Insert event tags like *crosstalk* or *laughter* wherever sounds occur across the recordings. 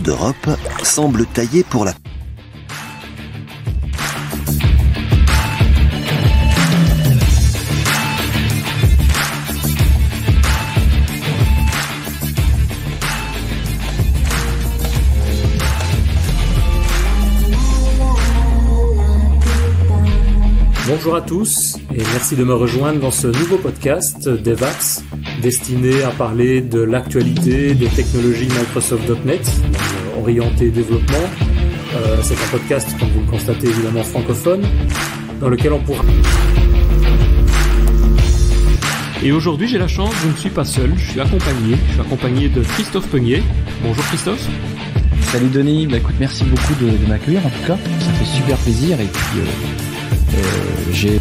D'Europe semble taillée pour la Bonjour à tous et merci de me rejoindre dans ce nouveau podcast DevApps destiné à parler de l'actualité des technologies Microsoft.NET euh, orienté développement. Euh, c'est un podcast, comme vous le constatez, évidemment francophone, dans lequel on pourra... Et aujourd'hui, j'ai la chance, je ne suis pas seul, je suis accompagné. Je suis accompagné de Christophe Peunier. Bonjour Christophe. Salut Denis, bah écoute, merci beaucoup de, de m'accueillir en tout cas, ça fait super plaisir et puis euh, j'ai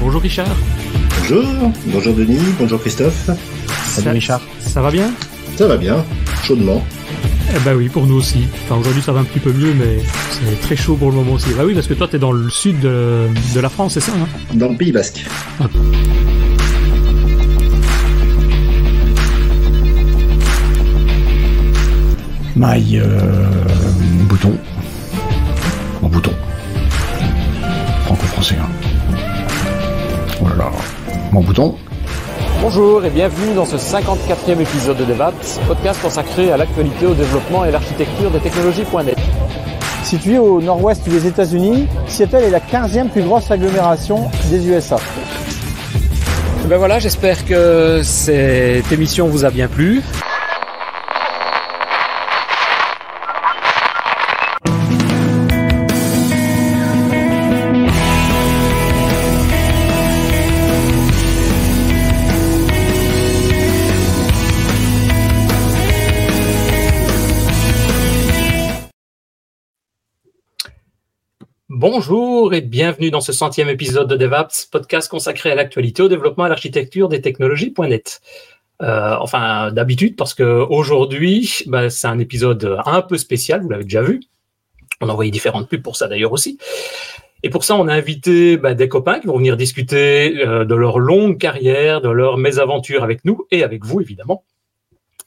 Bonjour Richard. Bonjour, bonjour Denis, bonjour Christophe. Salut Ça- Richard. Ça va bien? Ça va bien, chaudement. Eh ben oui, pour nous aussi. Enfin, aujourd'hui, ça va un petit peu mieux, mais c'est très chaud pour le moment aussi. Bah oui, parce que toi, t'es dans le sud de, de la France, c'est ça hein? Dans le Pays Basque. My euh, Mon bouton. Bonjour et bienvenue dans ce 54e épisode de DevApps, podcast consacré à l'actualité, au développement et à l'architecture de technologies.net. Situé au nord-ouest des États-Unis, Seattle est la 15e plus grosse agglomération des USA. Ben voilà, j'espère que cette émission vous a bien plu. Bonjour et bienvenue dans ce centième épisode de DevApps, podcast consacré à l'actualité, au développement à l'architecture des technologies.net. Euh, enfin, d'habitude, parce que aujourd'hui, bah, c'est un épisode un peu spécial, vous l'avez déjà vu. On a envoyé différentes pubs pour ça d'ailleurs aussi. Et pour ça, on a invité bah, des copains qui vont venir discuter euh, de leur longue carrière, de leur mésaventures avec nous et avec vous, évidemment.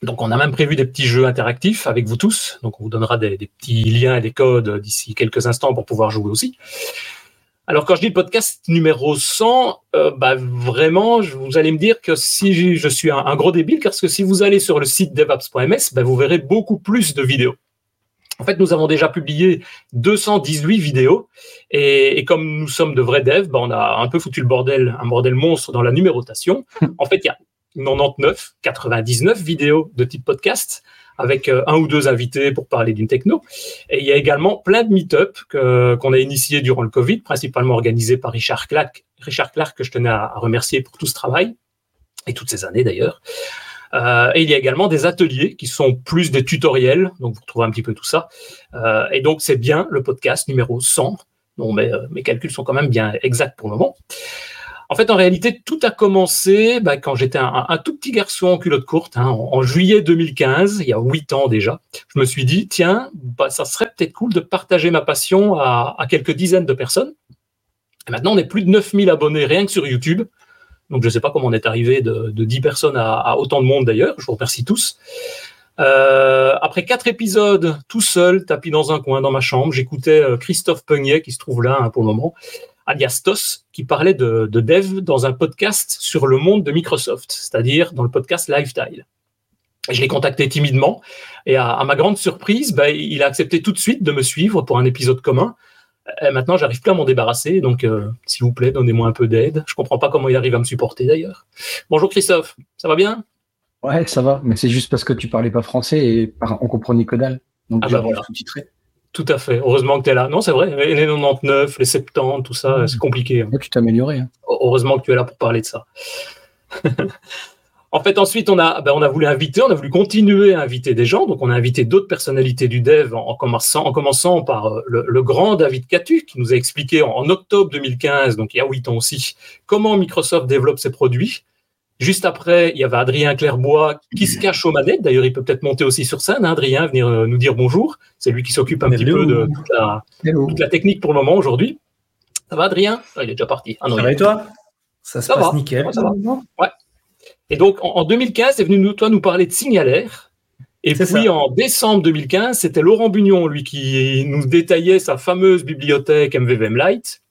Donc, on a même prévu des petits jeux interactifs avec vous tous. Donc, on vous donnera des, des petits liens et des codes d'ici quelques instants pour pouvoir jouer aussi. Alors, quand je dis le podcast numéro 100, euh, bah, vraiment, je- vous allez me dire que si je suis un, un gros débile, parce que si vous allez sur le site devaps.ms, bah, vous verrez beaucoup plus de vidéos. En fait, nous avons déjà publié 218 vidéos et, et comme nous sommes de vrais devs, bah, on a un peu foutu le bordel, un bordel monstre dans la numérotation. En fait, il y a 99, 99 vidéos de type podcast avec euh, un ou deux invités pour parler d'une techno. Et il y a également plein de meet-up qu'on a initiés durant le Covid, principalement organisés par Richard Clark, Richard que je tenais à, remercier pour tout ce travail et toutes ces années d'ailleurs. Euh, et il y a également des ateliers qui sont plus des tutoriels, donc vous retrouvez un petit peu tout ça. Euh, et donc c'est bien le podcast numéro 100. Bon, mais, mes calculs sont quand même bien exacts pour le moment. En fait, en réalité, tout a commencé bah, quand j'étais un, tout petit garçon en culotte courte, hein, en, juillet 2015, il y a huit ans déjà. Je me suis dit, tiens, bah, ça serait peut-être cool de partager ma passion à, quelques dizaines de personnes. Et maintenant, on est plus de 9000 abonnés rien que sur YouTube. Donc, je ne sais pas comment on est arrivé de, de 10 personnes à, à autant de monde d'ailleurs. Je vous remercie tous. Euh, après quatre épisodes, tout seul, tapis dans un coin dans ma chambre, j'écoutais euh, Christophe Peugnet, qui se trouve là hein, pour le moment, alias Tos, qui parlait de, de dev dans un podcast sur le monde de Microsoft, c'est-à-dire dans le podcast Lifestyle. Je l'ai contacté timidement et à, à ma grande surprise, bah, il a accepté tout de suite de me suivre pour un épisode commun. Et maintenant, j'arrive plus à m'en débarrasser, donc euh, s'il vous plaît, donnez-moi un peu d'aide. Je comprends pas comment il arrive à me supporter d'ailleurs. Bonjour Christophe, ça va bien? Ouais, ça va, mais c'est juste parce que tu parlais pas français et on comprenait que dalle. Donc Ah bah voilà. sous-titré. Tout à fait. Heureusement que tu es là. Non, c'est vrai. Les 99, les 70, tout ça, c'est compliqué. hein. Tu t'es amélioré. Hein. Heureusement que tu es là pour parler de ça. *laughs* en fait, ensuite, on a, ben, on a voulu inviter, on a voulu continuer à inviter des gens. Donc, on a invité d'autres personnalités du dev en, en commençant, en commençant par euh, le, le grand David Catu, qui nous a expliqué en, en octobre 2015, donc il y a huit ans aussi, comment Microsoft développe ses produits. Juste après, il y avait Adrien Clairbois qui se cache aux manettes. D'ailleurs, il peut peut-être monter aussi sur scène, hein, Adrien, venir euh, nous dire bonjour. C'est lui qui s'occupe un petit peu de toute la, Hello. toute la technique pour le moment aujourd'hui. Ça va, Adrien? Ah, Il est déjà parti. Ah non, Ça il- va et toi? Ça se Ça passe va. nickel. Ouais, ça va. Ouais. Et donc, en, en 2015, est venu nous, toi nous parler de Signalaire. Et C'est puis, ça. en décembre 2015, c'était Laurent Bugnon, lui, qui nous détaillait sa fameuse bibliothèque MVVM Lite.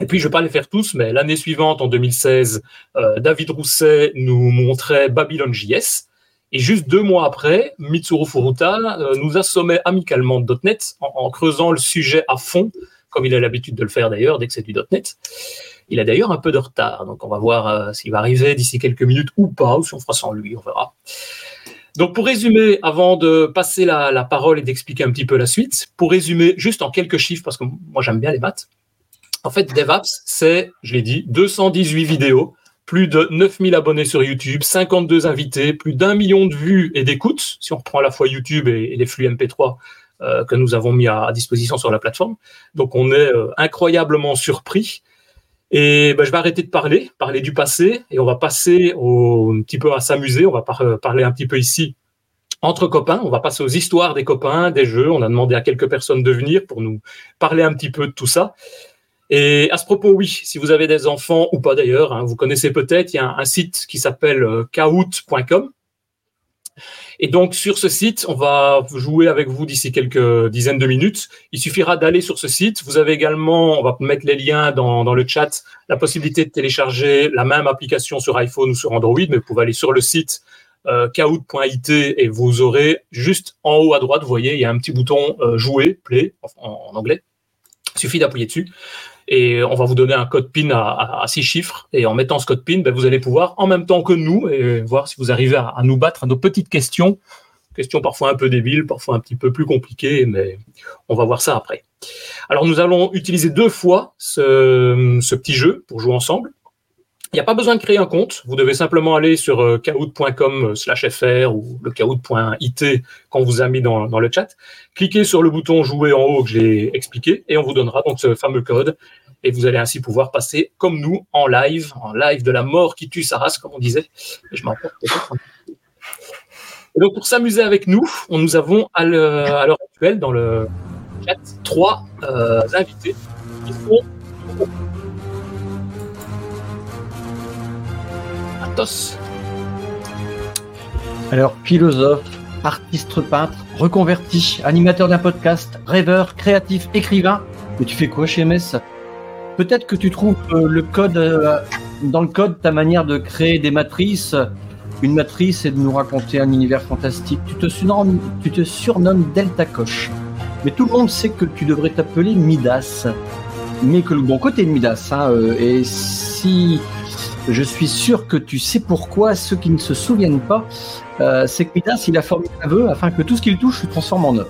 Et puis, je ne vais pas les faire tous, mais l'année suivante, en 2016, euh, David Rousset nous montrait Babylon JS. Et juste deux mois après, Mitsuru Furuta euh, nous assommait amicalement de .NET en, creusant le sujet à fond, comme il a l'habitude de le faire d'ailleurs dès que c'est du .NET. Il a d'ailleurs un peu de retard, donc on va voir euh, s'il va arriver d'ici quelques minutes ou pas, ou si on fera sans lui, on verra. Donc pour résumer, avant de passer la parole et d'expliquer un petit peu la suite, pour résumer juste en quelques chiffres, parce que moi j'aime bien les maths, en fait DevApps, c'est, je l'ai dit, 218 vidéos, plus de 9000 abonnés sur YouTube, 52 invités, plus d'un million de vues et d'écoutes, si on reprend à la fois YouTube et, les flux MP3 euh, que nous avons mis à, disposition sur la plateforme. Donc on est euh, incroyablement surpris. Et ben, je vais arrêter de parler, parler du passé, et on va passer un petit peu à s'amuser. On va par- parler un petit peu ici entre copains. On va passer aux histoires des copains, des jeux. On a demandé à quelques personnes de venir pour nous parler un petit peu de tout ça. Et à ce propos, oui, si vous avez des enfants ou pas d'ailleurs, hein, vous connaissez peut-être, il y a un, site qui s'appelle euh, kahoot.com. Et donc sur ce site, on va jouer avec vous d'ici quelques dizaines de minutes. Il suffira d'aller sur ce site. Vous avez également, on va mettre les liens dans, le chat, la possibilité de télécharger la même application sur iPhone ou sur Android, mais vous pouvez aller sur le site euh, et vous aurez juste en haut à droite, vous voyez, il y a un petit bouton euh, jouer, play en, en anglais. Il suffit d'appuyer dessus et on va vous donner un code PIN à, six chiffres. Et en mettant ce code PIN, ben, vous allez pouvoir, en même temps que nous, voir si vous arrivez à, nous battre à nos petites questions. Questions parfois un peu débiles, parfois un petit peu plus compliquées, mais on va voir ça après. Alors, nous allons utiliser deux fois ce petit jeu pour jouer ensemble. Il n'y a pas besoin de créer un compte. Vous devez simplement aller sur euh, kahoot.com slash fr ou le kahoot.it qu'on vous a mis dans, le chat. Cliquez sur le bouton jouer en haut que j'ai expliqué et on vous donnera donc ce fameux code. Et vous allez ainsi pouvoir passer comme nous en live, en live de la mort qui tue sa race, comme on disait. Je m'en. Et donc pour s'amuser avec nous, on, nous avons à l'heure actuelle dans le chat trois euh, invités qui sont Alors, philosophe, artiste peintre, reconverti, animateur d'un podcast, rêveur, créatif, écrivain. Mais tu fais quoi chez MS Peut-être que tu trouves euh, le code euh, dans le code ta manière de créer des matrices. Une matrice, c'est de nous raconter un univers fantastique. Tu te surnommes, tu te surnommes Delta Coche. Mais tout le monde sait que tu devrais t'appeler Midas. Mais que le bon côté de Midas. Hein, euh, et si je suis sûr que tu sais pourquoi, ceux qui ne se souviennent pas, euh, c'est que Midas, il a formé un vœu afin que tout ce qu'il touche se transforme en or.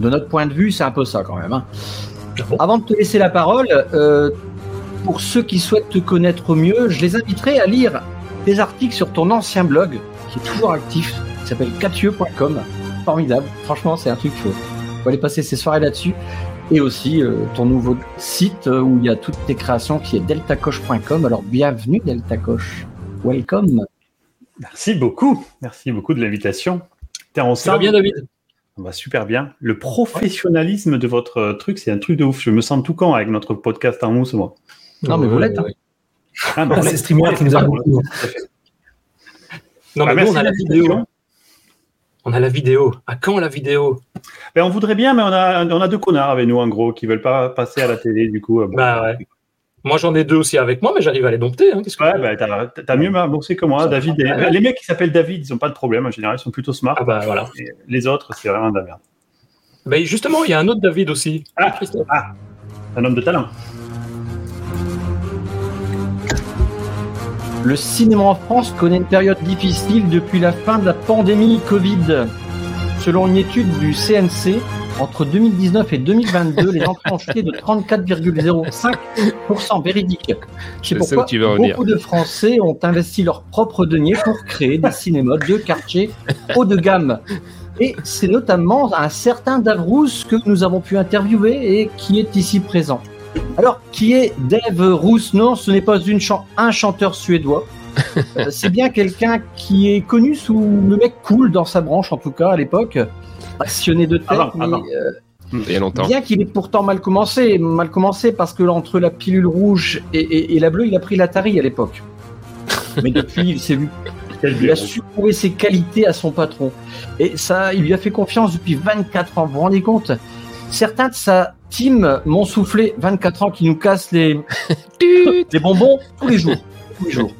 De notre point de vue, c'est un peu ça quand même. hein. Avant de te laisser la parole, euh, pour ceux qui souhaitent te connaître mieux, je les inviterai à lire des articles sur ton ancien blog, qui est toujours actif, qui s'appelle cathieu.com. Formidable, franchement, c'est un truc, faut, faut aller passer ses soirées là-dessus. Et aussi euh, ton nouveau site euh, où il y a toutes tes créations qui est deltacoche.com. Alors bienvenue Deltacoche. Welcome. Merci beaucoup. Merci beaucoup de l'invitation. T'es ça va ensemble bien David? On va super bien. Le professionnalisme de votre euh, truc, c'est un truc de ouf. Je me sens tout con avec notre podcast en mousse, moi. Non, mais vous l'êtes, hein. Ah, bah, Ah, c'est Streamer qui nous a Ah, beaucoup. Non, Bah, mais nous, on a de la vidéo. On a la vidéo. À quand la vidéo? Ben, on voudrait bien, mais on a, on a deux connards avec nous, en gros, qui veulent pas passer à la télé, du coup. euh, bon. Bah ouais. Moi, j'en ai deux aussi avec moi, mais j'arrive à les dompter. Hein. Que Ouais, bah, t'as, t'as mieux bossé que moi, David. et- Ouais. Les mecs qui s'appellent David, ils ont pas de problème, en général, ils sont plutôt smart. Ah bah voilà. Et les autres, c'est vraiment de la merde. Justement, il y a un autre David aussi. Ah. Christophe. Un homme de talent. Le cinéma en France connaît une période difficile depuis la fin de la pandémie Covid. Selon une étude du CNC, entre 2019 et 2022, les entrées ont chuté de 34,05% véridique. C'est pourquoi beaucoup de Français ont investi leur propre denier pour créer des cinémas de quartier haut de gamme. Et c'est notamment un certain Davrous que nous avons pu interviewer et qui est ici présent. Alors, qui est Dave Roos Non, ce n'est pas une chan- un chanteur suédois. Euh, c'est bien quelqu'un qui est connu sous le mec cool dans sa branche, en tout cas à l'époque. Passionné de Avant, mais avant. euh, Il y a longtemps. bien qu'il ait pourtant mal commencé. Mal commencé parce que entre la pilule rouge et, et- et la bleue, il a pris l'Atari à l'époque. Mais depuis, il s'est vu. Il a su prouver ses qualités à son patron. Et ça, il lui a fait confiance depuis 24 ans. Vous vous rendez compte? Certains de sa team m'ont soufflé 24 ans qui nous cassent les, *laughs* les bonbons tous les jours. Tous les jours.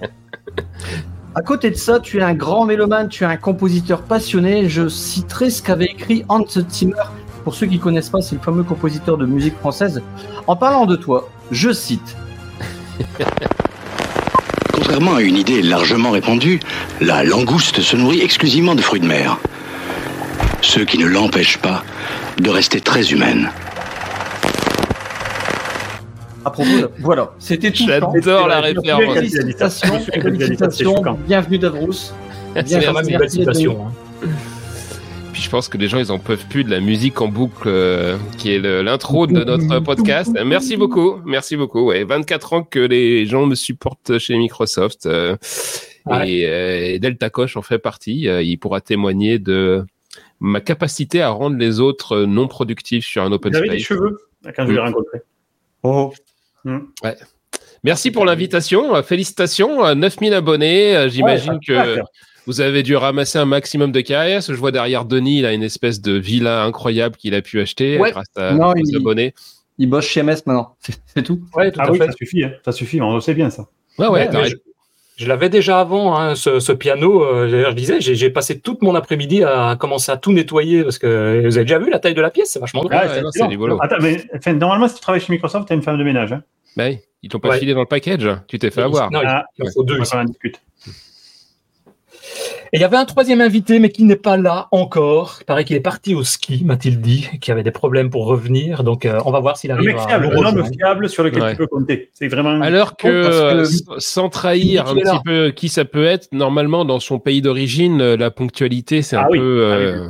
À côté de ça, tu es un grand mélomane, tu es un compositeur passionné. Je citerai ce qu'avait écrit Hans Zimmer. Pour ceux qui connaissent pas, c'est le fameux compositeur de musique française. En parlant de toi, je cite Contrairement à une idée largement répandue, la langouste se nourrit exclusivement de fruits de mer. Ce qui ne l'empêche pas de rester très humaine. à propos de... Voilà, c'était tout. J'adore la référence. Félicitations, félicitations, bienvenue Davrous. C'est quand même une belle citation. hein. Puis je pense que les gens, ils en peuvent plus de la musique en boucle, euh, qui est l'intro de notre podcast. Merci beaucoup, merci beaucoup. Ouais, 24 ans que les gens me supportent chez Microsoft. euh, Ouais. et, euh, et Delta Koch en fait partie. Euh, il pourra témoigner de ma capacité à rendre les autres euh, non productifs sur un open Il avait des space. cheveux quand je l'ai Mm. rencontré. Oh, Merci pour l'invitation. Euh, Félicitations, euh, 9000 abonnés. Euh, J'imagine Ouais, que vous avez dû ramasser un maximum de que Je vois derrière Denis, il a une espèce de villa incroyable qu'il a pu acheter Ouais. grâce à Non, il- abonnés. il bosse chez MS maintenant, *laughs* c'est tout. Ouais, tout Ah à oui, fait. ça suffit, hein. ça suffit, on le sait bien ça. Ouais, ouais, Ouais, t'as mais raison. Je l'avais déjà avant, hein, ce, ce piano. euh, d'ailleurs, je disais, j'ai passé toute mon après-midi à commencer à tout nettoyer parce que vous avez déjà vu la taille de la pièce, c'est vachement. Ouais, c'est boulot. Attends, mais enfin, normalement, si tu travailles chez Microsoft, tu as une femme de ménage. Hein. Bah ils t'ont pas Ouais. filé dans le package. Tu t'es fait avoir. Non, il- Ah, il en faut deux. on discute. Et il y avait un troisième invité, mais qui n'est pas là encore. Il paraît qu'il est parti au ski, m'a-t-il dit, qu'il avait des problèmes pour revenir. Donc, euh, on va voir s'il Un arrive mec à fiable, un homme fiable sur lequel Ouais. tu peux compter. C'est vraiment. Alors que, parce que- s- sans trahir un là. petit peu qui ça peut être, normalement dans son pays d'origine, euh, la ponctualité c'est un Ah oui. peu. Ah oui. euh,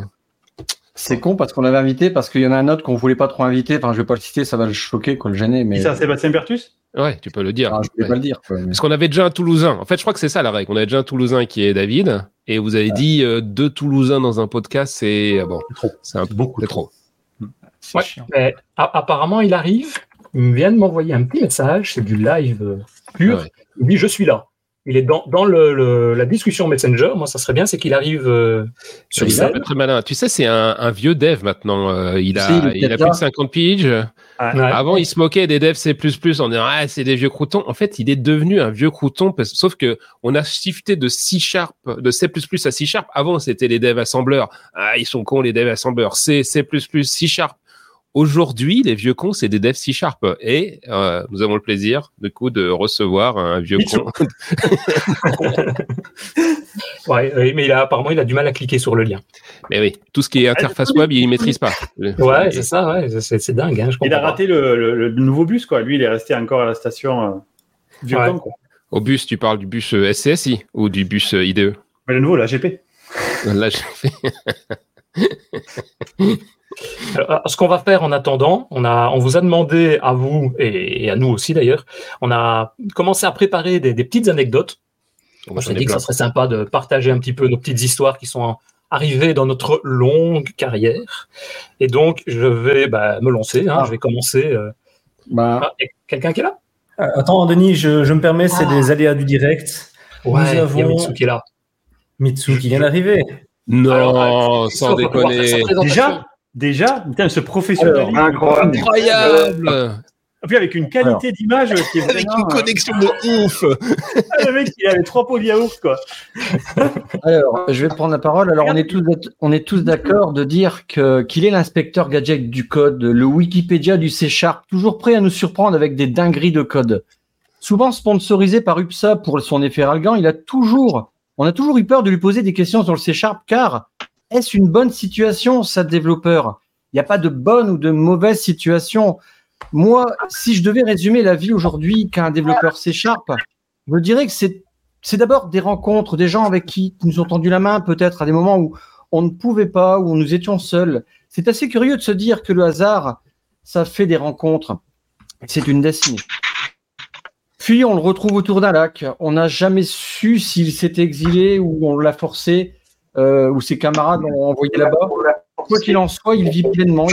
C'est con parce qu'on l'avait invité, parce qu'il y en a un autre qu'on voulait pas trop inviter. Enfin, je vais pas le citer, ça va le choquer, quoi, le gêner, mais Qui ça, Sébastien Bertus? Ouais, tu peux le dire. Ah, je voulais Ouais. pas le dire. quoi, mais- Parce qu'on avait déjà un Toulousain. En fait, je crois que c'est ça la règle. On avait déjà un Toulousain qui est David, et vous avez dit euh, deux Toulousains dans un podcast, c'est ah bon, C'est trop. c'est un beaucoup c'est trop. trop. C'est Ouais, chiant. mais a- apparemment, il arrive. Il vient de m'envoyer un petit message. C'est du live euh, pur. Ouais. Il dit Je suis là. Il est dans, dans le, le- la discussion Messenger. Moi, ça serait bien, c'est qu'il arrive euh, sur Il est très malin. Tu sais, c'est un, un vieux dev maintenant. Euh, il a, Si, il est il a plus de là. 50 piges. Ouais. Avant, il se moquait des devs C++ en disant ah c'est des vieux croutons. En fait, il est devenu un vieux crouton, parce- sauf que on a shifté de C Sharp, de C++ à C Sharp. Avant, c'était les devs assembleurs. Ah, ils sont cons les devs assembleurs. C, C++, C Sharp. Aujourd'hui, les vieux cons, c'est des devs C Sharp. Et euh, nous avons le plaisir, du coup, de recevoir un vieux con. *laughs* Ouais, ouais, mais il a, apparemment, il a du mal à cliquer sur le lien. Mais oui, tout ce qui est interface web, il maîtrise pas. Ouais, c'est ça, ouais, c'est dingue. Hein, je Il a raté le, le- le nouveau bus, quoi. Lui, il est resté encore à la station euh, vieux Ouais. con, quoi. Au bus, tu parles du bus euh, SCSI ou du bus euh, IDE Mais le nouveau, la GP. *laughs* Alors, euh, ce qu'on va faire en attendant, on, a, on vous a demandé à vous et, et à nous aussi d'ailleurs, on a commencé à préparer des, des petites anecdotes. Bon, On s'est dit que ça serait sympa de partager un petit peu nos petites histoires qui sont arrivées dans notre longue carrière. Et donc, je vais bah, me lancer. hein, Ah. Je vais commencer. euh. Bah, Ah, Quelqu'un qui est là? Euh, Attends, Denis, je, je me permets, c'est Ah. des aléas du direct. Ouais, il y a avons- Mitsu qui est là. Mitsu qui vient d'arriver. Non, Alors, euh, sans déconner. Déjà? Déjà Putain, ce professionnalisme. incroyable. Incroyable Et puis avec une qualité d'image qui est Avec une connexion de ouf *laughs* Ah, le mec, il avait trois pots de yaourt, quoi. *laughs* Alors, je vais prendre la parole. Alors, on est tous, on est tous d'accord de dire que qu'il est l'inspecteur gadget du code, le Wikipédia du C Sharp, toujours prêt à nous surprendre avec des dingueries de code. Souvent sponsorisé par UPSA pour son effet ralgant, il a toujours, on a toujours eu peur de lui poser des questions sur le C Sharp, car est-ce une bonne situation, ça, développeur? Il n'y a pas de bonne ou de mauvaise situation. Moi, si je devais résumer la vie aujourd'hui qu'un développeur C Sharp, je dirais que c'est d'abord des rencontres, des gens avec qui nous ont tendu la main, peut-être à des moments où on ne pouvait pas, où nous étions seuls. C'est assez curieux de se dire que le hasard, ça fait des rencontres. C'est une destinée. Puis on le retrouve autour d'un lac. On n'a jamais su s'il s'était exilé ou on l'a forcé, euh, ou ses camarades l'ont envoyé là-bas. Quoi qu'il en soit, il vit pleinement.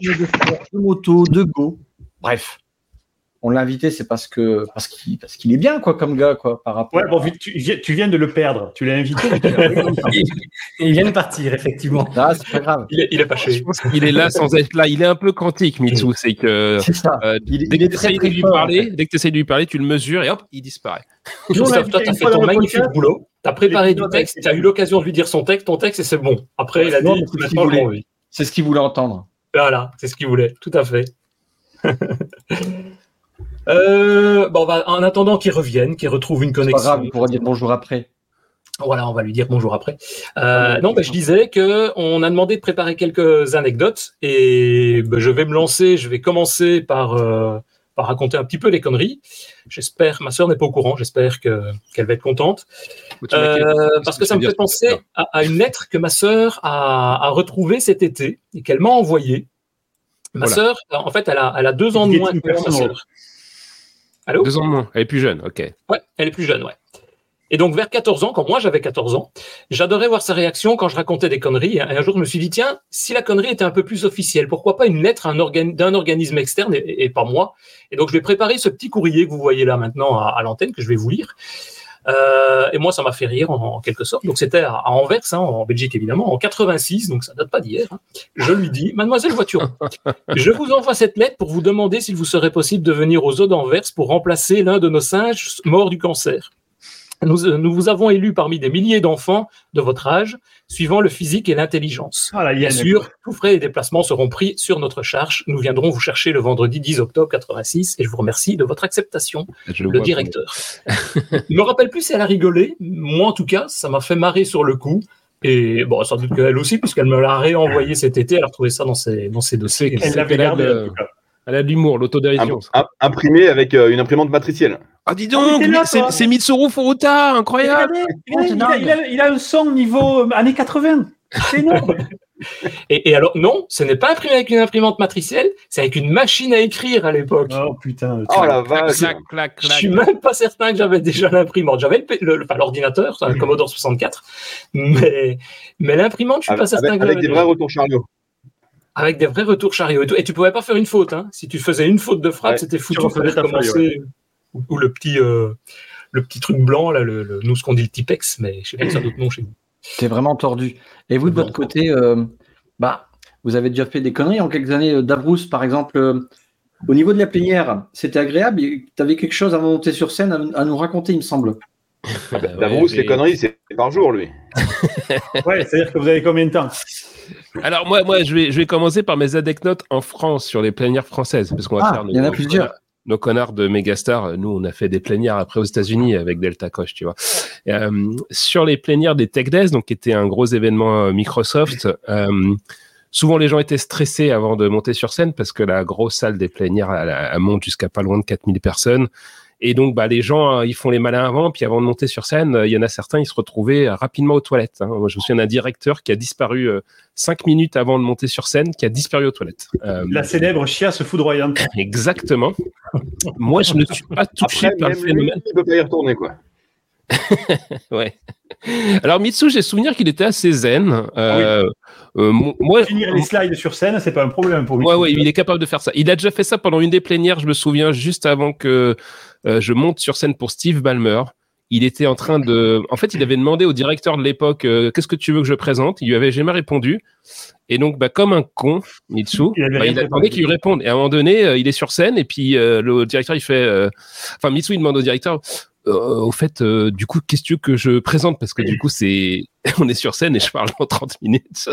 Il est de sport, de moto, de go. Bref. On l'a invité, c'est parce que parce qu'il parce qu'il est bien quoi comme gars quoi par rapport. Ouais, bon, vu que tu, viens- tu viens de le perdre. Tu l'as invité. pas. *laughs* Il vient de partir, effectivement. Ah, c'est pas grave. Il est, il est fâché. pense qu'il est là sans être là. Il est un peu quantique, Mitsu. C'est que C'est ça. euh, Il, dès il que très tu très de lui fort. en parler, fait. dès que tu essayes de lui parler, tu le mesures et hop, il disparaît. Christophe, toi, t'as fait ton magnifique podcast. boulot. T'as préparé du texte, t'as eu l'occasion de lui dire son texte, ton texte, et c'est bon. Après, il a dit. C'est ce qu'il voulait entendre. Voilà, c'est ce qu'il voulait, tout à fait. *laughs* euh, bon, on va- en attendant qu'il revienne, qu'il retrouve une C'est pas connexion. grave, il pourra dire bonjour après. Voilà, on va lui dire bonjour après. Euh, non, ben, je disais que on a demandé de préparer quelques anecdotes et ben, je vais me lancer. Je vais commencer par euh, par raconter un petit peu les conneries. J'espère, ma sœur n'est pas au courant. J'espère que qu'elle va être contente. Euh, parce que ça me fait penser à, à une lettre que ma sœur a, a retrouvée cet été et qu'elle m'a envoyée. Ma Voilà. sœur, en fait, elle a, elle a deux ans de moins que moi, ma sœur. Allô Deux ans de moins. Elle est plus jeune. Ok. Ouais, elle est plus jeune, ouais. Et donc, vers 14 ans, quand moi j'avais 14 ans, j'adorais voir sa réaction quand je racontais des conneries. Et un jour, je me suis dit, tiens, si la connerie était un peu plus officielle, pourquoi pas une lettre d'un organisme externe et, et pas moi? Et donc, je vais préparer ce petit courrier que vous voyez là maintenant à, à l'antenne, que je vais vous lire. Euh, et moi, ça m'a fait rire en, en quelque sorte. Donc, c'était à, à Anvers, hein, en Belgique évidemment, en 86, donc ça date pas d'hier. hein. Je lui dis, Mademoiselle Voituron, *laughs* je vous envoie cette lettre pour vous demander s'il vous serait possible de venir aux eaux d'Anvers pour remplacer l'un de nos singes morts du cancer. Nous, euh, nous vous avons élu parmi des milliers d'enfants de votre âge, suivant le physique et l'intelligence. Ah, Bien sûr, tous frais et déplacements seront pris sur notre charge. Nous viendrons vous chercher le vendredi 10 octobre 86 et je vous remercie de votre acceptation Je le directeur. *laughs* Je me rappelle plus si elle a rigolé. Moi, en tout cas, ça m'a fait marrer sur le coup. Et bon, sans doute qu'elle aussi, puisqu'elle me l'a réenvoyé cet été, elle a retrouvé ça dans ses, dans ses dossiers. Elle l'avait gardé. de- en tout cas. Elle a de l'humour, l'autodérision. Im- im- imprimé avec euh, une imprimante matricielle. Ah, dis donc, là, c'est Mitsuru Furuta, incroyable. Il, a, il a- il a un son niveau euh, années 80. C'est énorme. *laughs* Et, et alors, non, ce n'est pas imprimé avec une imprimante matricielle, c'est avec une machine à écrire à l'époque. oh putain. Oh la vache. clac, clac, Je suis même pas certain que j'avais déjà l'imprimante. J'avais le, le- le- l'ordinateur, c'est un Commodore 64, mais, mais l'imprimante, je suis pas Avec, certain avec- que avec j'avais des vrais retours chariot. Avec des vrais retours chariot et tout. Et tu pouvais pas faire une faute. Hein. Si tu faisais une faute de frappe, Ouais, c'était foutu. tu Fallait recommencer. Ou, ou le petit, euh, le petit truc blanc là, le, le- nous ce qu'on dit le Tipex, mais je sais pas que ça a d'autres noms chez vous. T'es vraiment tordu. Et vous, de votre côté, euh, bah, vous avez déjà fait des conneries en quelques années. Euh, Davrous, par exemple, euh, au niveau de la plénière, c'était agréable? Tu avais quelque chose à monter sur scène à, à nous raconter, il me semble. Ah bah Davros, les conneries, c'est par jour, lui. *laughs* Ouais, c'est-à-dire que vous avez combien de temps? Alors moi, moi, je vais, je vais commencer par mes anecdotes en France sur les plénières françaises, parce qu'on va Ah, faire nos, il y en a nos plusieurs. connards- nos connards de Megastar. Nous, on a fait des plénières après aux États-Unis avec Delta Coche, tu vois. Euh, sur les plénières des Tech Days, donc qui était un gros événement euh, Microsoft. euh, Souvent, les gens étaient stressés avant de monter sur scène parce que la grosse salle des plénières, elle, elle monte jusqu'à pas loin de 4000 personnes. Et donc, bah, les gens, euh, ils font les malins avant, puis avant de monter sur scène, euh, il y en a certains, ils se retrouvaient euh, rapidement aux toilettes. hein. Moi, je me souviens d'un directeur qui a disparu euh, cinq minutes avant de monter sur scène, qui a disparu aux toilettes. Euh, La célèbre chiasse foudroyante. *laughs* Exactement. Moi, je ne suis pas touché Après, par le phénomène. il peut pas y retourner, quoi. *laughs* Ouais. Alors, Mitsu, j'ai souvenir qu'il était assez zen. Euh, euh, mo- moi, Finir les slides sur scène, c'est pas un problème pour lui. Ouais, ouais, il est capable de faire ça. Il a déjà fait ça pendant une des plénières, je me souviens, juste avant que euh, je monte sur scène pour Steve Ballmer. Il était en train de. En fait, il avait demandé au directeur de l'époque euh, Qu'est-ce que tu veux que je présente? Il lui avait jamais répondu. Et donc, bah, comme un con, Mitsu, Il bah, il attendait qu'il lui réponde. Et à un moment donné, euh, il est sur scène et puis euh, le directeur, il fait. euh, Enfin, Mitsu, il demande au directeur euh, Au fait, euh, du coup, qu'est-ce que que je présente? Parce que du coup, c'est. *laughs* On est sur scène et je parle en 30 minutes.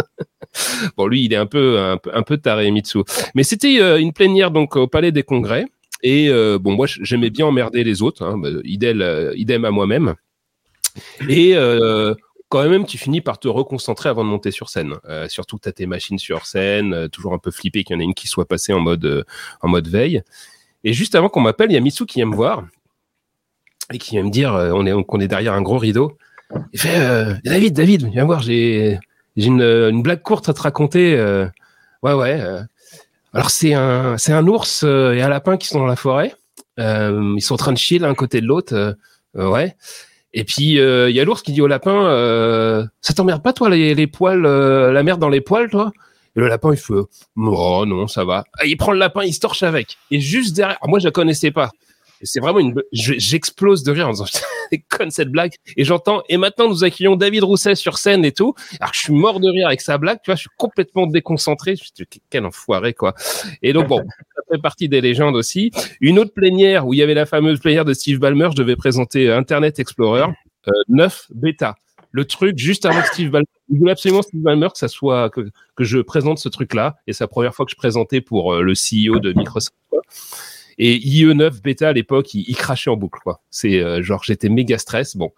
*laughs* bon, lui, il est un peu, un peu, un peu taré, Mitsu. Mais c'était euh, une plénière donc au Palais des Congrès. Et euh, bon, moi, j'aimais bien emmerder les autres, hein, idem, euh, à moi-même. Et euh, quand même, tu finis par te reconcentrer avant de monter sur scène. Euh, surtout que tu as tes machines sur scène, euh, toujours un peu flippé qu'il y en ait une qui soit passée en mode, euh, en mode veille. Et juste avant qu'on m'appelle, il y a Mitsu qui vient me voir et qui vient me dire euh, on, est, qu'on est derrière un gros rideau. Il fait euh, David, David, viens voir, j'ai, une, blague courte à te raconter. euh. ouais, ouais. euh. Alors, c'est un, ours euh, et un lapin qui sont dans la forêt. Euh, ils sont en train de chier l'un côté de l'autre. euh, euh, ouais. Et puis, euh, il y a l'ours qui dit au lapin euh, Ça t'emmerde pas, toi, les, poils, euh, la merde dans les poils, toi? Et le lapin, il fait, oh non, ça va. Il prend le lapin, il se torche avec. Et juste derrière, moi, je la connaissais pas. Et c'est vraiment une, je- j'explose de rire en disant, *laughs* c'est conne cette blague. Et j'entends, et maintenant, nous accueillons David Rousset sur scène et tout. Alors, je suis mort de rire avec sa blague, tu vois, je suis complètement déconcentré. Je suis quel enfoiré, quoi. Et donc, bon, *laughs* ça fait partie des légendes aussi. Une autre plénière où il y avait la fameuse plénière de Steve Ballmer, je devais présenter euh, Internet Explorer euh, 9 bêta. Le truc juste avant que Steve Ballmer, il voulait absolument Steve Ballmer que ça soit que, que je présente ce truc-là. Et c'est la première fois que je présentais pour euh, le CEO de Microsoft. Et IE9 bêta à l'époque, il, il crachait en boucle quoi. C'est euh, genre j'étais méga stress. Bon,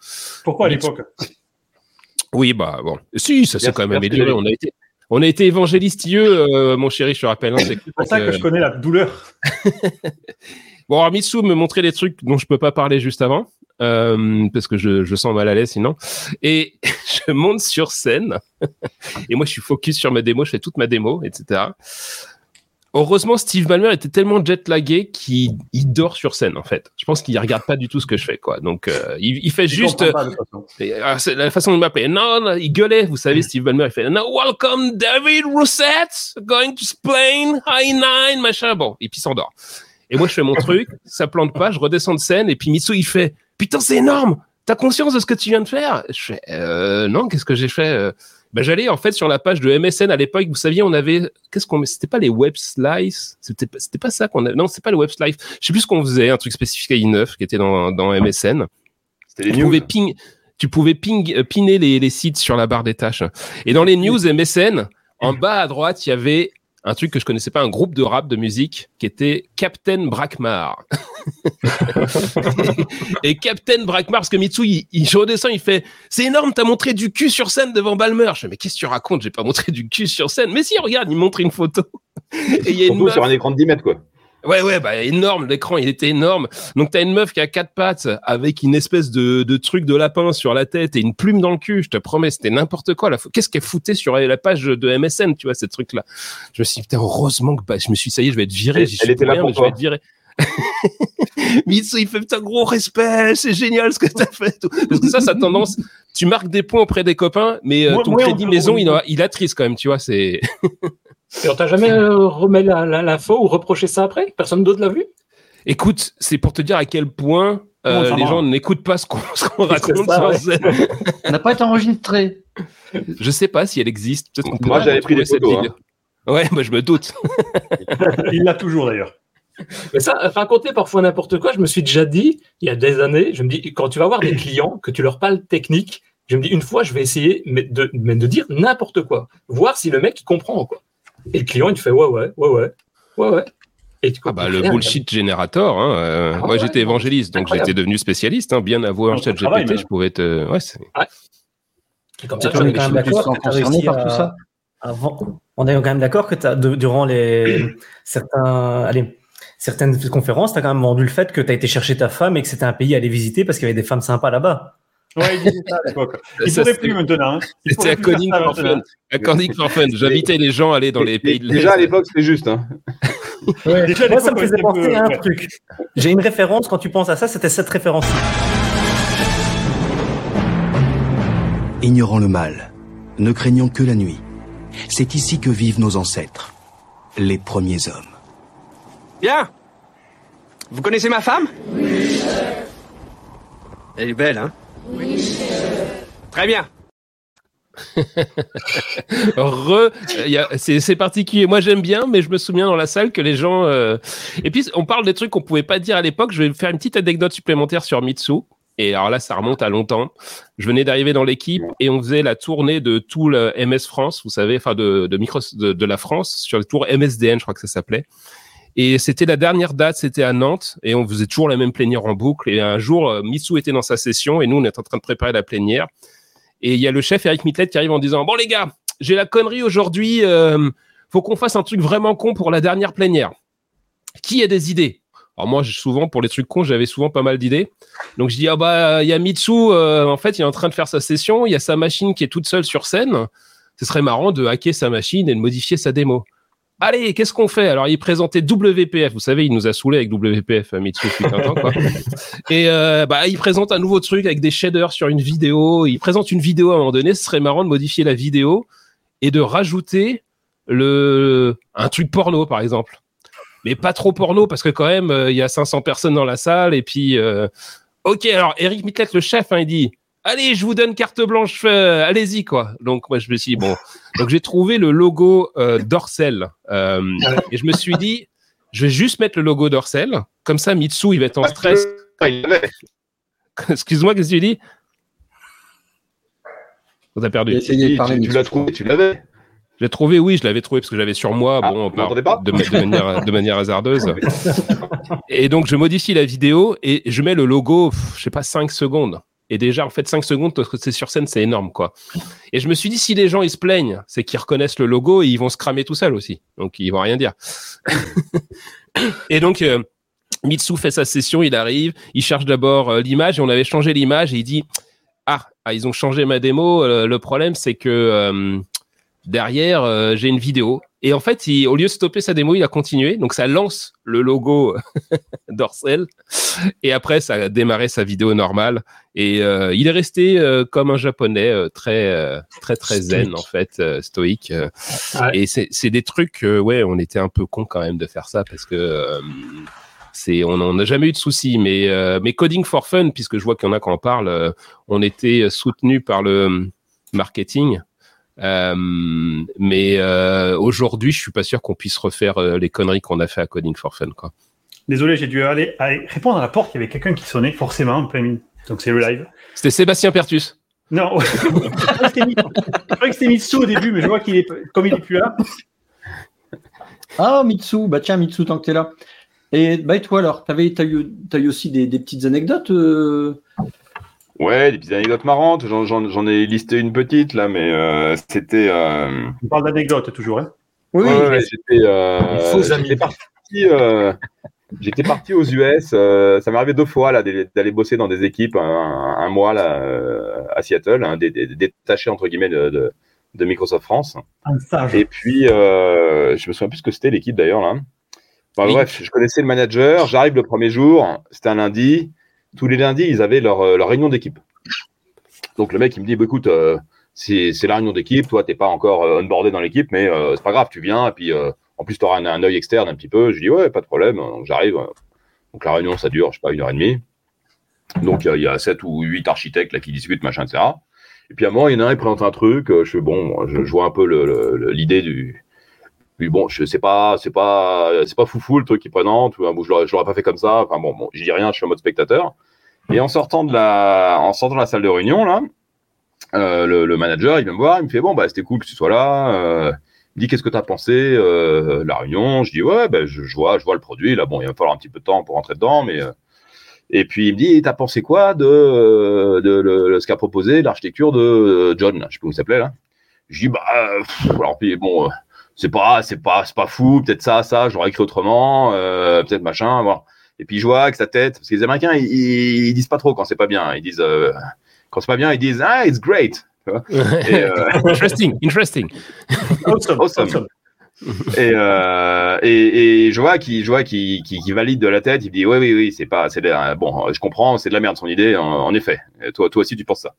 Pourquoi à l'époque oui bah bon. Si ça s'est quand même amélioré. On a été on a été évangéliste IE, euh, mon chéri, je te rappelle. hein, c'est pour ça que je connais la douleur. *laughs* Bon, alors Mitsu me montrait des trucs dont je peux pas parler juste avant, euh, parce que je, je sens mal à l'aise sinon. Et *laughs* je monte sur scène, *laughs* et moi je suis focus sur ma démo, je fais toute ma démo, etc. Heureusement, Steve Ballmer était tellement jet-lagué qu'il il dort sur scène, en fait. Je pense qu'il regarde pas du tout ce que je fais, quoi. Donc, euh, il, il fait juste... pas, façon. Et, ah, la façon de m'appeler. Non, non, il gueulait, vous savez, Steve Ballmer, il fait Welcome David Rousset, going to explain, high nine, machin. Bon, et puis il s'endort. Et moi, je fais mon *laughs* truc, ça plante pas, je redescends de scène, et puis Mitsu, il fait Putain, c'est énorme T'as conscience de ce que tu viens de faire? Je fais euh, Non, qu'est-ce que j'ai fait Ben, J'allais en fait sur la page de MSN à l'époque, vous saviez, on avait. Qu'est-ce qu'on. C'était pas les web slices C'était pas, c'était pas ça qu'on avait. Non, c'est pas le web slice. Je sais plus ce qu'on faisait, un truc spécifique à i9 qui était dans, dans MSN C'était les tu news. pouvais ping, tu pouvais ping, euh, piner les, les sites sur la barre des tâches. Et dans les news MSN, en bas à droite, il y avait un truc que je connaissais pas, un groupe de rap de musique qui était Captain Brakmar. *laughs* et Captain Brakmar, parce que Mitsu, il, il je redescends, il fait, c'est énorme, t'as montré du cul sur scène devant Balmer. Je fais, mais qu'est-ce que tu racontes? J'ai pas montré du cul sur scène. Mais si, regarde, il montre une photo. et il y a une meuf- sur un écran de 10 mètres, quoi. Ouais, ouais, bah énorme, l'écran, il était énorme. Donc t'as une meuf qui a quatre pattes avec une espèce de, de truc de lapin sur la tête et une plume dans le cul, je te promets, c'était n'importe quoi. Qu'est-ce qu'elle foutait sur la page de MSN, tu vois, ces trucs-là? Je me suis dit, putain, heureusement que bah, je me suis dit, ça y est, je vais être viré. Elle- elle était là pour mais je vais être viré. *laughs* Mitsu, il fait putain gros respect, c'est génial ce que t'as fait. Parce que ça, ça a tendance, tu marques des points auprès des copains, mais euh, ton on crédit maison, il, a- il attriste quand même, tu vois. C'est *laughs* Et on t'a jamais euh, remis la- la- l'info ou reproché ça après? Personne d'autre l'a vu? Écoute, c'est pour te dire à quel point euh, les gens n'écoutent pas ce qu'on *laughs* raconte ça, sur ouais. scène. Ça n'a pas été enregistré. Je sais pas si elle existe. Peut-être qu'on Moi, j'avais pris des cette photos, hein. vidéo. Ouais, moi je me doute. Il l'a toujours d'ailleurs. Mais ça, raconter parfois n'importe quoi, je me suis déjà dit, il y a des années, je me dis, quand tu vas voir des clients, que tu leur parles technique, je me dis, une fois, je vais essayer mais de, mais de dire n'importe quoi, voir si le mec il comprend. Quoi. Et le client, il te fait, ouais, ouais, ouais, ouais, ouais, ouais. Et tu Ah bah le bullshit générator. Hein, euh, Ah moi ouais, j'étais évangéliste, donc j'étais devenu spécialiste. Hein, bien avoué en Dans chat GPT, même. je pouvais te. Ouais, c'est- Et comme ça, les vois, quand même d'accord que réussi par tout ça. Avant, on est quand même d'accord que t'as, de- durant les *clears throat* certains, allez, certaines conférences, tu as quand même vendu le fait que tu as été chercher ta femme et que c'était un pays à aller visiter parce qu'il y avait des femmes sympas là-bas. Ouais, il disait ça à l'époque. Il pourrait c'est- plus maintenant. hein. C'était à ça for. Fun. For Fun. J'invitais les gens à aller dans les pays de l'Est. Déjà à l'époque, c'était juste. Hein. Déjà, Moi, ça me faisait penser peu- à un ouais. truc. J'ai une référence, quand tu penses à ça, c'était cette référence. Ignorant le mal, ne craignant que la nuit. C'est ici que vivent nos ancêtres, les premiers hommes. Bien. Vous connaissez ma femme? Elle est belle, hein? Très bien. *laughs* Re, euh, y a- c'est c'est particulier. Moi, j'aime bien, mais je me souviens dans la salle que les gens. euh, Et puis, on parle des trucs qu'on pouvait pas dire à l'époque. Je vais faire une petite anecdote supplémentaire sur Mitsu. Et alors là, ça remonte à longtemps. Je venais d'arriver dans l'équipe et on faisait la tournée de tout le MS France, vous savez, enfin de de, micro, de, de la France sur le tour MSDN, je crois que ça s'appelait. Et c'était la dernière date, c'était à Nantes, et on faisait toujours la même plénière en boucle. Et un jour, euh, Mitsu était dans sa session, et nous, on était en train de préparer la plénière. Et il y a le chef Eric Mitlet qui arrive en disant Bon, les gars, j'ai la connerie aujourd'hui, euh, faut qu'on fasse un truc vraiment con pour la dernière plénière. Qui a des idées? Alors, moi, souvent, pour les trucs cons, j'avais souvent pas mal d'idées. Donc, je dis Ah, bah, il y a Mitsu, euh, en fait, il est en train de faire sa session, il y a sa machine qui est toute seule sur scène. Ce serait marrant de hacker sa machine et de modifier sa démo. Allez, qu'est-ce qu'on fait? Alors, il présentait WPF. Vous savez, il nous a saoulé avec WPF, euh, Mitsu, depuis un temps, quoi. *laughs* Et euh, bah, il présente un nouveau truc avec des shaders sur une vidéo. Il présente une vidéo à un moment donné. Ce serait marrant de modifier la vidéo et de rajouter le un truc porno par exemple. Mais pas trop porno parce que quand même euh, il y a 500 personnes dans la salle et puis euh, OK, alors Eric Mitlet le chef hein, il dit Allez, je vous donne carte blanche, euh, allez-y quoi. Donc moi je me suis dit bon, donc j'ai trouvé le logo euh, d'Orcel euh, et je me suis dit je vais juste mettre le logo d'Orcel comme ça Mitsu il va être en stress. *laughs* Excuse-moi, qu'est-ce que tu dis? On t'a perdu. Tu, tu l'as trouvé, tu l'avais. Je l'ai trouvé, oui, je l'avais trouvé parce que j'avais sur moi, Ah, bon, par- pas de, de manière, de manière hasardeuse. et donc, je modifie la vidéo et je mets le logo, pff, je sais pas, 5 secondes. Et déjà, en fait, 5 secondes, c'est sur scène, c'est énorme, quoi. Et je me suis dit, si les gens, ils se plaignent, c'est qu'ils reconnaissent le logo et ils vont se cramer tout seuls aussi. Donc, ils vont rien dire. *laughs* et donc, euh, Mitsu fait sa session, il arrive, il cherche d'abord euh, l'image et on avait changé l'image et il dit, ah, ah, ils ont changé ma démo. euh, le problème, c'est que derrière, euh, j'ai une vidéo. Et en fait, il- au lieu de stopper sa démo, il a continué. Donc, ça lance le logo *laughs* d'Orcel. Et après, ça a démarré sa vidéo normale. Et euh, il est resté euh, comme un japonais, très, très, très zen, Stoïque. en fait, stoïque. Ouais. Et c'est des trucs, ouais, on était un peu con quand même de faire ça parce que c'est, on n'a jamais eu de soucis. Mais, euh, mais Coding for Fun, puisque je vois qu'il y en a qui en parlent, euh, on était soutenu par le marketing. Euh, mais euh, aujourd'hui, je suis pas sûr qu'on puisse refaire euh, les conneries qu'on a fait à Coding for Fun, quoi. Désolé, j'ai dû aller, aller répondre à la porte. Il y avait quelqu'un qui sonnait, forcément, en plein milieu. Donc c'est le live. C'était Sébastien Pertus. Non, *laughs* je croyais que c'était Mitsu au début, mais je vois qu'il est, comme il est plus là. Ah, Mitsu, bah tiens, Mitsu, tant que t'es là. Et, bah, et toi alors, t'avais, t'as, eu, t'as eu aussi des, des petites anecdotes euh, Ouais, des petites anecdotes marrantes. J'en- ai listé une petite là, mais euh, c'était. euh, On parle d'anecdotes toujours. Hein? Oui, ouais, ouais, j'étais. euh, parti. euh, J'étais parti aux US. euh, ça m'est arrivé deux fois là d'aller bosser dans des équipes un, un mois là euh, à Seattle, hein, détachés entre guillemets de, de, de Microsoft France. Un stage. Et puis, euh, je me souviens plus ce que c'était l'équipe d'ailleurs là. Enfin, Oui. Bref, je connaissais le manager. J'arrive le premier jour. C'était un lundi. Tous les lundis, ils avaient leur, euh, leur réunion d'équipe. Donc le mec, il me dit, bah, écoute, euh, c'est la réunion d'équipe. Toi, t'es pas encore euh, onboardé dans l'équipe, mais c'est pas grave, tu viens. Et puis, en plus, tu auras un, œil externe un petit peu. Je dis, ouais, pas de problème. J'arrive. Donc la réunion, ça dure, je sais pas, une heure et demie. Donc il y a sept ou huit architectes là qui discutent, machin, etc. Et puis à un il y en a un, il présente un truc. Je fais bon, je, vois un peu l'idée du. Puis bon, je sais pas, c'est pas, c'est pas foufou le truc qu'il présente. ou, Bon, je l'aurais, pas fait comme ça. Enfin bon, bon, je dis rien, je suis en mode spectateur. Et en sortant de la, en sortant de la salle de réunion là, euh, le, le manager, il vient me voir, il me fait bon bah c'était cool que tu sois là. Euh, il me dit qu'est-ce que tu as pensé euh, la réunion? Je dis ouais, ben je, je vois, je vois le produit. Là bon, il va falloir un petit peu de temps pour rentrer dedans, mais euh, et puis il me dit t'as pensé quoi de, euh, de, ce qu'a proposé l'architecture de euh, John Je sais pas comment il s'appelait là. Je dis bah euh, pff, alors puis bon. C'est pas, c'est pas, c'est pas fou, peut-être ça, ça, je l'aurais écrit autrement, euh, peut-être machin, voilà. Et puis je vois que sa tête, parce que les Américains, ils, ils, ils disent pas trop quand c'est pas bien. Ils disent, euh, quand c'est pas bien, ils disent ah, it's great. tu vois. *laughs* Et, euh, interesting, interesting. *laughs* Awesome. Awesome. awesome. et, euh, et, et je vois qu'il, je vois qu'il, qu'il, qu'il valide de la tête. Il dit oui, oui, oui, c'est pas, c'est bon, je comprends, c'est de la merde son idée, en, en effet. Et toi, toi aussi, tu penses ça.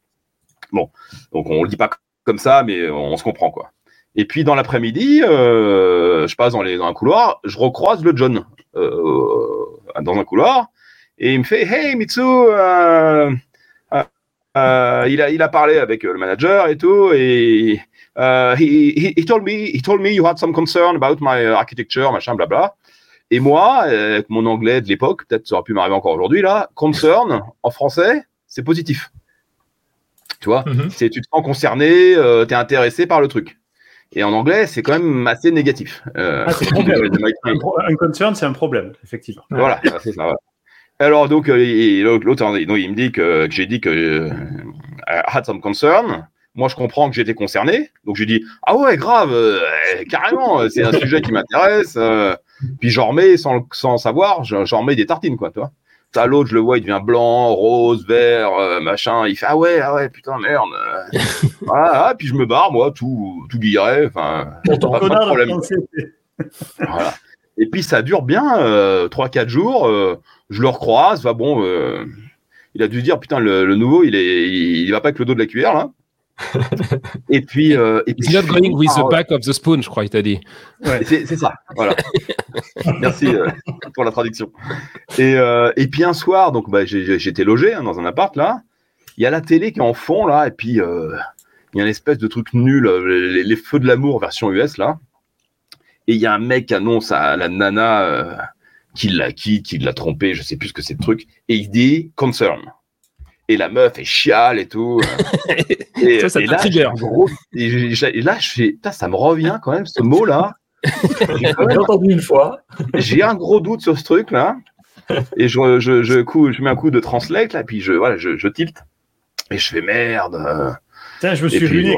Bon, donc on le dit pas comme ça, mais on se comprend quoi. Et puis dans l'après-midi, euh, je passe dans, les, dans un couloir, je recroise le John euh, dans un couloir, et il me fait Hey Mitsu, euh, euh, euh, il a il a parlé avec le manager et tout, et uh, he, he, he told me he told me you had some concern about my architecture, machin, blabla. Et moi, euh, avec mon anglais de l'époque, peut-être ça aurait pu m'arriver encore aujourd'hui là, concern en français, c'est positif. Tu vois, Mhm. c'est tu te sens concerné, euh, t'es intéressé par le truc. Et en anglais, c'est quand même assez négatif. Euh, Ah, c'est un *laughs* pro- un concern, c'est un problème, effectivement. voilà, c'est ça. ouais. Alors donc euh, l'autre, donc, il me dit que, que j'ai dit que euh, I had some concern. Moi, je comprends que j'étais concerné, donc j'ai dit ah ouais, grave, euh, carrément, c'est un sujet qui m'intéresse. euh. puis j'en remets sans, sans savoir, j'en j'en remets des tartines quoi, tu vois. T'as l'autre, je le vois, il devient blanc, rose, vert, euh, machin. Il fait ah ouais, ah ouais, putain merde. voilà, *laughs* ah, puis je me barre moi, tout, tout guilleret, enfin, Content. pas, pas de Connard, problème. français. Voilà. Et puis ça dure bien, euh, 3-4 jours. euh, je le recroise. Va bon, euh, il a dû se dire putain, le, le nouveau, il est, il, il va pas avec le dos de la cuillère là. Et puis, euh, et puis not going with the back of the spoon, je crois, il t'a dit. C'est c'est ça, voilà. *laughs* Merci euh, pour la traduction. Et, euh, et puis un soir, donc bah, j'étais logé hein, dans un appart là. Il y a la télé qui est en fond là, et puis euh, il y a une espèce de truc nul, euh, les, les feux de l'amour version US là. Et il y a un mec qui annonce à la nana euh, qu'il l'a quitte, qu'il l'a trompé, je sais plus ce que c'est le truc, et il dit concern. Et la meuf est chiale et tout. euh. *laughs* et, Ça, ça et là, trigger. gros- et, là, je fais, Putain, ça me revient quand même ce mot là. *laughs* J'ai quand même- J'ai entendu une fois. j'ai un gros doute sur ce truc là. Et je, je, je, coup, je mets un coup de translate là, puis je, voilà, je, je tilte. Et je fais merde. euh. Tiens, je me Et suis puis, ruiné.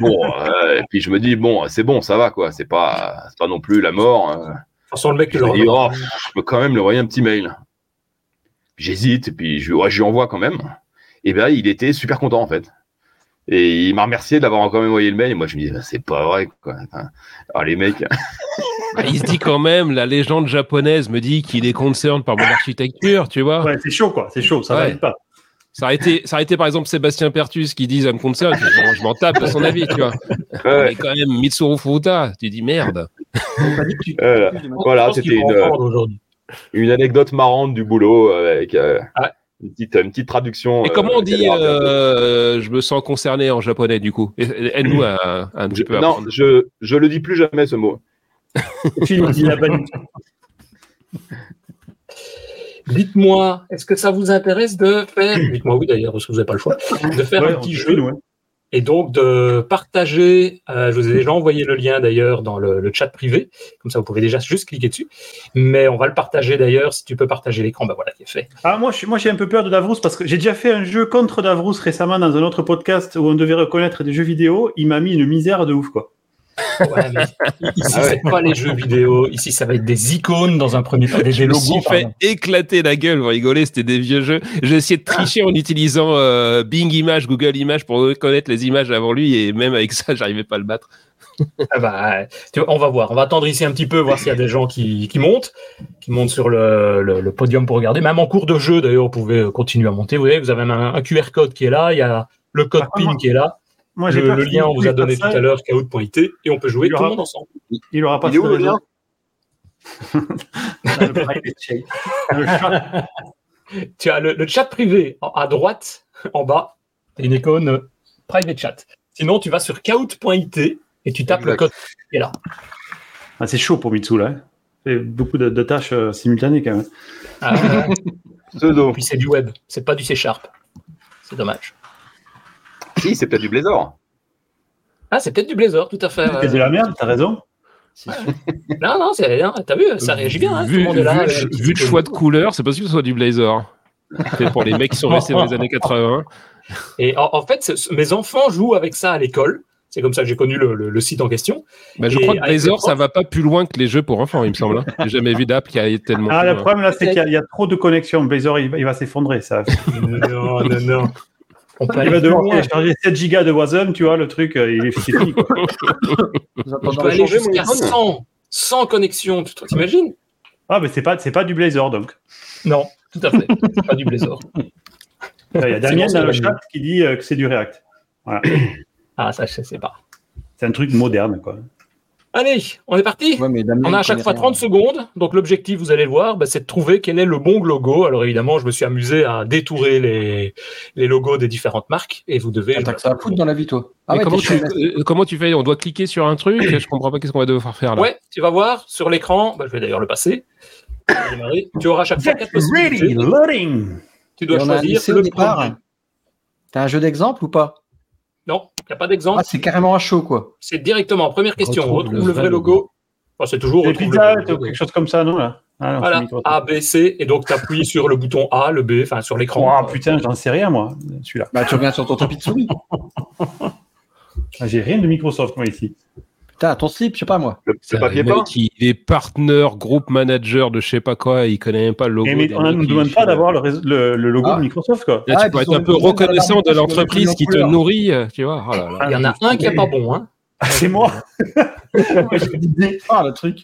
bon, bon, euh, et puis je me dis, bon, c'est bon, ça va quoi. C'est pas, non plus la mort. euh. De toute façon, le mec, tu Je le me dis, oh, je peux quand même lui envoyer un petit mail. J'hésite, et puis je, ouais, je lui envoie quand même. Et ben, il était super content en fait. Et il m'a remercié d'avoir quand même envoyé le mail. Et moi, je me dis, bah, c'est pas vrai quoi. Enfin, Alors les mecs, *laughs* Bah, il se dit quand même, la légende japonaise me dit qu'il est concerne par mon architecture, tu vois. Ouais, c'est chaud, quoi. C'est chaud, ça Ouais. va pas. Ça aurait, été, ça aurait été par exemple Sébastien Pertus qui dit ça me concerne, je, bon, je m'en tape de son avis, tu vois. Mais quand même, Mitsuru Furuta, tu dis merde. euh, voilà, c'était une, aujourd'hui. Une anecdote marrante du boulot euh, avec euh, Ouais. une, petite, une petite traduction. Et euh, comment on qu'elle dit euh, je me sens concerné en japonais du coup? Et- Aide-nous à, à un petit peu Non, apprendre. je, je le dis plus jamais ce mot. Philippe, il a banni. Dites-moi, est-ce que ça vous intéresse de faire, dites-moi oui d'ailleurs, parce que vous n'avez pas le choix, de faire Ouais, un petit jeu ouais. Et donc de partager, euh, je vous ai déjà envoyé le lien d'ailleurs dans le, chat privé, comme ça vous pouvez déjà juste cliquer dessus, mais on va le partager d'ailleurs, si tu peux partager l'écran, ben voilà, qui est fait. Ah, moi, moi, j'ai un peu peur de Davrous parce que j'ai déjà fait un jeu contre Davrous récemment dans un autre podcast où on devait reconnaître des jeux vidéo. Il m'a mis une misère de ouf, quoi. Ouais, mais *laughs* ici, Ah ouais. c'est pas les jeux vidéo, ici ça va être des icônes dans un premier temps, des Je me suis fait pardon. éclater la gueule, vous rigolez, c'était des vieux jeux. J'ai essayé de tricher en utilisant euh, Bing Images, Google Images pour reconnaître les images avant lui et même avec ça, *laughs* j'arrivais pas à le battre. Ah bah, tu vois, on va voir. On va attendre ici un petit peu, voir s'il y a des gens qui, qui montent, qui montent sur le, le- le podium pour regarder. Même en cours de jeu, d'ailleurs, vous pouvez continuer à monter. Vous voyez, vous avez même un, un QR code qui est là. Il y a le code Par PIN contre, qui est là. Moi, j'ai le, le lien, on vous a donné tout à l'heure, kahoot.it, et on peut jouer Il tout aura- le monde ensemble. Il aura pas Il est où, de le lien *laughs* Le private chat. Tu as le, le chat privé en- à droite, en bas, et une icône euh, private chat. Sinon, tu vas sur kahoot.it et tu tapes le code qui est là. Ah, c'est chaud pour Mitsu, là. hein. C'est beaucoup de, de tâches euh, simultanées, quand même. Ah, *laughs* Pseudo. puis c'est du web, c'est pas du C Sharp. C'est dommage. Si, c'est peut-être du Blazor. Ah, c'est peut-être du Blazor, tout à fait. C'est de la merde, t'as raison. Non, non, t'as vu, ça réagit bien. hein, tout vu, le monde est là. vu- avec un petit vu le icône. choix de couleur, c'est possible que ce soit du Blazer. C'est pour les mecs qui sont restés dans les années 80. Et en, en fait, mes enfants jouent avec ça à l'école. C'est comme ça que j'ai connu le, le- le site en question. Bah, je Et crois que Blazer, ça va pas plus loin que les jeux pour enfants, il me semble. hein. J'ai jamais vu d'app qui a été tellement. Ah, le problème, là, c'est qu'il y, a- il y a trop de connexions. Blazor, il va, il va s'effondrer, ça. *laughs* Non, non, non. On peut Il aller va devoir télécharger 7 gigas de Wasm, tu vois, le truc, euh, il est fini. *laughs* On peut aller jusqu'à 100, 100 connexions. Tu t'imagines? Ah, mais c'est pas, c'est pas du Blazor, donc. Non, tout à fait. C'est pas du Blazor. *laughs* Il y a Damien dans le chat qui dit euh, que c'est du React. Voilà. Ah, ça, je sais pas. C'est un truc moderne, quoi. Allez, on est parti Ouais, mais Damien, On a à chaque fois rien. 30 secondes. Donc l'objectif, vous allez le voir, bah, c'est de trouver quel est le bon logo. Alors évidemment, je me suis amusé à détourer les, les logos des différentes marques et vous devez. Ah, T'as que ça à foutre dans la vie, toi. Ah ouais, comment, tu, euh, comment tu fais? On doit cliquer sur un truc Je comprends pas qu'est-ce qu'on va devoir faire là. Ouais, tu vas voir sur l'écran. bah, je vais d'ailleurs le passer. *coughs* Tu auras à chaque fois quatre possibilités. loading Tu dois Et choisir le départ. premier. T'as un jeu d'exemple ou pas? Non, il n'y a pas d'exemple. Ah, c'est carrément à chaud, quoi. C'est directement, première question, Retrouve retrouve, le le vrai logo. Enfin, c'est toujours retrouve le pizzas, vrai logo. quelque chose comme ça, non, là Ah, non, Voilà. A, B, C, et donc tu appuies sur le bouton A, le B, enfin sur l'écran. Oh, putain, j'en sais rien, moi, celui-là. Bah, tu reviens sur ton tapis de souris. Ah, J'ai rien de Microsoft, moi, ici. Putain, ton slip, je sais pas moi. Le, le papier peint il est partenaire, groupe manager de je sais pas quoi, il connaît même pas le logo. Mais on ne nous demande pas d'avoir le, le, le logo Ah. de Microsoft, quoi. Là, Ah, tu et peux être un peu reconnaissant de t'as l'entreprise qui te couleur. nourrit. Tu vois, oh là là. Il y en a un qui est pas bon, hein. Ah, c'est moi *laughs* Ah, le truc.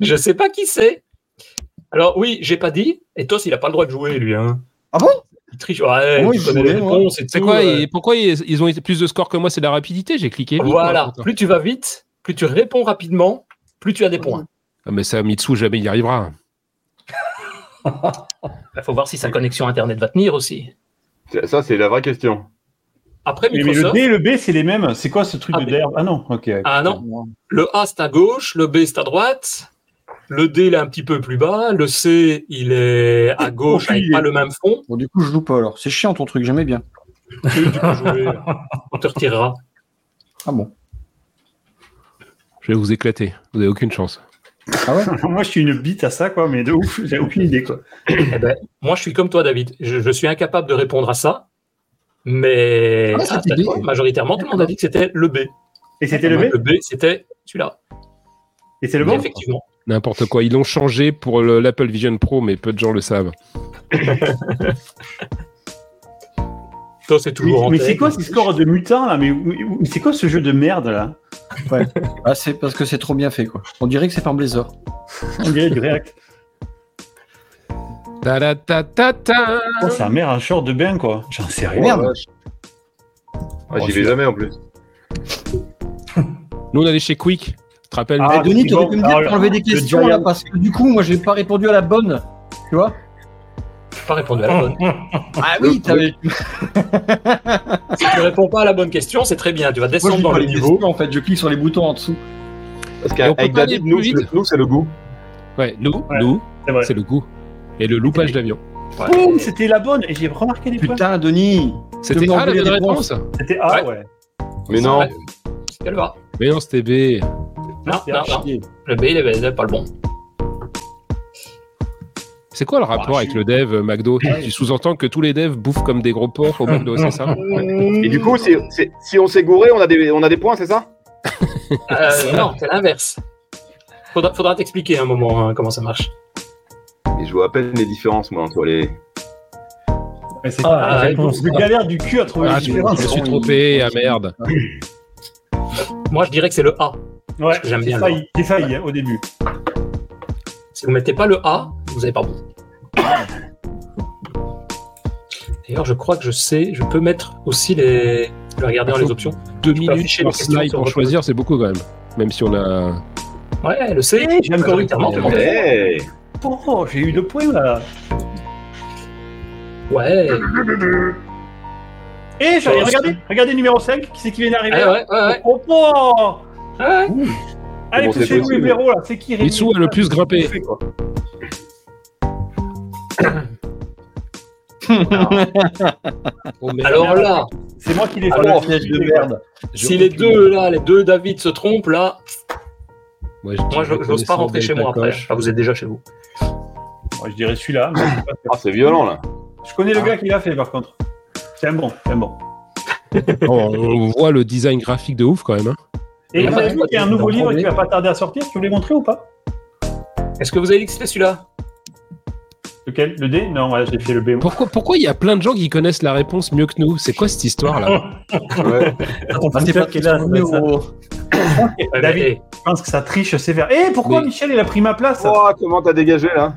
Je sais pas qui c'est. Alors oui, j'ai pas dit. Et Tos, il a pas le droit de jouer, lui. Hein. Ah bon? Ouais, réponses et C'est tout, quoi euh. et Pourquoi ils, ils ont plus de scores que moi? C'est de la rapidité. J'ai cliqué vite. Voilà. Plus tu vas vite, plus tu réponds rapidement, plus tu as des points. Ah, mais ça, Mitsu, jamais il y arrivera. Il *laughs* faut voir si sa connexion Internet va tenir aussi. C'est- Ça, c'est la vraie question. Après Mais, mais le D et le B, c'est les mêmes. C'est quoi ce truc Ah, de derrière? Ah non, ok. ah non, le A c'est à gauche, le B c'est à droite, le D il est un petit peu plus bas, le C il est à gauche Aucune avec pas le même fond. Bon, du coup, je joue pas alors. C'est chiant ton truc, j'aimais bien. Tu peux jouer, on te retirera. Ah bon Je vais vous éclater. Vous avez aucune chance. Ah ouais *laughs* Moi, je suis une bite à ça, quoi, mais de ouf, j'ai aucune idée, quoi. Eh ben, moi je suis comme toi David, je, je suis incapable de répondre à ça. Mais Ah, ah, majoritairement, tout le monde a dit que c'était le B. Et c'était le B Le B, c'était celui-là. Et c'est le bon Effectivement. N'importe quoi. Ils l'ont changé pour le- l'Apple Vision Pro, mais peu de gens le savent. *laughs* Toi, c'est Mais, toujours en mais tête. c'est quoi ces scores de mutants, là Mais, mais- mais c'est quoi ce jeu de merde, là Ouais. *laughs* Ah, c'est parce que c'est trop bien fait, quoi. On dirait que c'est par Blazer. *laughs* On dirait du React. Ta ta ta ta ta. Oh, mère un short de bain, quoi. J'en sais rien. Merde. Ah, J'y vais jamais en plus. Nous, on allait chez Quick. Tu te rappelles Ah, Denis, tu aurais pu me dire de t'enlever des questions, là, parce que du coup, moi, j'ai pas répondu à la bonne. Tu vois J'ai pas répondu à la bonne. *laughs* Ah oui, t'avais. si tu réponds pas à la bonne question, c'est très bien. Tu vas descendre dans le les niveau. questions, en fait. Je clique sur les boutons en dessous. Parce qu'avec David, nous, c'est- nous, c'est le goût. Ouais, nous, Ouais, nous, C'est le goût. Et le loupage d'avion. Boum, c'était la bonne. Et j'ai remarqué les points. Putain, Denis C'était A la bonne réponse C'était A, ouais. Mais non. Ouais. C'était le A. Mais non, c'était B. Non, c'est non, à non. chier. Le B, il est, pas le bon. C'est quoi le rapport Ah, avec le dev euh, McDo? Tu sous-entends que tous les devs bouffent comme des gros porcs au McDo, c'est ça? *laughs* Et du coup, si, si- si on s'est gouré, on a des, on a des points, c'est ça? *laughs* Euh, non, c'est l'inverse. Faudra, faudra t'expliquer un moment hein, comment ça marche. Et je vois à peine les différences, moi, entre les. Mais c'est Ah, pas la réponse. Je galère du cul à trouver Ah, les je, différences. je me suis trompé, ah merde. Moi, je dirais que c'est le A. Ouais, J'aime j'ai bien, failli, hein, au début. Si vous mettez pas le A, vous avez pas bon. D'ailleurs, je crois que je sais, je peux mettre aussi les. Je vais regarder dans les options. Deux minutes par slide pour choisir, c'est beaucoup quand même. Même si on a. Ouais, le C. J'ai encore eu. Hey Oh, j'ai eu deux points là. Ouais. Et j'allais Oh, regardez, regardez numéro 5, qui c'est qui vient d'arriver ouais, ouais, ouais. Oh, oh Ouais. Allez, Comment c'est touchez-vous les possible blaireaux là, c'est qui Rémi Mitsu a le plus grimpé. Fait, quoi. *coughs* Alors là, C'est moi qui l'ai fait. Alors, Piège de merde. si les deux là, les deux David se trompent là, Moi, je n'ose pas rentrer chez moi après. Enfin, vous êtes déjà chez vous. Moi, je dirais celui-là. mais je sais pas faire. Ah, c'est violent, là. Je connais le gars qui l'a fait par contre. C'est un bon, c'est un bon. *laughs* Oh, on voit le design graphique de ouf quand même. hein. Et vous avez ouais, vu qu'il y a un nouveau livre qui va pas tarder à sortir, tu veux les montrer ou pas? Est-ce que vous avez dit que c'était celui-là? Lequel? Le D? Non, ouais, j'ai fait le B. Pourquoi, pourquoi il y a plein de gens qui connaissent la réponse mieux que nous? C'est quoi cette histoire là *laughs* Ouais. Ton Ah, c'est computer pas qui est là, ça. David. Je pense que ça triche sévère. Eh, pourquoi Mais- Michel, il a pris ma place? Oh, comment t'as dégagé, là?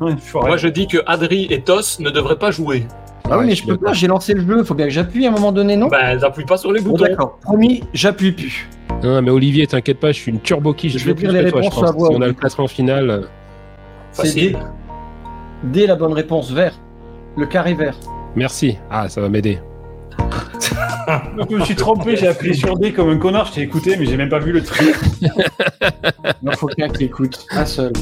Ouais, Moi je dis que Adri et Tos ne devraient pas jouer. Ah oui, Ouais, mais je peux pas, j'ai lancé le jeu, faut bien que j'appuie à un moment donné, non? Ben, n'appuie pas sur les boutons. d'accord. Promis, j'appuie plus. Non, mais Olivier, t'inquiète pas, je suis une turbo quiche. Je vais dire les que toi, je réponses pense. à voix Si on a le classement final. euh, C'est Facile. D. D, la bonne réponse, vert. Le carré vert. Merci. Ah, ça va m'aider. Je me suis trompé, j'ai appuyé sur D comme un connard, je t'ai écouté, mais j'ai même pas vu le truc. *laughs* Il faut qu'un qui écoute. Un seul.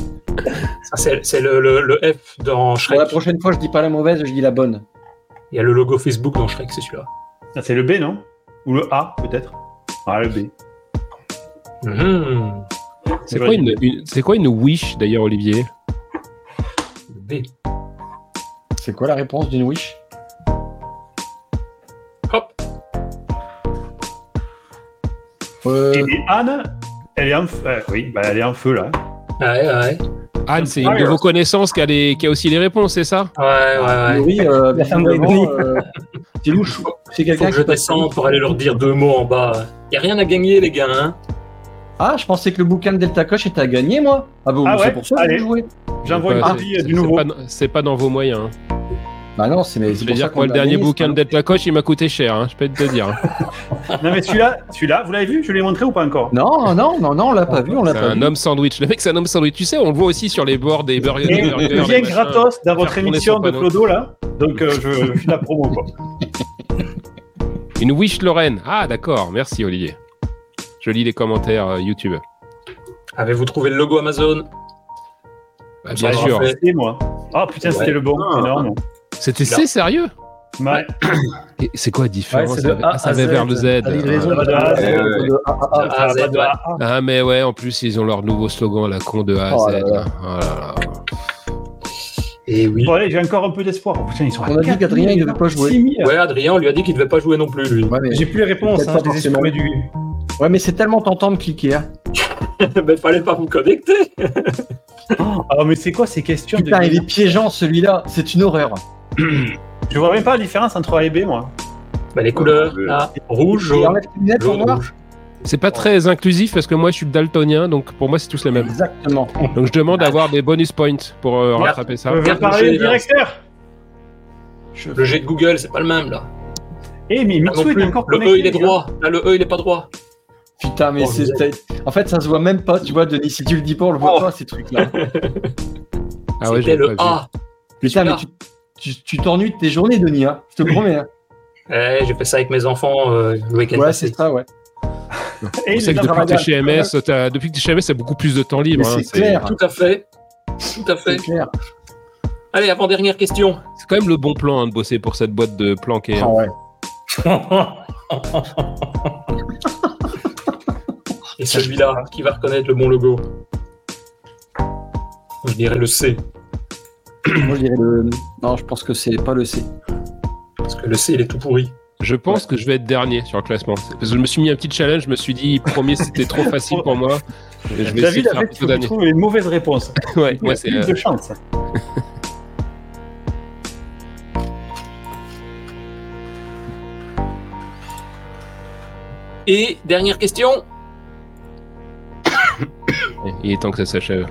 Ça, c'est le, le- le F dans Pour Shrek. la prochaine fois, je dis pas la mauvaise, je dis la bonne. Il y a le logo Facebook dans Shrek, c'est celui-là. Ah, c'est le B, non? Ou le A, peut-être? Ah, le B. Mhm. C'est quoi une, une- c'est quoi une wish d'ailleurs, Olivier? B. C'est quoi la réponse d'une wish? Hop. euh, Et Anne, elle est en feu. euh, oui, bah, elle est en feu, là. Ouais, ouais. Anne, c'est une de vos connaissances qui a, les- qui a aussi les réponses, c'est ça? Ouais, ouais, ouais. Oui, euh, La femme de visiblement, Denis. euh, c'est louche. C'est quelqu'un que je descende pour aller leur dire deux mots en bas. Y a rien à gagner, les gars. Hein Ah, je pensais que le bouquin de Delta Coche était à gagner, moi. Ah bon, Ah c'est pour ça que j'ai joué. J'envoie une Bah, partie du nouveau. C'est pas dans vos moyens. hein. Bah non, c'est mais Je veux dire que moi, le dernier bouquin de Delta Coche, il m'a coûté cher, hein, je peux te le dire. *laughs* Non, mais celui-là, celui-là, vous l'avez vu Je l'ai montré ou pas encore? Non, non, non, non, on l'a pas vu, on l'a C'est pas un vu. homme sandwich. Le mec, c'est un homme sandwich. Tu sais, on le voit aussi sur les bords des burgers. Il machins. gratos dans votre émission de. Clodo, là. Donc, euh, je, je fais la promo, quoi. Une Wish Lorraine. Ah, d'accord. Merci, Olivier. Je lis les commentaires euh, YouTube. Avez-vous trouvé le logo Amazon Bah, bien sûr. C'est moi. Ah, putain, Ouais. c'était le bon. Ah. Énorme. C'était. C, sérieux? Ouais. Et C'est quoi la différence Ouais, ah, ça va vers le Z. Ah, mais ouais, en plus, ils ont leur nouveau slogan, la con de A à Oh Z. là là. Oh là là. Et oui. Bon, allez, j'ai encore un peu d'espoir. Oh, putain, ils sont à On a dit 4 qu'Adrien, il devait pas jouer. 6 000. Ouais, Adrien, on lui a dit qu'il devait pas jouer non plus, lui. Ouais, mais, J'ai plus les réponses, hein, pas je les ai du. Ouais, mais c'est tellement tentant de cliquer. Hein. *laughs* Mais fallait pas vous connecter. *laughs* Ah, mais c'est quoi ces questions Putain, de... il est piégeant celui-là, c'est une horreur. *clears throat* Je vois même pas la différence entre A et B, moi. Bah, les couleurs, là, rouge, jaune, rouge. C'est pas très inclusif parce que moi, je suis daltonien, donc pour moi, c'est tous les mêmes. Exactement. Donc, je demande d'avoir des bonus points pour euh, rattraper ça. Regarde parler là. directeur. Le jet de Google, c'est pas le même, là. Eh, mais non Mitsu est plus. encore Le connecté. E, il est droit. Là, le E, il est pas droit. Putain, mais Oh, c'est. En fait, ça se voit même pas, tu vois, Denis. Si tu le dis pas, on le voit Oh. pas, ces trucs-là. *laughs* Ah ouais, j'ai le pas vu. A. Putain, mais tu tu- tu t'ennuies de tes journées, Denis, hein. Je te promets. hein. Eh, j'ai fait ça avec mes enfants euh, le week-end Ouais, c'est ça, ouais. *laughs* Et Tu sais que depuis que t'es dans chez MS, t'as- depuis que t'es chez MS, t'as beaucoup plus de temps libre. Hein, c'est clair. Tout à fait. Tout à fait. Clair. Allez, avant-dernière question. C'est quand même le bon plan hein, de bosser pour cette boîte de planqués. Ah hein. ouais. *laughs* Et celui-là, qui va reconnaître le bon logo Je dirais le C. Moi, je dirais le. Non, je pense que c'est pas le C. Parce que le C, il est tout pourri. Je pense que je vais être dernier sur le classement. C'est- Parce que je me suis mis un petit challenge, je me suis dit, premier, c'était trop facile pour moi. Et je vais essayer David, faire fait, les mauvaises réponses. Ouais, a c'est. plus euh, de chance. Et dernière question. Il est temps que ça s'achève.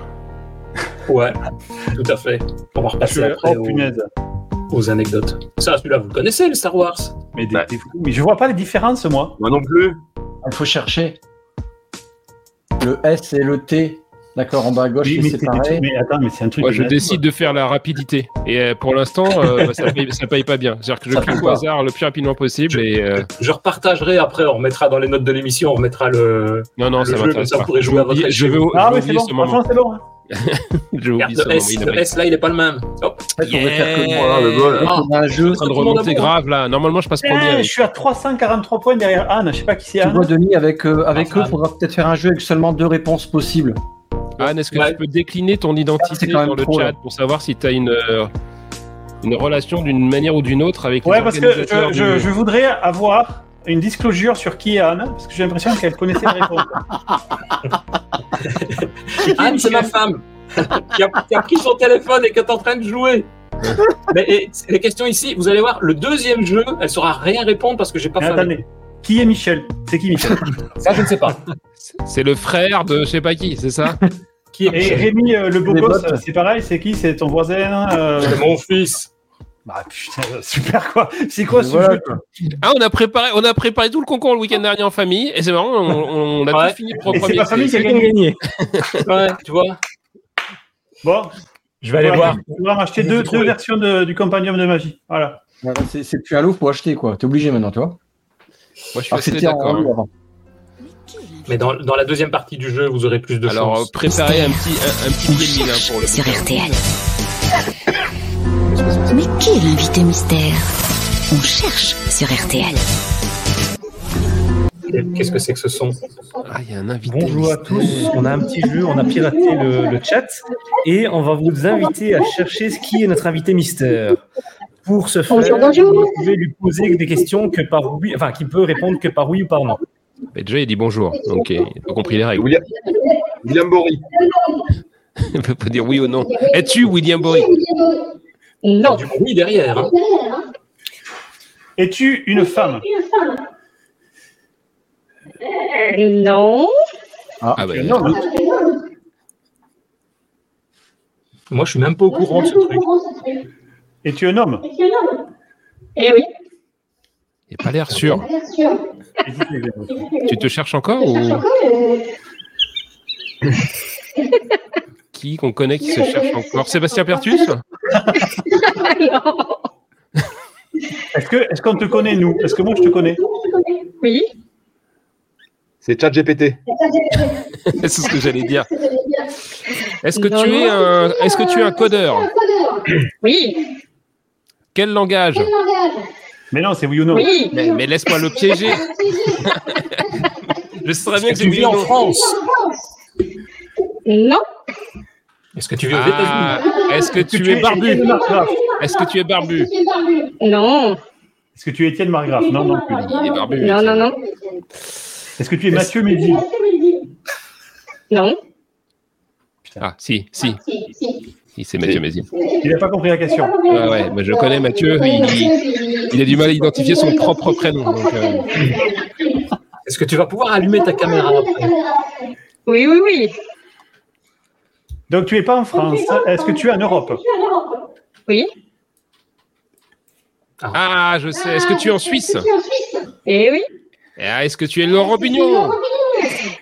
Ouais, tout à fait. On va repasser après Oh, aux, punaise. aux anecdotes. Ça, celui-là, vous le connaissez, le Star Wars Mais des- fou. Mais je vois pas les différences, moi. Moi non plus. Il faut chercher. Le S et le T. D'accord, en bas à gauche, Mais, c'est mais trucs- mais attends, mais c'est un truc. Moi, je décide de faire la rapidité. Et euh, pour l'instant, euh, *laughs* bah, ça, paye, ça paye pas bien. C'est-à-dire que je clique au hasard le plus rapidement possible. Et euh, Je repartagerai après, on remettra dans les notes de l'émission, on remettra le. non, non, Le ça jeu, ça, pas. vous pourrez Je jouer vais à votre oublier- je vais, je Ah, vais mais c'est oublier bon, ce moment. franchement, c'est bon. hein. *laughs* Je Regarde, le moment. S, le S, là, il est pas le même. Hop. On va faire que Yeah. le bol. Dès qu'on a un jeu, en train de remonter grave là. Normalement, je passe premier. Eh, je suis à 343 points derrière Anne. Je sais pas qui c'est tu Anne. vois, Denis, avec, euh, avec Ah, eux, il faudra peut-être faire un jeu avec seulement deux réponses possibles. Anne, est-ce que Ouais. tu peux décliner ton identité quand même dans le chat là. pour savoir si tu as une, euh, une relation d'une manière ou d'une autre avec Ouais, les parce que je, je- du- je voudrais avoir une disclosure sur qui est Anne, parce que j'ai l'impression qu'elle connaissait les réponses. *laughs* Anne, c'est ma femme *laughs* qui, a, qui a pris son téléphone et qui est en train de jouer. Mais et, les questions ici, vous allez voir, le deuxième jeu, elle saura rien répondre parce que j'ai pas fait. qui est Michel? C'est qui Michel? Ça, je ne sais pas. C'est le frère de je sais pas qui, c'est ça? *laughs* Qui est Et Rémi, euh, le beau gosse, c'est pareil, c'est qui? C'est ton voisin euh, C'est mon fils. Bah putain, *laughs* super quoi C'est quoi ce Voilà, jeu? quoi. Ah, on a préparé, on a préparé tout le concours le week-end dernier en famille et c'est marrant, on, on a Ouais. tout fini pour Et c'est premier. ma famille qui a C'est- gagné. *laughs* Ouais, tu vois. Bon, Je vais aller voir. On va m'acheter deux, deux versions de- du Compendium de magie. Voilà. Voilà, c'est c'est plus un lot, faut acheter, quoi. T'es obligé maintenant, tu vois. Moi, je suis d'accord. Mais dans, dans la deuxième partie du jeu, vous aurez plus de Alors, chance. préparez un petit, un, un petit hein, pour le sur RTL. Mais qui est l'invité mystère? On cherche sur RTL. Qu'est-ce que c'est que ce son? Ah, il y a un invité. Bonjour à tous, on a un petit jeu, on a piraté le, le chat et on va vous inviter à chercher ce qui est notre invité mystère. Pour ce faire, Bonjour, bonjour. vous pouvez lui poser des questions que par oui, enfin qui peut répondre que par oui ou par non. Mais déjà, il dit bonjour, donc il a compris les règles. William, William Bory. *laughs* Il peut pas dire oui ou non. Es-tu William Bory? Non. Du bruit derrière. hein. Es-tu une femme? Non. Ah, Ah, bah, non, mais- Moi, je suis même pas au courant de ce truc. Et tu es un homme? Eh oui. Il n'a pas l'air sûr. *laughs* Tu te cherches encore ou *laughs* qui qu'on connaît qui se cherche encore Sébastien Pertus? *laughs* Est-ce que est-ce qu'on te connaît nous? Est-ce que moi je te connais? Oui. C'est ChatGPT. C'est ce que j'allais dire. Est-ce que tu es un est-ce que tu es un codeur? Oui. Quel langage? Mais non, c'est oui ou non. Oui. Mais, mais laisse-moi le piéger. *laughs* Je saurais bien que tu vis en. France Non. Est-ce que tu vis aux Ah, États-Unis Est-ce que tu es barbu? Est-ce que tu es barbu? Non. Est-ce que tu es Étienne Margraf? Non, non plus. Il est barbu. Non, non, non. Est-ce que tu es Mathieu Médine Non. Ah, si, si. Si, c'est Mathieu Mézine. Il n'a pas compris la question. Ouais, ouais, mais je connais Mathieu, il, il a du mal à identifier son propre prénom. euh, Est-ce que tu vas pouvoir allumer ta caméra après? Oui, oui, oui. Donc tu es pas en France. Est-ce que tu es en Europe? Oui. Ah, je sais. Est-ce que tu es en Suisse? Eh oui. Ah, Est-ce que tu es Laurent Bugnon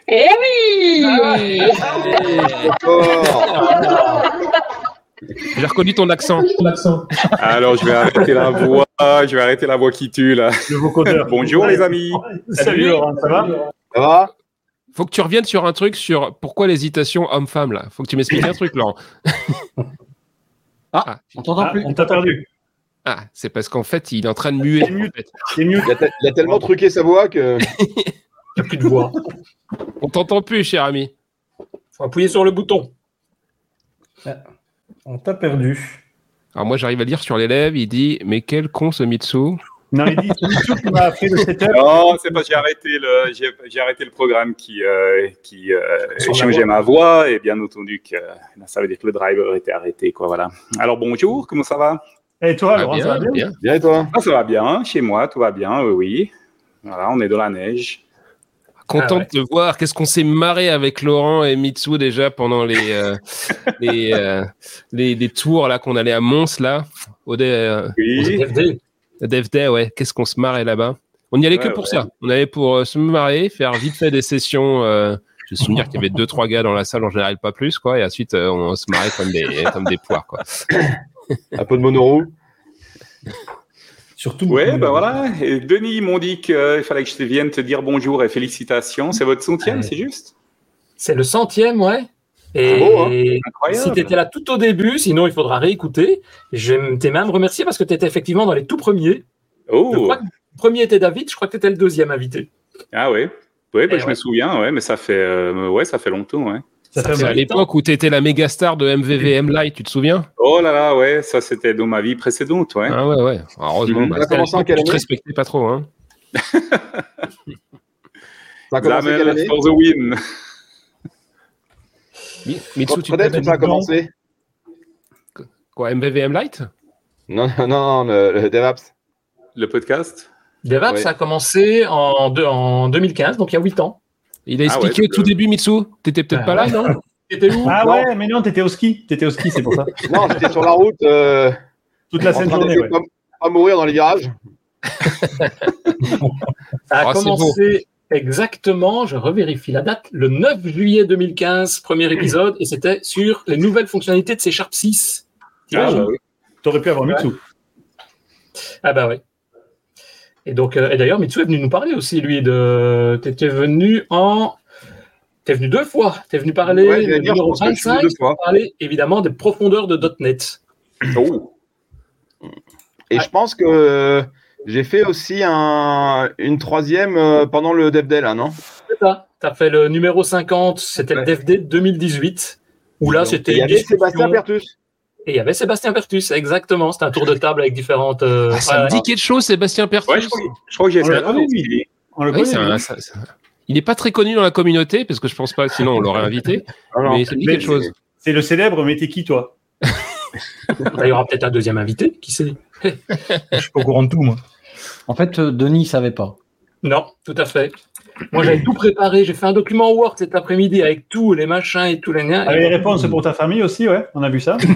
Eh oui. *laughs* J'ai reconnu ton accent. Alors, je vais arrêter la voix, je vais arrêter la voix qui tue, là. Le. Bonjour, les amis. Salut Laurent, ça va Ça va Faut que tu reviennes sur un truc sur pourquoi l'hésitation homme-femme là. Faut que tu m'expliques un truc, Laurent. *laughs* Ah, on t'entend Ah, plus. On t'a perdu. Ah, c'est parce qu'en fait, il est en train de muer. C'est mieux. il a, te- il a tellement truqué sa voix que. *laughs* Il n'y a plus de voix. On t'entend plus, cher ami. faut appuyer sur le bouton. On t'a perdu. Alors moi, j'arrive à lire sur les lèvres. Il dit, mais quel con ce Mitsu. Non, il dit c'est Mitsu qui m'a fait le setup. Non, c'est parce que j'ai arrêté le, j'ai, j'ai arrêté le programme qui, euh, qui euh, changeait ma voix et bien entendu que ça veut dire que le driver était arrêté, quoi, voilà. Alors bonjour, comment ça va? Et toi, Ah, Laurent, ça va bien, bien? bien. Bien et toi? Ah, Ça va bien, chez moi, tout va bien, oui, oui. Voilà, on est dans la neige. Content Ah ouais. de te voir. Qu'est-ce qu'on s'est marré avec Laurent et Mitsu déjà pendant les euh, *laughs* les, euh, les les tours là qu'on allait à Mons là au euh, Oui, DFD. Dev Day, ouais. Qu'est-ce qu'on se marrait là-bas? On y allait que pour ouais. ça. On allait pour euh, se marrer, faire vite fait des sessions. Euh, je me souviens qu'il y avait deux trois gars dans la salle en général, pas plus quoi. Et ensuite euh, on se marrait comme des comme des poires quoi. Un peu de monoroue Surtout. ouais, ben de- voilà. Et Denis, ils m'ont dit qu'il fallait que je vienne te dire bonjour et félicitations. C'est votre centième, Ouais. c'est juste? C'est le centième, ouais. Et C'est beau, hein si Incroyable. tu étais là tout au début, sinon il faudra réécouter. Je t'ai même remercié parce que tu étais effectivement dans les tout premiers. Je Oh, crois que le premier était David, je crois que tu étais le deuxième invité. ah ouais. Ben, Eh je ouais. me souviens, ouais, mais ça fait, euh, ouais, ça fait longtemps, ouais. Ça fait à l'époque où tu étais la méga star de MVVM Light, tu te souviens? Oh là là, ouais, ça c'était dans ma vie précédente, ouais. Ah ouais, ouais. Heureusement, Mhm. bah, Ça a te année? respectais pas trop. Hein. Ça a commencé quelle année? For the win. Mi- Mitsu, tu Peut-être ça a commencé. Quoi, MVVM Light Non, non, non, le, le DevApps. Le podcast? DevApps, ça a commencé en, en 2015, donc il y a 8 ans. Il a Ah expliqué ouais, au tout donc, début, Mitsu. T'étais peut-être Ah pas là, non *laughs* T'étais où Ah Non. ouais, mais non, t'étais au ski. T'étais au ski, c'est pour ça. *laughs* Non, j'étais sur la route, euh, Toute la train journée, ouais. pas, pas mourir dans les virages. *laughs* Ça a Ah, commencé exactement, je revérifie la date, le 9 juillet 2015, premier épisode, et c'était sur les nouvelles fonctionnalités de C Sharp 6. Ah, bah oui. T'aurais pu avoir Mitsu. Ah bah oui. Et donc, euh, et d'ailleurs, Mitsu est venu nous parler aussi, lui, de. T'étais venu en. T'es venu deux fois. T'es venu parler Ouais, dire, numéro pense que je suis venu 25, deux fois. parler évidemment des profondeurs de .NET. Oh. Et je pense que j'ai fait aussi un, une troisième euh, pendant le DevDay, là, non? C'est ça. T'as fait le numéro 50, c'était le DevD 2018, où là, c'était. Il y avait. Sébastien Pertus. Et il y avait Sébastien Pertus, exactement. C'était un tour de table avec différentes. euh, Ah, Ça me dit quelque chose, Sébastien Pertus. Ouais, je crois, je crois que j'ai le Oui, lui. ça- ça- Il n'est pas très connu dans la communauté, parce que je pense pas, sinon on l'aurait invité. *laughs* Ah mais ça me dit quelque chose. C'est le célèbre, mais t'es qui, toi *laughs* Il y aura peut-être un deuxième invité, qui sait Je suis pas au courant de tout, moi. En fait, euh, Denis, il savait pas. Non, tout à fait. Moi, j'avais tout préparé. J'ai fait un document Word cet après-midi avec tous les machins et tous les liens. Avec les réponses pour ta famille aussi, ouais, on a vu ça. *laughs*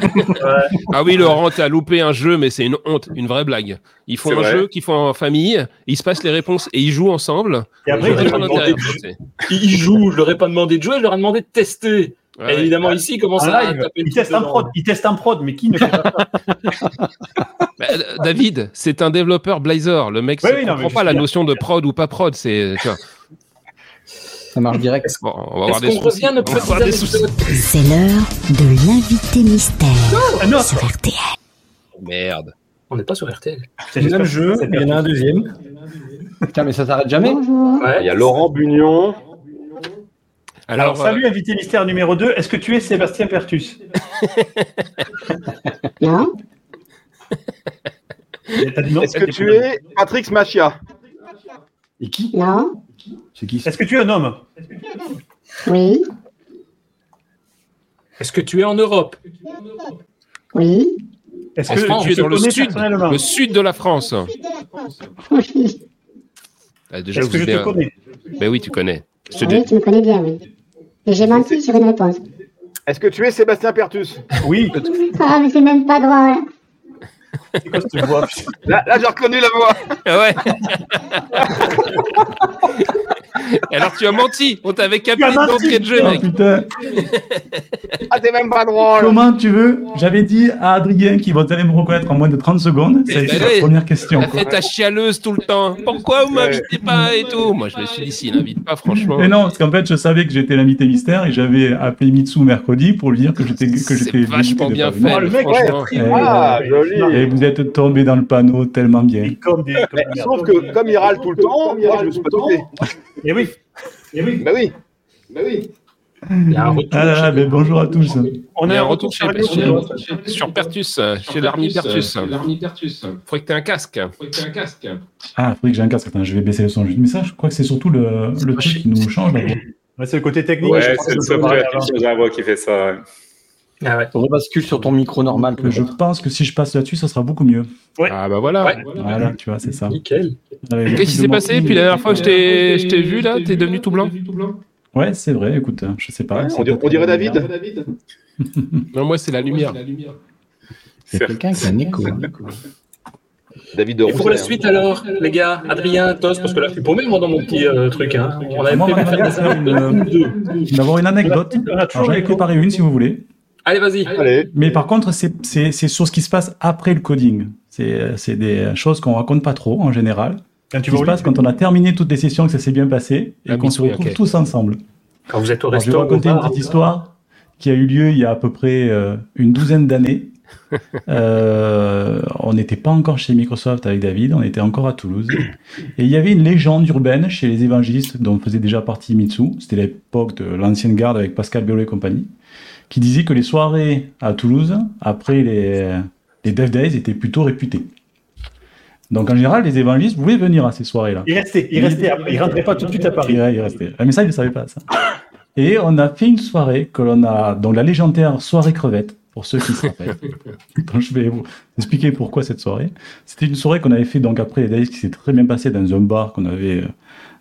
Ah oui, Laurent, t'as loupé un jeu, mais c'est une honte, une vraie blague. Ils font un vrai. jeu qu'ils font en famille, ils se passent les réponses et ils jouent ensemble. Et après, Ils. Ils jouent. Je leur ai pas demandé de jouer, je leur ai demandé de tester. Ouais, évidemment, ici, ils le testent truc en dedans. prod, ils testent en prod, mais qui ne fait pas ça *laughs* Bah, David, c'est un développeur Blazor. Le mec ne oui, comprend pas la notion de prod ou pas prod. C'est. Ça marche direct. Bon, on va avoir Est-ce des qu'on soucis. revient notre des C'est l'heure de l'invité mystère Ah non, sur RTL. Merde. On n'est pas sur RTL. c'est Le même jeu, il y en a un deuxième. Putain, mais ça s'arrête jamais. Il y a Laurent Bunion. Alors, Alors, salut, invité mystère numéro 2. Est-ce que tu es Sébastien Pertus *laughs* Non Est-ce que tu es Patrick Smachia? Et qui Non C'est qui ça Est-ce que tu es un homme Oui Est-ce que tu es en Europe Oui Est-ce est-ce que, tu es dans le sud, le sud de la France Oui Ah, Déjà, Est-ce que vous je te bien- connais Ben oui, tu connais. Je te Oui, dis- tu me connais bien, oui. Et j'ai menti sur une réponse. Est-ce que tu es Sébastien Pertus Oui. Ah, mais c'est même pas drôle. C'est quoi cette voix Là, là j'ai reconnu la voix. Ah ouais. *laughs* Alors tu as menti. On t'avait capté dans menti, quel jeu, Oh, mec putain, Ah, t'es même pas drôle. comment tu veux J'avais dit à Adrien qu'il va allez me reconnaître en moins de 30 secondes. A Eh ben la première question. T'as fait ta chialeuse tout le temps. Pourquoi vous m'invitez pas et tout Moi, je me suis dit, s'il n'invite pas, franchement. Mais non, parce qu'en fait, je savais que j'étais l'invité mystère et j'avais appelé Mitsu mercredi pour lui dire que j'étais que C'est j'étais vachement de bien fait, Ah, le mec, ouais, Ah, euh, joli. et vous êtes tombé dans le panneau tellement bien. Comme des. Sauf *laughs* que comme il râle tout le temps, moi je me suis pas. Et oui. Et oui. Bah oui. Bah oui. Il y a un retour. Ah là là, mais bonjour à tous. On a un en retour chez, sur chez- Pertus, euh, chez l'armée Pertus. Faudrait que tu aies un casque. Ah, il faudrait que j'ai un casque. Attends, je vais baisser le son. juste. Mais ça, je crois que c'est surtout le, le truc qui nous change. Ouais, c'est le côté technique. Ouais, je pense c'est que le software qui fait ça. Ah ouais. Rebascule sur ton micro normal. Je pense que si je passe là-dessus, ça sera beaucoup mieux. Ah bah voilà. Ouais. Voilà, tu vois, c'est ça. Nickel. Qu'est-ce qui s'est passé. Puis la dernière fois que je t'ai je t'ai vu là, t'es devenu tout blanc Ouais, c'est vrai, écoute, euh, je sais pas. On dirait, on dirait David. Non, moi c'est la lumière. A quelqu'un qui a un écho. hein. David de Et pour la suite alors, les gars, Adrien, Tos, parce que là je suis paumé moi dans mon petit euh, truc. Hein. On avait Moi, prévu de j'aimerais faire des une- D'avoir une anecdote. Alors, toujours J'en ai l'écho. préparé une si vous voulez. Allez, vas-y. Allez. Mais par contre, c'est c'est- c'est sur ce qui se passe après le coding. C'est c'est des choses qu'on raconte pas trop en général. Quand Ce tu qui vas se passe quand on a terminé toutes les sessions, que ça s'est bien passé et Ah, qu'on se retrouve tous ensemble. Quand vous êtes au Alors, je vais raconter une petite histoire qui a eu lieu il y a à peu près euh, une douzaine d'années. *laughs* Euh, on n'était pas encore chez Microsoft avec David, on était encore à Toulouse. Et il y avait une légende urbaine chez les évangélistes dont faisait déjà partie Mitsu. C'était l'époque de l'ancienne garde avec Pascal Bélo et compagnie. Qui disait que les soirées à Toulouse, après les, les Dev Days, étaient plutôt réputées. Donc en général, les évangélistes pouvaient venir à ces soirées-là. Il restait, il restait, après, il rentrait pas tout de suite à Paris. Il, il restait. Ah, Mais ça, il ne savait pas, ça. Et on a fait une soirée que l'on a, donc la légendaire soirée crevette, pour ceux qui se rappellent. *laughs* donc je vais vous expliquer pourquoi cette soirée. C'était une soirée qu'on avait fait donc après les Days qui s'est très bien passée dans un bar qu'on avait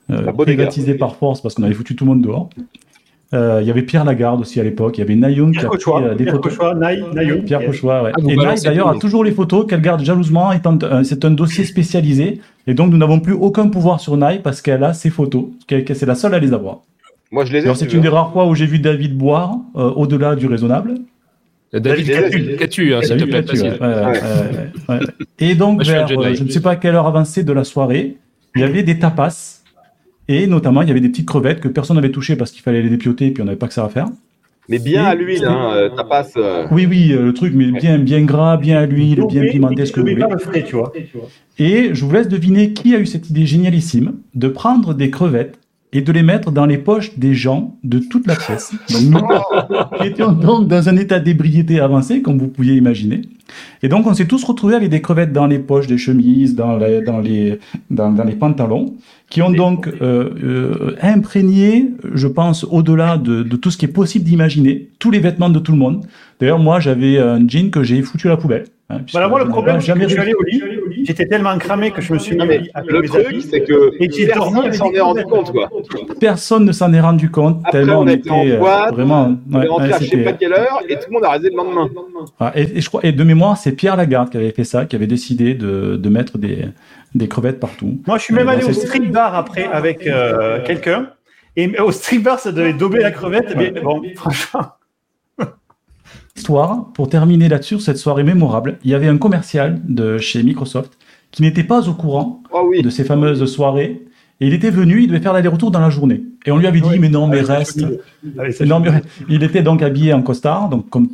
euh, privatisé par force parce qu'on avait foutu tout le monde dehors. Euh, Il y avait Pierre Lagarde aussi à l'époque. Il y avait Nayoun qui Pierre a Cochois, euh, des Pierre photos. Cochois, Naï, Naïo. Pierre ouais. Ah, vous et Naï, d'ailleurs, a toujours les photos qu'elle garde jalousement. Étant, euh, c'est un dossier spécialisé. Et donc, nous n'avons plus aucun pouvoir sur Naï parce qu'elle a ses photos. c'est la seule à les avoir. Moi je les ai. C'est une des rares fois où j'ai vu David boire euh, au-delà du raisonnable. David Catu, hein, s'il te plaît. Et donc, Moi, je vers, euh, Jedi. je ne sais pas à quelle heure avancée de la soirée, il y avait des tapas. Et notamment, il y avait des petites crevettes que personne n'avait touchées parce qu'il fallait les dépioter et puis on n'avait pas que ça à faire. Mais bien Et- à l'huile, hein, euh, tapas. euh, Oui, oui, euh, le truc, mais bien, bien gras, bien à l'huile, bien pimenté, ce que vous voulez. pas le frais, tu vois. Et je vous laisse deviner qui a eu cette idée génialissime de prendre des crevettes et de les mettre dans les poches des gens de toute la pièce. Donc, nous, qui étions donc dans un état d'ébriété avancé, comme vous pouviez imaginer. Et donc, on s'est tous retrouvés avec des crevettes dans les poches des chemises, dans les, dans les, dans, dans les pantalons, qui ont donc euh, euh, imprégné, je pense, au-delà de, de tout ce qui est possible d'imaginer, tous les vêtements de tout le monde. D'ailleurs, moi, j'avais un jean que j'ai foutu à la poubelle. Hein, Voilà, moi, le problème, pas c'est jamais que je suis allé au lit, j'étais tellement cramé que je me suis mis avec le mes truc, amis. c'est que Et j'ai dormi personne avec s'en est rendu compte, quoi. Personne ne s'en est rendu compte, Après, tellement on était était en euh, boîte, vraiment. On ouais, est rentré à je sais pas quelle heure et tout le monde a rasé le lendemain. Ah, et, et je crois, et de mémoire, c'est Pierre Lagarde qui avait fait ça, qui avait décidé de, de mettre des, des crevettes partout. Moi, je suis même Euh, allé bon, au street bar après avec euh, quelqu'un. Et au street bar, ça devait dober la crevette. Mais bon, franchement. Histoire, pour terminer là-dessus, cette soirée mémorable, il y avait un commercial de chez Microsoft qui n'était pas au courant de ces fameuses soirées. Et il était venu, il devait faire l'aller-retour dans la journée. Et on lui avait dit, mais non, mais reste. Non, mais il était donc habillé en costard, donc comme,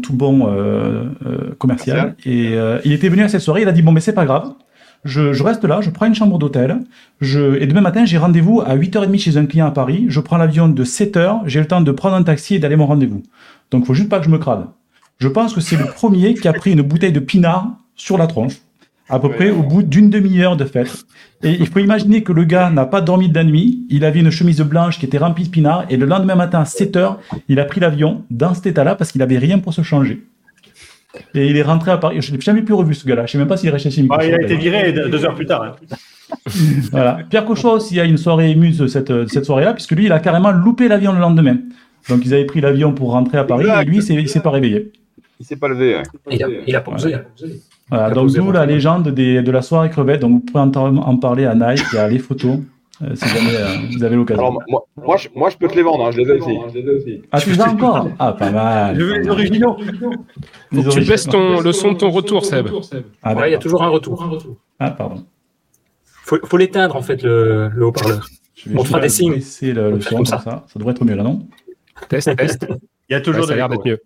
tout bon euh, euh, commercial. Et euh, il était venu à cette soirée, il a dit, bon, mais c'est pas grave. Je, je reste là, je prends une chambre d'hôtel. Je, et demain matin, j'ai rendez-vous à 8h30 chez un client à Paris. Je prends l'avion de 7h. J'ai le temps de prendre un taxi et d'aller mon rendez-vous. Donc, il faut juste pas que je me crade. Je pense que c'est le premier qui a pris une bouteille de pinard sur la tronche, à peu près au bout d'une demi-heure de fête. Et il faut imaginer que le gars n'a pas dormi de la nuit. Il avait une chemise blanche qui était remplie de pinard. Et le lendemain matin, à 7h, il a pris l'avion dans cet état-là parce qu'il avait rien pour se changer. Et il est rentré à Paris. Je ne l'ai jamais plus revu, ce gars-là. Je ne sais même pas s'il est chez Ah, Microsoft. il a été viré deux heures plus tard. hein. Voilà. Pierre Cochon aussi a une soirée émuse cette, cette soirée-là, puisque lui, il a carrément loupé l'avion le lendemain. Donc, ils avaient pris l'avion pour rentrer à Paris, et lui, il s'est- il s'est pas réveillé. Il s'est pas levé. ouais. Il a, il a posé. Voilà, Il a donc vraiment. la légende des, de la soirée crevette, donc vous pouvez en, en parler à Nike, il y a les photos, euh, si jamais euh, vous avez l'occasion. Alors, moi, moi, je, moi, je peux te les vendre, hein, je les ai aussi. Ah, tu les as encore? Ah, pas mal. Je veux les originaux. Les Tu originaux. baisses ton, le son de ton retour, Seb. Ah, Ouais, il y a toujours un retour. Ah, pardon. Faut, faut l'éteindre en fait le, le haut-parleur. On fera des signes. le, le son comme comme ça. ça. ça. devrait être mieux là, non? Test, test. *laughs* Il y a toujours Ouais, ça a de l'air d'être mieux.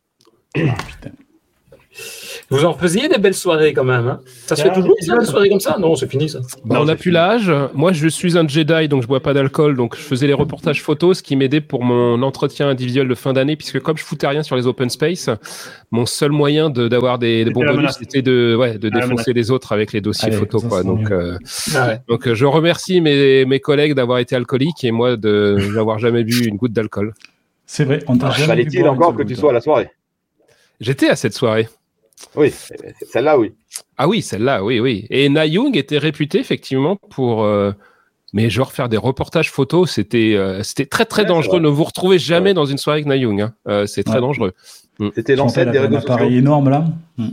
Vous en faisiez des belles soirées quand même. Hein ça se fait Ah, toujours ça, des soirées comme ça? Non, c'est fini ça. Bah, on n'a plus l'âge. Moi, je suis un Jedi, donc je bois pas d'alcool. Donc, je faisais les reportages photos, ce qui m'aidait pour mon entretien individuel de fin d'année, puisque comme je foutais rien sur les open space, mon seul moyen de- d'avoir des, des bons bonus, c'était de, ouais, de Ah, défoncer les autres avec les dossiers Allez, photos, quoi. Donc, euh, Ah ouais. donc, euh, je remercie mes, mes collègues d'avoir été alcooliques et moi de n'avoir jamais bu une goutte d'alcool. C'est vrai, on t'a jamais vu Fallait-il une encore que tu sois à la soirée J'étais à cette soirée. Oui, celle-là, oui. Ah oui, celle-là, oui, oui. Et Na Young était réputé effectivement pour, euh, mais genre faire des reportages photos, c'était, euh, c'était très très Ouais, dangereux. Ne vous retrouvez jamais dans une soirée avec Na Young. hein. Euh, c'est très Ouais. dangereux. C'était Je l'ancêtre des réseaux un appareil sociaux. énorme là. Hmm.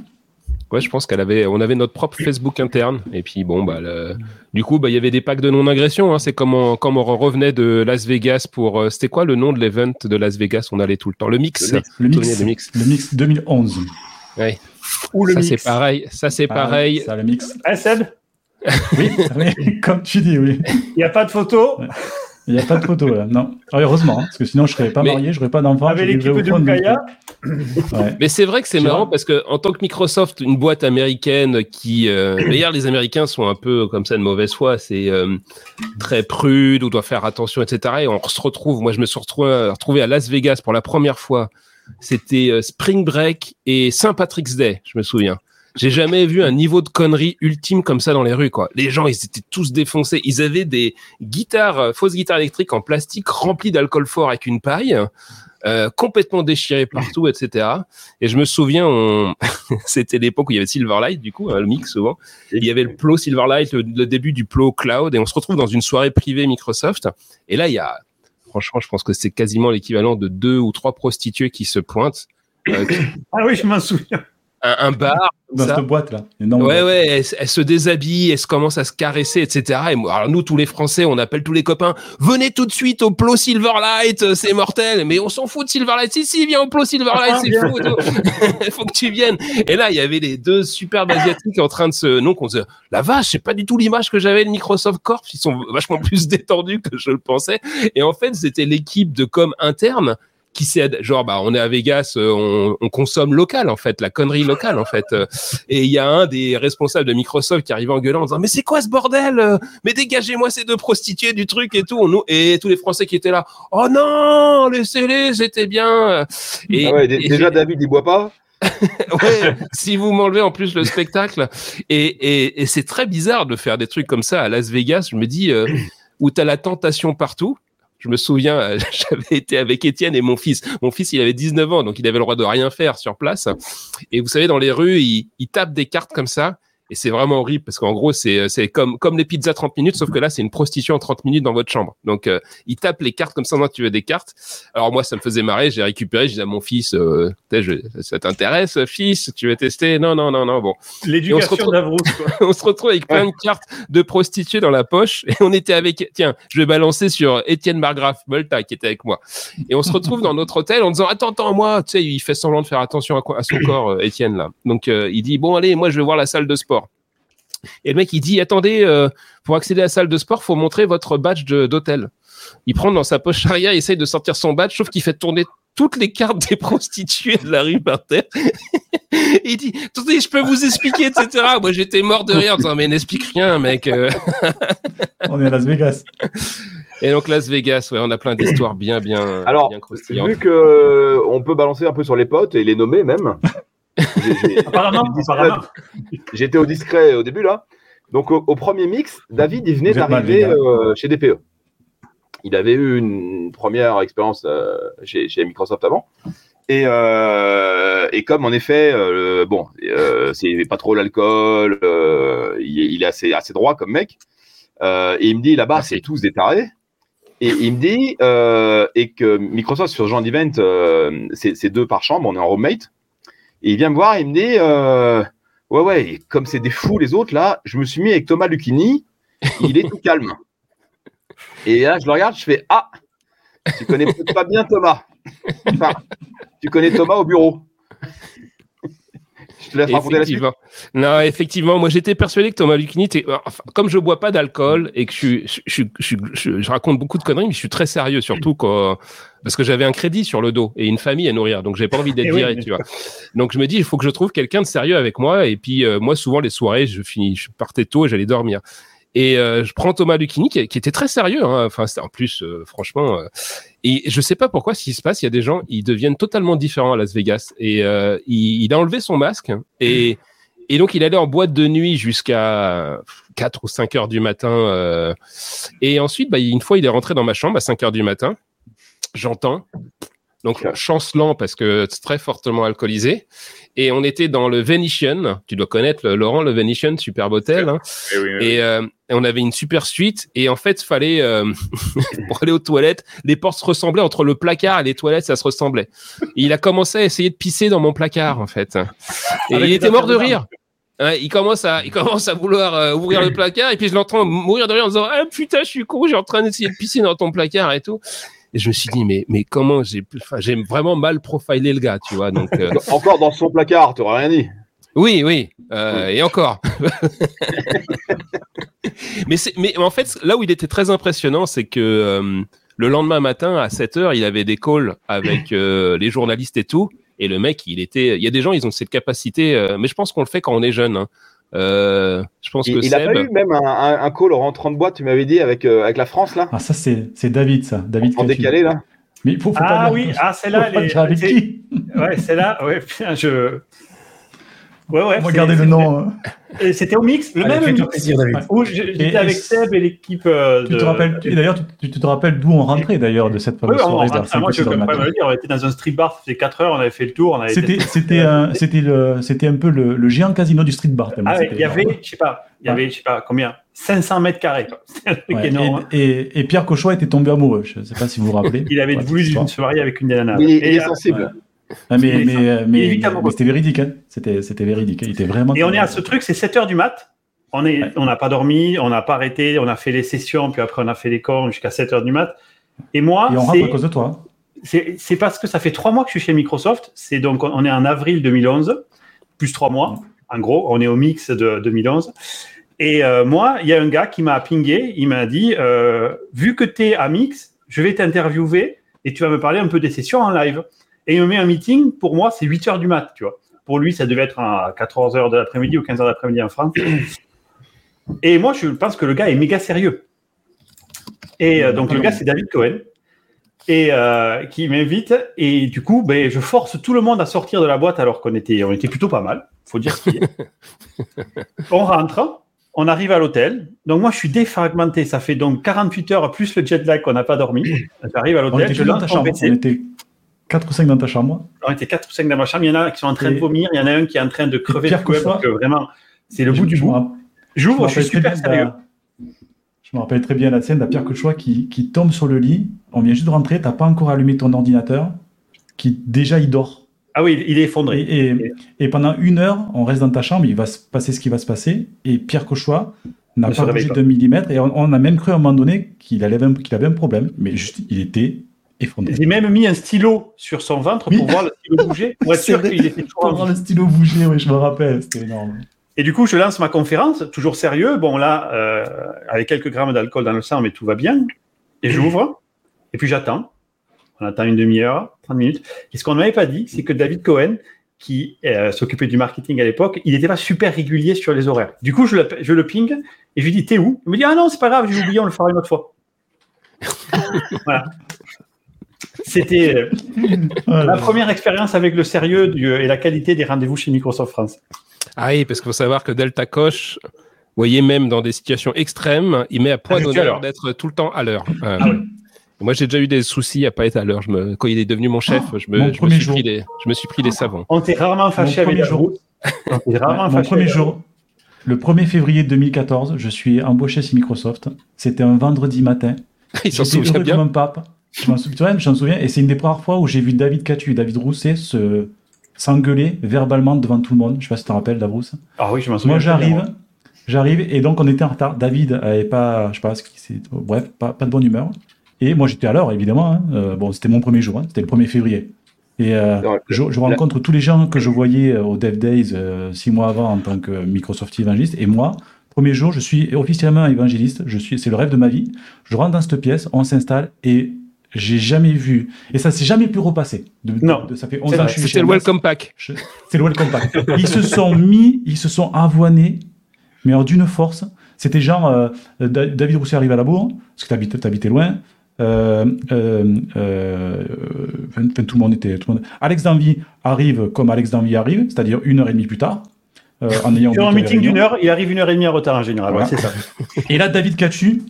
Ouais, je pense qu'elle avait, on avait notre propre Facebook interne. Et puis bon, bah, le- du coup, bah, il y avait des packs de non-agression. Hein. C'est comme on, comme on revenait de Las Vegas pour, euh, c'était quoi le nom de l'event de Las Vegas? On allait tout le temps. Le mix. Le mix. Le Souvenez mix, du mix. le mix 2011. Ouais. Ou le ça mix. c'est pareil. Ça c'est pareil. Ça, le mix. Seb? Oui, oui, *laughs* comme tu dis, oui. Il n'y a pas de photo? Il n'y a pas de photo là, non. Ah, heureusement, hein, parce que sinon je serais pas Mais- marié, je n'aurais pas d'enfant. Avec l'équipe de Mukaya. Ouais. Mais c'est vrai que c'est marrant parce que en tant que Microsoft, une boîte américaine qui, euh, d'ailleurs, les Américains sont un peu comme ça de mauvaise foi, c'est euh, très prude, on doit faire attention, etc. Et on se retrouve, moi je me suis retrouvé, retrouvé à Las Vegas pour la première fois. C'était euh, Spring Break et Saint Patrick's Day, je me souviens. J'ai jamais vu un niveau de connerie ultime comme ça dans les rues, quoi. Les gens, ils étaient tous défoncés. Ils avaient des guitares, euh, fausses guitares électriques en plastique remplies d'alcool fort avec une paille, euh, complètement déchirées partout, etc. Et je me souviens, on... *laughs* c'était l'époque où il y avait Silverlight, du coup, hein, le mix souvent. Il y avait le Plo Silverlight, le, début du Plo Cloud, et on se retrouve dans une soirée privée Microsoft. Et là, il y a, franchement, je pense que c'est quasiment l'équivalent de deux ou trois prostituées qui se pointent. Euh, Ah oui, je m'en souviens. Un, un bar. Dans ça. cette boîte là. énorme Ouais, boîte. ouais, elle, elle se déshabille, elle se commence à se caresser, etc. Et moi, alors nous, tous les Français, on appelle tous les copains, venez tout de suite au Plo Silverlight, euh, c'est mortel. Mais on s'en fout de Silverlight. Si, si, viens au Plo Silverlight, Ah, c'est fou. Il *laughs* faut que tu viennes. Et là, il y avait les deux superbes asiatiques en train de se, donc on se, la vache, c'est pas du tout l'image que j'avais de Microsoft Corp. Ils sont vachement plus *laughs* détendus que je le pensais. Et en fait, c'était l'équipe de com interne qui s'est genre bah on est à Vegas euh, on, on consomme local en fait la connerie locale en fait Euh, et il y a un des responsables de Microsoft qui arrive en gueulant en disant mais c'est quoi ce bordel Euh, mais dégagez-moi ces deux prostituées du truc et tout nous- et tous les Français qui étaient là oh non laissez-les c'était bien et, Ah ouais, et- déjà, David, il boit pas. *laughs* ouais, si vous m'enlevez en plus le spectacle. Et, et, et c'est très bizarre de faire des trucs comme ça à Las Vegas. Je me dis, euh, où tu as la tentation partout. Je me souviens, euh, *laughs* j'avais été avec Étienne et mon fils. Mon fils, il avait 19 ans, donc il avait le droit de rien faire sur place. Et vous savez, dans les rues, il, il tape des cartes comme ça. Et c'est vraiment horrible parce qu'en gros, c'est c'est comme comme les pizzas 30 minutes, sauf que là, c'est une prostitution en 30 minutes dans votre chambre. Donc, euh, il tape les cartes comme ça. Non, tu veux des cartes Alors moi, ça me faisait marrer. J'ai récupéré. Je disais à mon fils, euh, T'es, je- ça t'intéresse, fils Tu veux tester? Non, non, non, non. Bon. L'éducation on se retrouve- *laughs* on se retrouve avec plein de cartes de prostituées dans la poche et on était avec tiens je vais balancer sur Étienne Margraf Volta qui était avec moi et on se retrouve dans notre hôtel en disant attends attends moi tu sais il fait semblant de faire attention à, quoi- à son *coughs* corps euh, Étienne là donc euh, il dit bon allez moi je vais voir la salle de sport et le mec il dit attendez euh, pour accéder à la salle de sport faut montrer votre badge d'hôtel il prend dans sa poche arrière il essaye de sortir son badge sauf qu'il fait tourner toutes les cartes des prostituées de la rue par terre *laughs* il dit attendez je peux vous expliquer etc moi j'étais mort de rire en disant mais n'explique rien mec euh. *laughs* On est à Las Vegas. et donc Las Vegas ouais on a plein d'histoires bien bien Alors, bien vu que euh, on peut balancer un peu sur les potes et les nommer même. *laughs* *laughs* Apparemment. J'étais au discret au début là. Donc au, au premier mix, David il venait d'arriver euh, chez DPE. Il avait eu une première expérience euh, chez, chez Microsoft avant. Et, euh, et comme en effet, euh, bon, euh, c'est pas trop l'alcool, euh, il, est- il est assez, assez droit comme mec. Euh, et il me dit là-bas, c'est tous des tarés. Et il me dit, euh, et que Microsoft sur ce genre d'event, euh, c'est c'est deux par chambre, on est en roommate. Et il vient me voir et il me dit, euh, ouais, ouais, et comme c'est des fous les autres, là, je me suis mis avec Thomas Lucchini, il est tout calme. *laughs* Et là, je le regarde, je fais, ah, tu connais peut-être pas bien Thomas. Enfin, tu connais Thomas au bureau. Je te laisse raconter la suite? Effectivement. Non, effectivement, moi j'étais persuadé que Thomas Lucchini, était- enfin, comme je bois pas d'alcool et que je, je, je, je, raconte beaucoup de conneries, mais je suis très sérieux, surtout quand, parce que j'avais un crédit sur le dos et une famille à nourrir, donc j'ai pas envie d'être Eh oui, viré, bien tu vois. Donc je me dis, il faut que je trouve quelqu'un de sérieux avec moi. Et puis euh, moi, souvent les soirées, je finis, je partais tôt et j'allais dormir. Et euh, je prends Thomas Lucchini qui, qui était très sérieux. Hein. Enfin, en plus, euh, franchement. euh, et je sais pas pourquoi, ce qui se passe, il y a des gens, ils deviennent totalement différents à Las Vegas. Et euh, il, il a enlevé son masque et *laughs* et donc il allait en boîte de nuit jusqu'à 4 ou 5 heures du matin. euh, et ensuite, bah, une fois, il est rentré dans ma chambre à 5 heures du matin. J'entends. Donc chancelant parce que c'est très fortement alcoolisé. Et on était dans le Venetian. Tu dois connaître le- Laurent le Venetian, superbe hôtel. hein. Oui, oui, oui. Et, euh, et on avait une super suite. Et en fait, fallait euh, *laughs* pour aller aux toilettes, les portes se ressemblaient entre le placard et les toilettes, ça se ressemblait. Et il a commencé à essayer de pisser dans mon placard en fait. Et Avec il était mort de rire. Il commence à, il commence à vouloir euh, ouvrir le placard et puis je l'entends mourir de rire en disant ah putain je suis con j'ai en train d'essayer de pisser dans ton placard et tout et je me suis dit mais mais comment j'ai j'ai vraiment mal profilé le gars tu vois donc euh, *laughs* Encore dans son placard, tu rien dit. oui oui euh, et encore *laughs* mais c'est mais en fait là où il était très impressionnant c'est que euh, le lendemain matin à 7 heures il avait des calls avec les journalistes et tout et le mec il était il y a des gens ils ont cette capacité mais je pense qu'on le fait quand on est jeune hein. Euh, je pense Il, que il a Seb pas eu même un, un, un call en rentrant de boîte, tu m'avais dit, avec, euh, avec la France là Ah, ça, c'est c'est David, ça. David En décalé là Mais il faut, faut Ah pas oui, ah celle-là, elle est- Ouais, c'est là. Ouais, putain, je. Ouais, ouais. Regardez le nom. hein. C'était au mix, le Allez, même mix. plaisir, David. Où j'étais avec Seb et l'équipe euh, de. Tu te rappelles, et d'ailleurs, tu, tu te rappelles d'où on rentrait d'ailleurs de cette Oui, fameuse on, soirée ah, 5 moi, je 6 heures peux pas me le dire. On était dans un street bar, ça faisait 4 heures, on avait fait le tour. Avait C'était, c'était, un- c'était le, c'était un peu le, le géant casino du street bar. Ah, c'était il y avait, je sais pas, il y avait, je sais pas combien, 500 mètres carrés. *laughs* C'était Ouais, énorme. et, et, et Pierre Cochois était tombé amoureux. Je ne sais pas si vous vous rappelez. *laughs* Il avait Ouais, voulu une soirée avec une nana. Il, est- il Et, est euh, sensible. Ah, mais, mais, euh, mais, c'était véridique. Hein. C'était, c'était véridique. Il était vraiment. Et on est à ce truc, c'est 7 heures du mat. On est, on n'a pas dormi, on n'a pas arrêté, on a fait les sessions, puis après on a fait les corps jusqu'à 7 heures du mat. Et moi, Et on c'est- à cause de toi. c'est c'est parce que ça fait trois mois que je suis chez Microsoft. C'est donc on est en avril 2011, plus trois mois. En gros, on est au mix de 2011. Et euh, moi, il y a un gars qui m'a pingé. Il m'a dit, euh, vu que tu es à mix, je vais t'interviewer et tu vas me parler un peu des sessions en live. Et il me met un meeting. Pour moi, c'est 8 heures du mat, tu vois. Pour lui, ça devait être à 14 heures de l'après-midi ou 15 heures de l'après-midi en France. Et moi, je pense que le gars est méga sérieux. Et euh, donc, le gars, c'est David Cohen et euh, qui m'invite. Et du coup, ben, je force tout le monde à sortir de la boîte alors qu'on était, on était plutôt pas mal, faut dire ce qu'il y a. *laughs* on rentre, on arrive à l'hôtel. Donc moi, je suis défragmenté. Ça fait donc 48 heures plus le jet lag qu'on n'a pas dormi. J'arrive à On l'hôtel, était je lance ta mon chambre. PC. On était 4 ou 5 dans ta chambre. On était 4 ou 5 dans ma chambre. Il y en a qui sont en train de vomir. Il y en a un qui est en train de crever Pierre de couette Couchoir. parce que vraiment, c'est le Je- bout du bout. J'ouvre, je suis super de sérieux. la- Je me rappelle très bien la scène de Pierre Cochois qui, qui tombe sur le lit. On vient juste de rentrer, t'as pas encore allumé ton ordinateur, qui déjà il dort. Ah oui, il est effondré. Et, et- et pendant une heure, on reste dans ta chambre, il va se passer ce qui va se passer. Et Pierre Cochois n'a pas bougé d'un millimètre. Et on, on a même cru à un moment donné qu'il avait, avait un problème, mais juste il était. J'ai même mis un stylo sur son ventre pour voir le stylo bouger, pour être *laughs* sûr qu'il était toujours Pour voir le stylo bouger, oui, je me rappelle, c'était énorme. Et du coup, je lance ma conférence, toujours sérieux. Bon, là, euh, avec quelques grammes d'alcool dans le sang, mais tout va bien. Et j'ouvre. Et puis j'attends. On attend une demi-heure, 30 minutes. Et ce qu'on ne m'avait pas dit, c'est que David Cohen, qui euh, s'occupait du marketing à l'époque, il n'était pas super régulier sur les horaires. Du coup, je le, je le ping et je lui dis T'es où? Il me dit Ah non, c'est pas grave, j'ai oublié, on le fera une autre fois. voilà. C'était euh, *laughs* la première expérience avec le sérieux du- et la qualité des rendez-vous chez Microsoft France. Ah oui, parce qu'il faut savoir que Delta Coche, vous voyez, même dans des situations extrêmes, il met à point Ah, d'honneur d'être tout le temps à l'heure. Euh, Ah ouais. Moi, j'ai déjà eu des soucis à pas être à l'heure. Me... Quand il est devenu mon chef, je, me... mon je, me suis pris des... je me suis pris des savons. On t'est rarement fâché Mon avec premier la jour. route. On rarement Mon fâché premier jour, le 1er février 2014, je suis embauché chez Microsoft. C'était un vendredi matin. *laughs* Il s'en bien. comme un pape. Je m'en souviens, souviens. Et c'est une des premières fois où j'ai vu David Catu et David Rousset se s'engueuler verbalement devant tout le monde. Je sais pas si tu te rappelles, Davrous. Ah oui, je m'en souviens. Moi, j'arrive. J'arrive et donc on était en retard. David avait pas, je sais pas ce qui s'est, bref, pas, pas de bonne humeur. Et moi j'étais à l'heure évidemment. hein. Euh, bon, c'était mon premier jour, hein. c'était le 1er février. Et euh, Non, je, je rencontre tous les gens que je voyais euh, au Dev Days euh, six mois avant en tant que Microsoft évangéliste. Et moi, premier jour, je suis officiellement évangéliste. Je suis, c'est le rêve de ma vie. Je rentre dans cette pièce, on s'installe et j'ai jamais vu. Et ça s'est jamais pu repasser. De- Non, de- ça fait c'est 11 ans que je suis C'était le welcome pack. C'est le welcome pack. *laughs* Ils se sont mis, ils se sont avoinés, mais alors d'une force. C'était genre, euh, Da- David Rousset arrive à la bourre, parce que t'habitais, t'habitais loin. Euh, euh, euh, enfin, tout le monde était. Tout le monde... Alex Danvy arrive comme Alex Danvy arrive, c'est-à-dire une heure et demie plus tard. euh, en ayant Sur un meeting d'une heure, il arrive une heure et demie en retard en général. Voilà. ouais, ça. Et là, David Cachu,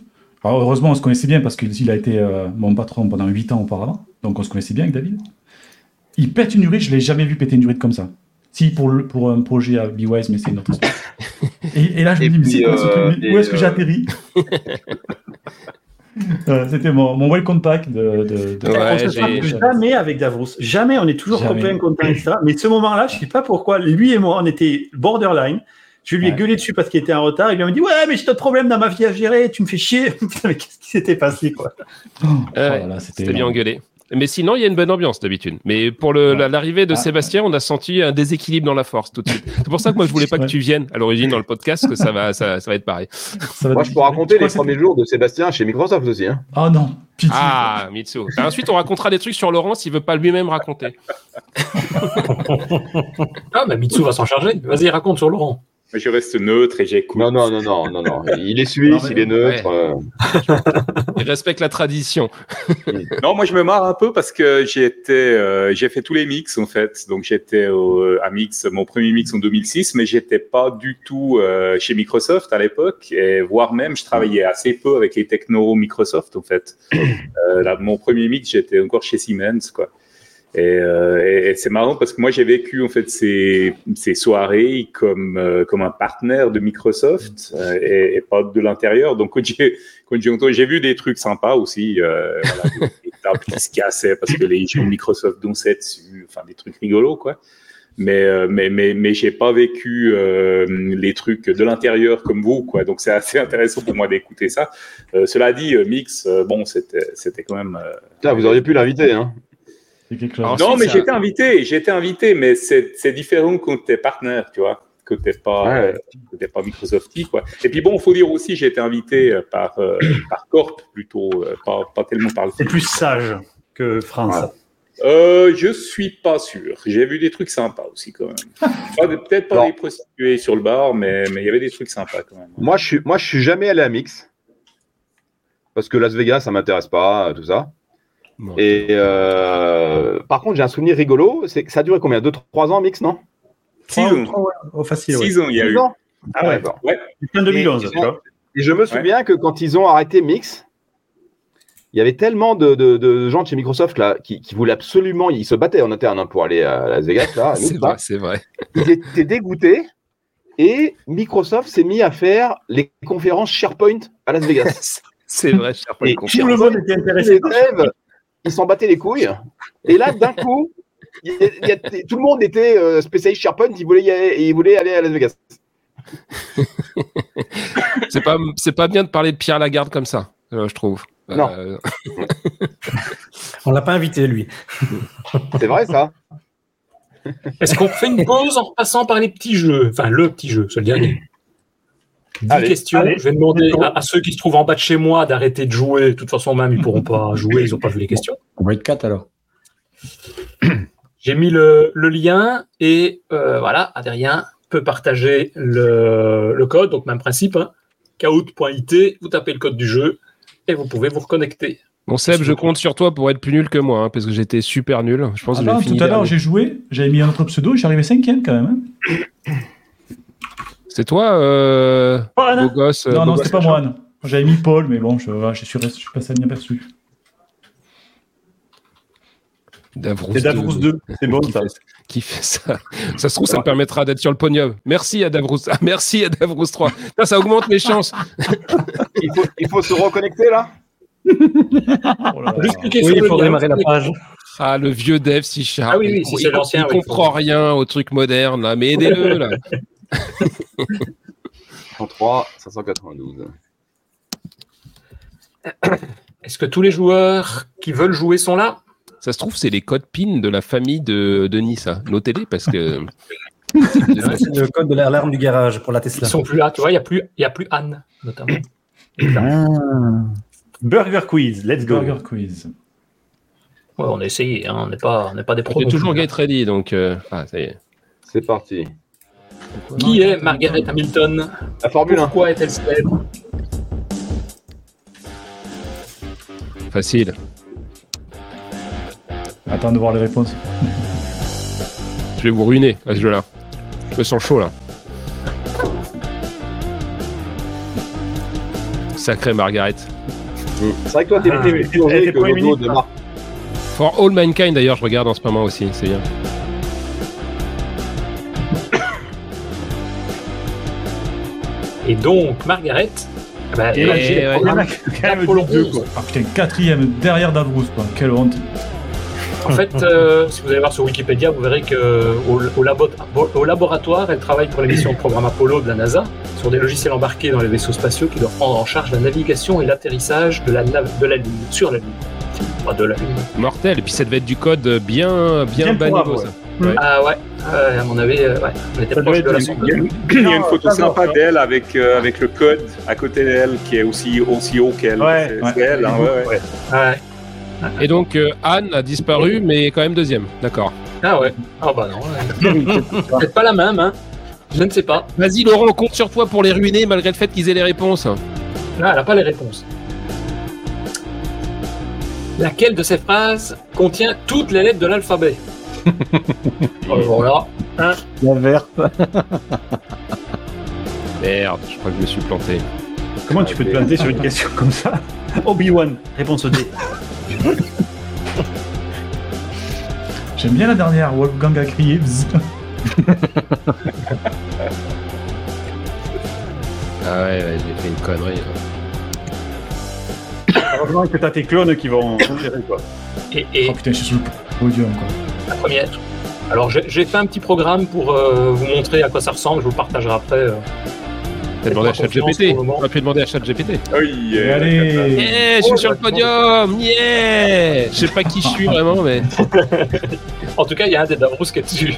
alors heureusement, on se connaissait bien parce qu'il a été euh, mon patron pendant 8 ans auparavant, donc on se connaissait bien avec David. Il pète une urine, je l'ai jamais vu péter une urine comme ça. Si, pour, le- pour un projet à BeWise, mais c'est une autre histoire. *laughs* Et, et là, je me dis, mais c'est quoi ce euh, truc Où est-ce que j'atterris *laughs* Euh, C'était mon, mon welcome pack de. de, de- Ouais, on se jamais avec Davros. Jamais, on est toujours Jamais. copains, contents, etc. Mais ce moment-là, je sais pas pourquoi, lui et moi, on était borderline. Je lui ai Ouais. gueulé dessus parce qu'il était en retard. Il lui a dit Ouais, mais j'ai d'autres problèmes dans ma vie à gérer, tu me fais chier. *laughs* Putain, mais qu'est-ce qui s'était passé, quoi? Oh, c'était bien engueulé. Mais sinon, il y a une bonne ambiance d'habitude. Mais pour Ouais. l'arrivée de Ah. Sébastien, on a senti un déséquilibre dans la force tout de suite. C'est pour ça que moi, je voulais pas Ouais. que tu viennes à l'origine dans le podcast, que ça va, ça, ça va être pareil. Ça va Moi, je peux raconter les premiers jours de Sébastien chez Microsoft aussi. Hein. Oh non, pitié. Ah, Mitsu. Et ensuite, on racontera des trucs sur Laurent s'il veut pas lui-même raconter. Ah, bah Mitsu va s'en charger. Vas-y, raconte sur Laurent. Je reste neutre et j'écoute. Non, non, non, non, non, non. Il est suisse, Non, mais- il est neutre. euh, Il respecte la tradition. *laughs* Non, moi je me marre un peu parce que euh, j'ai fait tous les mix en fait. Donc j'étais au- à mix, mon premier mix en 2006, mais j'étais pas du tout euh, chez Microsoft à l'époque, et voire même je travaillais assez peu avec les technos Microsoft en fait. Euh, là, mon premier mix, j'étais encore chez Siemens quoi. Et, euh, et- et c'est marrant parce que moi j'ai vécu en fait ces, ces soirées comme euh, comme un partenaire de Microsoft euh, et, et pas de l'intérieur. Donc quand j'ai quand j'ai entendu- j'ai vu des trucs sympas aussi, euh, voilà, des, *laughs* des tables qui se cassaient parce que les gens Microsoft dansaient dessus, enfin des trucs rigolos quoi. Mais euh, mais mais mais j'ai pas vécu euh, les trucs de l'intérieur comme vous quoi. Donc c'est assez intéressant pour moi d'écouter ça. Euh, cela dit, mix, bon c'était c'était quand même. euh, Putain, vous auriez pu l'inviter. Hein. C'est quelque chose. Alors, non, mais ça- j'étais invité, j'étais invité, mais c'est différent quand t'es partenaire, tu vois, que t'es pas, Ouais. euh, que t'es pas Microsofty, quoi. Et puis bon, faut dire aussi, j'ai été invité euh, par euh, *coughs* par Corp plutôt, euh, pas pas tellement par le. C'est plus sage que France. Euh, je suis pas sûr. J'ai vu des trucs sympas aussi quand même. Peut-être pas des prostituées sur le bar, mais mais il y avait des trucs sympas quand même. Moi, je suis, moi, je suis jamais allé à Mix. Parce que Las Vegas, ça m'intéresse pas, tout ça. Bon. Et euh, par contre, j'ai un souvenir rigolo. C'est que ça a duré combien? 2-3 ans, Mix, non? Six Trois- ans. trois, ouais, oh, facile, ouais. Six ans, il y a eu. ans? Ah ouais, fin 2011, Et- tu vois. Et je me souviens que quand ils ont arrêté Mix, il y avait tellement de, de- de gens de chez Microsoft là, qui, qui voulaient absolument, ils se battaient en interne hein, pour aller à Las Vegas. *laughs* C'est vrai, c'est vrai. Ils étaient dégoûtés et Microsoft s'est mis à faire les conférences SharePoint à Las Vegas. *laughs* C'est vrai, SharePoint Et. Tout le monde était intéressé. les devs, ils s'en battaient les couilles. Et là, d'un coup, il y a- il y a- tout le monde était euh, spécialiste SharePoint, ils voulaient, y aller, ils voulaient aller à Las Vegas. *laughs* C'est pas, c'est pas bien de parler de Pierre Lagarde comme ça, euh, je trouve. Non. Euh, On l'a pas invité, lui. C'est vrai ça Est-ce qu'on fait une pause en passant par les petits jeux? Enfin, le petit jeu, c'est le dernier. 10 Allez, questions. allez. Je vais demander à, à ceux qui se trouvent en bas de chez moi d'arrêter de jouer. De toute façon, même, ils pourront pas *laughs* jouer, ils n'ont pas vu les questions. On va être 4 alors. J'ai mis le, le lien et euh, voilà, Adrien peut partager le, le code, donc même principe, hein, kahoot.it, vous tapez le code du jeu et vous pouvez vous reconnecter. Bon, Seb, je compte sur toi pour être plus nul que moi, hein, parce que j'étais super nul. Je pense Ah que non, tout à l'heure, j'ai joué, j'avais mis un autre pseudo et j'arrivais cinquième quand même. hein. C'est toi, euh, beau gosse. euh, non, beau non, c'était pas non. J'avais mis Paul, mais bon, je, je, suis, resté- je suis passé inaperçu. Davrous C'est Davrous 2, c'est bon qui ça. Fait, qui fait ça. Ça se trouve, ça me permettra d'être sur le podium. Merci à Davrous. Ah, merci à Davrous 3. Putain, ça augmente mes chances. *laughs* il faut, il faut se reconnecter là Oh là là. Juste Oui, sur il le faut démarrer la page. Ah, le vieux dev si sharp. Ah oui, oui, si il- c'est l'ancien, il oui, comprend rien au truc moderne, là. Mais aidez-le, là. *laughs* 103, 592. Est-ce que tous les joueurs qui veulent jouer sont là? Ça se trouve, c'est les codes PIN de la famille de Denis, ça. Notez-les parce que. *laughs* C'est le code de l'alarme du garage pour la Ils Tesla. sont plus là, tu vois, il n'y a, plus- il y a plus Anne, notamment. Burger Quiz, let's go. Burger Quiz. Ouais, on a essayé, hein, on n'est pas, on n'est pas des pros. Est non toujours plus. Gate Ready, donc. euh, Ah, ça y est. C'est parti. Qui est Margaret Hamilton La Formule 1. Pourquoi est-elle célèbre Facile. Attends de voir les réponses. Je vais vous ruiner à ce jeu-là. Je me sens chaud, là. Sacré Margaret. C'est vrai que toi, t'es Ah, plus plongé que le de. Marc. For All Mankind, d'ailleurs, je regarde en ce moment aussi. C'est bien. Et donc, Margaret, ben, Et elle a géré le ouais. programme Quand même d'Apollo deux, 11. quoi. Ah putain, quatrième derrière Davrous, quoi. Quelle honte. En fait, euh, si vous allez voir sur Wikipédia, vous verrez que au, au labo- au laboratoire, elle travaille pour les missions de programme Apollo de la NASA sur des logiciels embarqués dans les vaisseaux spatiaux qui doivent prendre en charge la navigation et l'atterrissage de la, nav- de la Lune, sur la Lune. Pas de la Lune. Mortel. Et puis ça devait être du code bien, bien, Bien bas niveau, ouais. ça. Ouais. Ah ouais, ouais, à mon avis, euh, ouais, on était proche de la. Il y a une, il y a une Non, photo sympa d'elle avec, euh, avec le code à côté d'elle qui est aussi, aussi haut qu'elle. Ouais, c'est ouais. c'est elle, hein, ouais, ouais. Ouais. Et donc, euh, Anne a disparu, mais quand même deuxième. D'accord. Ah ouais. Ah bah non. ouais. Peut-être pas la même, hein. Je ne sais pas. Vas-y, Laurent, on compte sur toi pour les ruiner, malgré le fait qu'ils aient les réponses. Là, elle n'a pas les réponses. Laquelle de ces phrases contient toutes les lettres de l'alphabet? Oh, Voilà. Hein La verte. Merde, je crois que je me suis planté. Comment tu peux te planter sur une question comme ça Obi-Wan, réponse D. *laughs* J'aime bien la dernière, Wolfgang a crié. *laughs* Ah ouais, ouais, j'ai fait une connerie. hein. Heureusement que t'as tes clones qui vont gérer quoi. Et, et Oh putain, je suis sur le podium, quoi. la première. Alors, j'ai fait un petit programme pour euh, vous montrer à quoi ça ressemble. Je vous le partagerai après. euh. T'as demandé à ChatGPT. On a pu demander à ChatGPT. Oui, Et euh, allez Yeah, je suis sur le podium Yeah Je sais pas qui je suis vraiment, mais... *laughs* En tout cas, il y a un des Davros qui est dessus.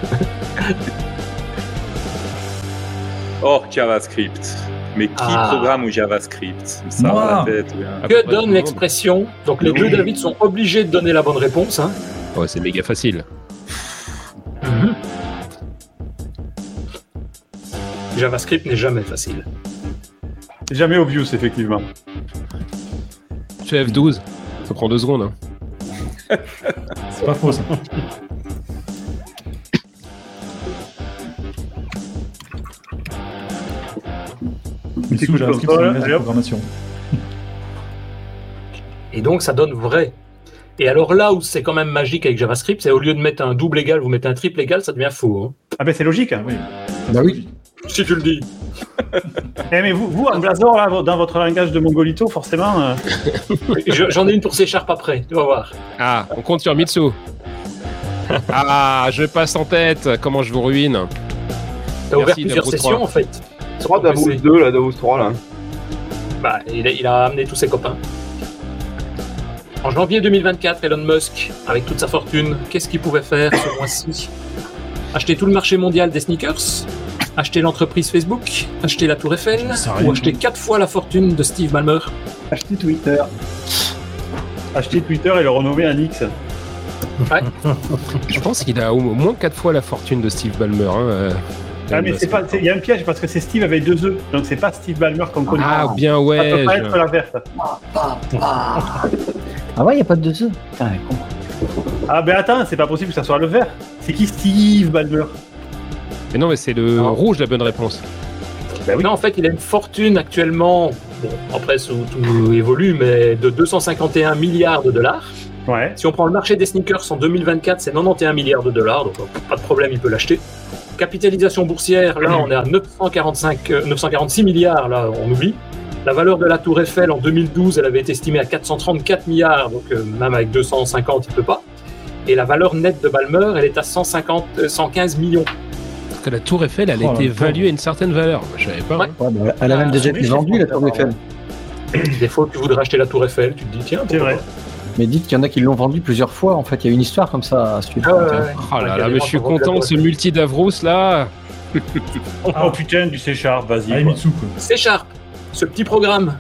Or JavaScript. Mais qui Ah. programme au JavaScript? Ça Moi. va la tête. ouais. Que tout le donne l'expression Donc, les deux David sont obligés de donner la bonne réponse. Hein. Ouais, c'est méga facile. *laughs* JavaScript n'est jamais facile. C'est jamais obvious, effectivement. Tu fais F12, ça prend deux secondes. hein. *laughs* C'est pas faux, ça. *laughs* Mais sous JavaScript, c'est un langage de programmation. Et donc, ça donne vrai. Et alors là où c'est quand même magique avec JavaScript, c'est au lieu de mettre un double égal, vous mettez un triple égal, ça devient faux. hein. Ah ben c'est logique. Oui. Bah oui. Si tu le dis. *laughs* Eh, mais vous, vous, en Blazor, là, dans votre langage de mongolito, forcément. euh, *laughs* Je- J'en ai une pour C Sharp après, tu vas voir. Ah, on compte sur Mitsu. *laughs* ah, je passe en tête. Comment je vous ruine T'as ouvert plusieurs sessions 3. en fait. 3 Davos 2, là, Davos 3, là. Bah, il a, il a amené tous ses copains. En janvier 2024, Elon Musk, avec toute sa fortune, qu'est-ce qu'il pouvait faire ce mois-ci? Acheter tout le marché mondial des sneakers? Acheter l'entreprise Facebook? Acheter la Tour Eiffel? Ou acheter quatre fois la fortune de Steve Ballmer? Acheter Twitter. acheter Twitter et le renommer en X. Ouais. *laughs* Je pense qu'il a au moins 4 fois la fortune de Steve Ballmer. hein, euh, Ah, mais c'est pas, il y a un piège parce que c'est Steve avec deux E, donc c'est pas Steve Ballmer qu'on connaît. Ah, bien Ça ouais. peut pas je- être la verte. Ah ouais, y a pas de deux œufs. Putain, con. Ah, ben attends, c'est pas possible que ça soit le vert. C'est qui Steve Ballmer? Mais non, mais c'est le rouge la bonne réponse. Non, en fait, il a une fortune actuellement, bon, après tout, tout évolue, mais de 251 milliards de dollars. Ouais. Si on prend le marché des sneakers en 2024, c'est 91 milliards de dollars, donc pas de problème, il peut l'acheter. Capitalisation boursière, là, on est à 945, euh, 946 milliards, là, on oublie. La valeur de la Tour Eiffel en 2012, elle avait été estimée à 434 milliards, donc euh, même avec 250, il peut pas. Et la valeur nette de Balmer, elle est à 150, euh, 115 millions. Parce que la tour Eiffel, elle a Oh, été valuée à une certaine valeur. Je savais pas. hein. Ouais, elle a même Ah, déjà été vendue, la Tour Eiffel. Des fois, tu voudrais acheter la Tour Eiffel, tu te dis, tiens, C'est pourquoi vrai. Mais dites qu'il y en a qui l'ont vendue plusieurs fois. En fait, il y a une histoire comme ça à suivre. Ah ouais, ouais, ouais. Oh là là, mais je suis vendu content, Tour ce multi Davros là. Oh *laughs* putain, du C Sharp, vas-y. Quoi. C Sharp, ce petit programme,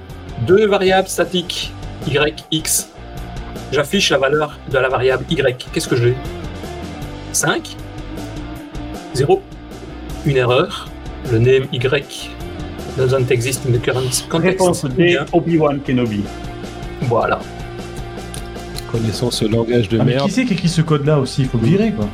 deux variables statiques, y, x. J'affiche la valeur de la variable y. Qu'est-ce que j'ai? 5 0 Une erreur. Le name y doesn't exist in the current Réponse context. D, Bien. Obi-Wan Kenobi. Voilà. Connaissant ce langage de Ah, mais merde. qui c'est qui écrit ce code-là aussi? Il faut le virer, quoi.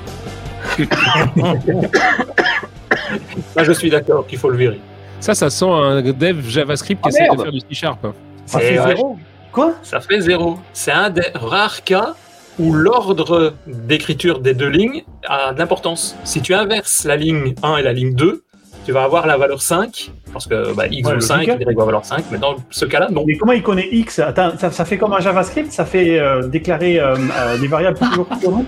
Là, *coughs* je suis d'accord qu'il faut le virer. Ça, ça sent un dev JavaScript qui Ah, essaie de faire du C-Sharp. Ça Et fait ouais. zéro. Quoi? Ça fait 0. C'est un des rares cas où l'ordre d'écriture des deux lignes a de l'importance. Si tu inverses la ligne 1 et la ligne 2, tu vas avoir la valeur 5, parce que bah, x Ouais, vaut 5, logique. y va valoir 5, mais dans ce cas-là, non. Mais comment il connaît X? Attends, ça, ça fait comme un JavaScript Ça fait euh, déclarer euh, euh, des variables toujours non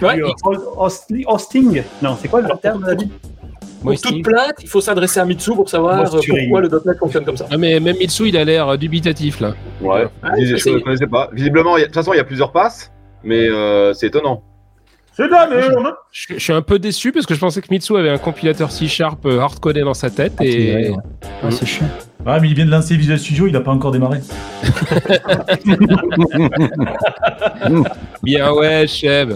Ouais, euh, host- hosting Non, c'est quoi le terme? David Pour toute plainte, il faut s'adresser à Mitsu pour savoir pourquoi le .NET fonctionne comme ça. Ah, mais même Mitsu, il a l'air dubitatif là. Ouais, Ouais, je ne connaissais pas. Visiblement, il y a- de toute façon, il y a plusieurs passes, mais euh, c'est étonnant. C'est de la merde Je, je suis un peu déçu parce que je pensais que Mitsu avait un compilateur C-Sharp euh, hardcodé dans sa tête Ah, c'est et. vrai, ouais. Ah, c'est chiant. Ah, mais il vient de lancer Visual Studio, il a pas encore démarré. *laughs* Bien ouais, Cheb.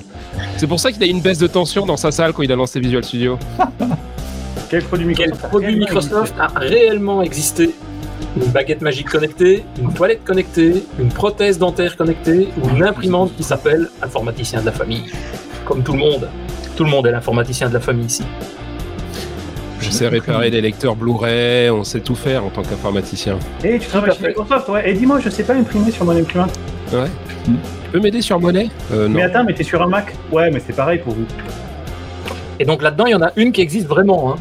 C'est pour ça qu'il a eu une baisse de tension dans sa salle quand il a lancé Visual Studio. *laughs* Quel produit Quel Microsoft produit Microsoft a réellement existé Une baguette magique connectée, une toilette connectée, une prothèse dentaire connectée ou une imprimante qui s'appelle informaticien de la famille. Comme tout le monde. Tout le monde est l'informaticien de la famille ici. Je sais réparer les lecteurs Blu-ray, on sait tout faire en tant qu'informaticien. Et tu travailles chez Microsoft, ouais. Et dis-moi, je sais pas imprimer sur mon imprimante. Ouais. Tu peux m'aider sur Monnaie euh, Non. Mais attends, mais t'es sur un Mac Ouais, mais c'est pareil pour vous. Et donc là-dedans, il y en a une qui existe vraiment. Hein.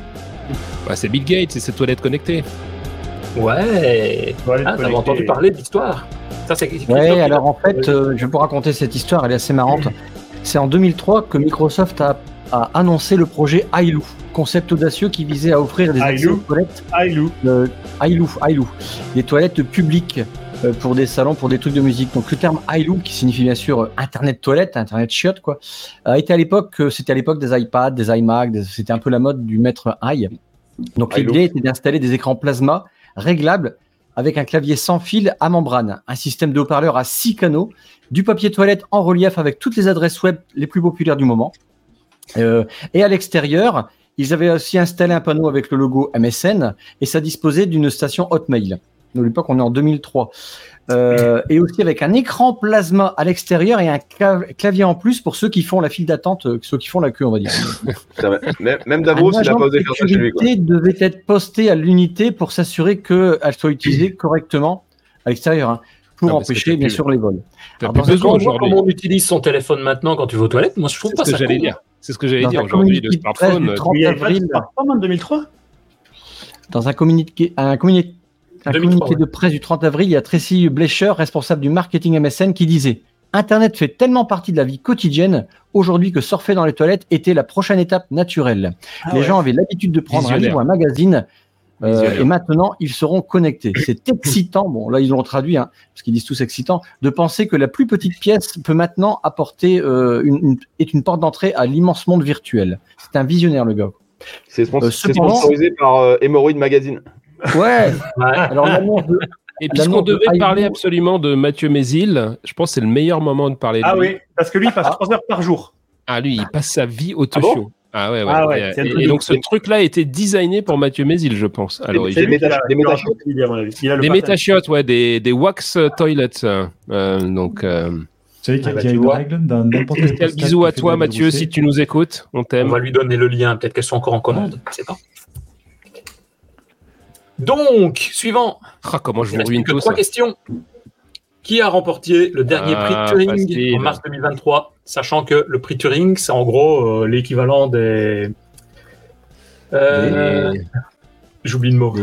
Bah, c'est Bill Gates et ses toilettes connectées. Ouais. Toilette Ah, t'avais connectée. entendu parler de l'histoire. Ça, c'est Ouais, alors en fait, euh, je vais vous raconter cette histoire, elle est assez marrante. C'est en 2003 que Microsoft a, a annoncé le projet Ailou, concept audacieux qui visait à offrir des accès Ailou. aux toilettes. Ailou. Euh, Ailou, Ailou. Des toilettes publiques euh, pour des salons, pour des trucs de musique. Donc le terme Ailou, qui signifie bien sûr euh, Internet toilette, Internet chiotte, quoi, a été à l'époque, euh, c'était à l'époque des iPads, des iMac, des- c'était un peu la mode du maître i. Donc l'idée était d'installer des écrans plasma réglables avec un clavier sans fil à membrane, un système de haut-parleurs à six canaux, du papier toilette en relief avec toutes les adresses web les plus populaires du moment. Euh, et à l'extérieur, ils avaient aussi installé un panneau avec le logo MSN et ça disposait d'une station Hotmail. N'oublie pas qu'on est en 2003. Euh, et aussi avec un écran plasma à l'extérieur et un clav- clavier en plus pour ceux qui font la file d'attente, euh, ceux qui font la queue, on va dire. *laughs* Même, même Davos, il a agent pas osé de faire ça chez lui. Quoi. devait être posté à l'unité pour s'assurer qu'elle soit utilisée *clears throat* correctement à l'extérieur, hein, pour Ah, empêcher bien plus- sûr les vols. T'as Alors, plus dans un besoin aujourd'hui. Comment on utilise son téléphone maintenant quand tu vas aux toilettes Moi, je trouve C'est pas ce que ça j'allais cool. dire. C'est ce que j'allais Dans dire un aujourd'hui. Le smartphone. du 30 Il y avait pas de avril. smartphone en 2003 Dans un communiqué, un communiqué, un 2003, communiqué de presse du 30 avril, il y a Tracy Blecher, responsable du marketing MSN, qui disait Internet fait tellement partie de la vie quotidienne aujourd'hui que surfer dans les toilettes était la prochaine étape naturelle. Ah les ouais. gens avaient l'habitude de prendre un livre ou un magazine. euh, et maintenant, ils seront connectés. C'est *coughs* excitant, bon là ils l'ont traduit, hein, parce qu'ils disent tous excitant, de penser que la plus petite pièce peut maintenant apporter euh, une, une- est une porte d'entrée à l'immense monde virtuel. C'est un visionnaire le gars. C'est Euh, cependant- sponsorisé par euh, Hemorrhoid Magazine. Ouais. Alors l'annonce de, Et puisqu'on de devait parler absolument de Mathieu Mézil, je pense que c'est le meilleur moment de parler de Ah lui. oui, parce que lui, il passe 3 heures par jour. Ah lui, il passe sa vie au Ah Toshio. bon Ah ouais, ouais. Ah ouais, Et- donc ce truc-là a été designé pour Mathieu Mézil, je pense, à C'est l'origine. lui qui a- méta- des Des ouais, des, des wax toilets. euh, donc, euh, Vous savez qu'il y a, Ah bah, tu une règle dans n'importe quel bisous à toi, Mathieu, si tu nous écoutes. On On t'aime. va lui donner le lien. Peut-être qu'elles sont encore en commande. Je sais pas. Donc, suivant. Ah, comment je vous ruine tout trois ça. questions. Qui a remporté le dernier Ah, prix Turing facile. en mars 2023 Sachant que le prix Turing, c'est en gros euh, l'équivalent des. Euh, Des- J'oublie le mot.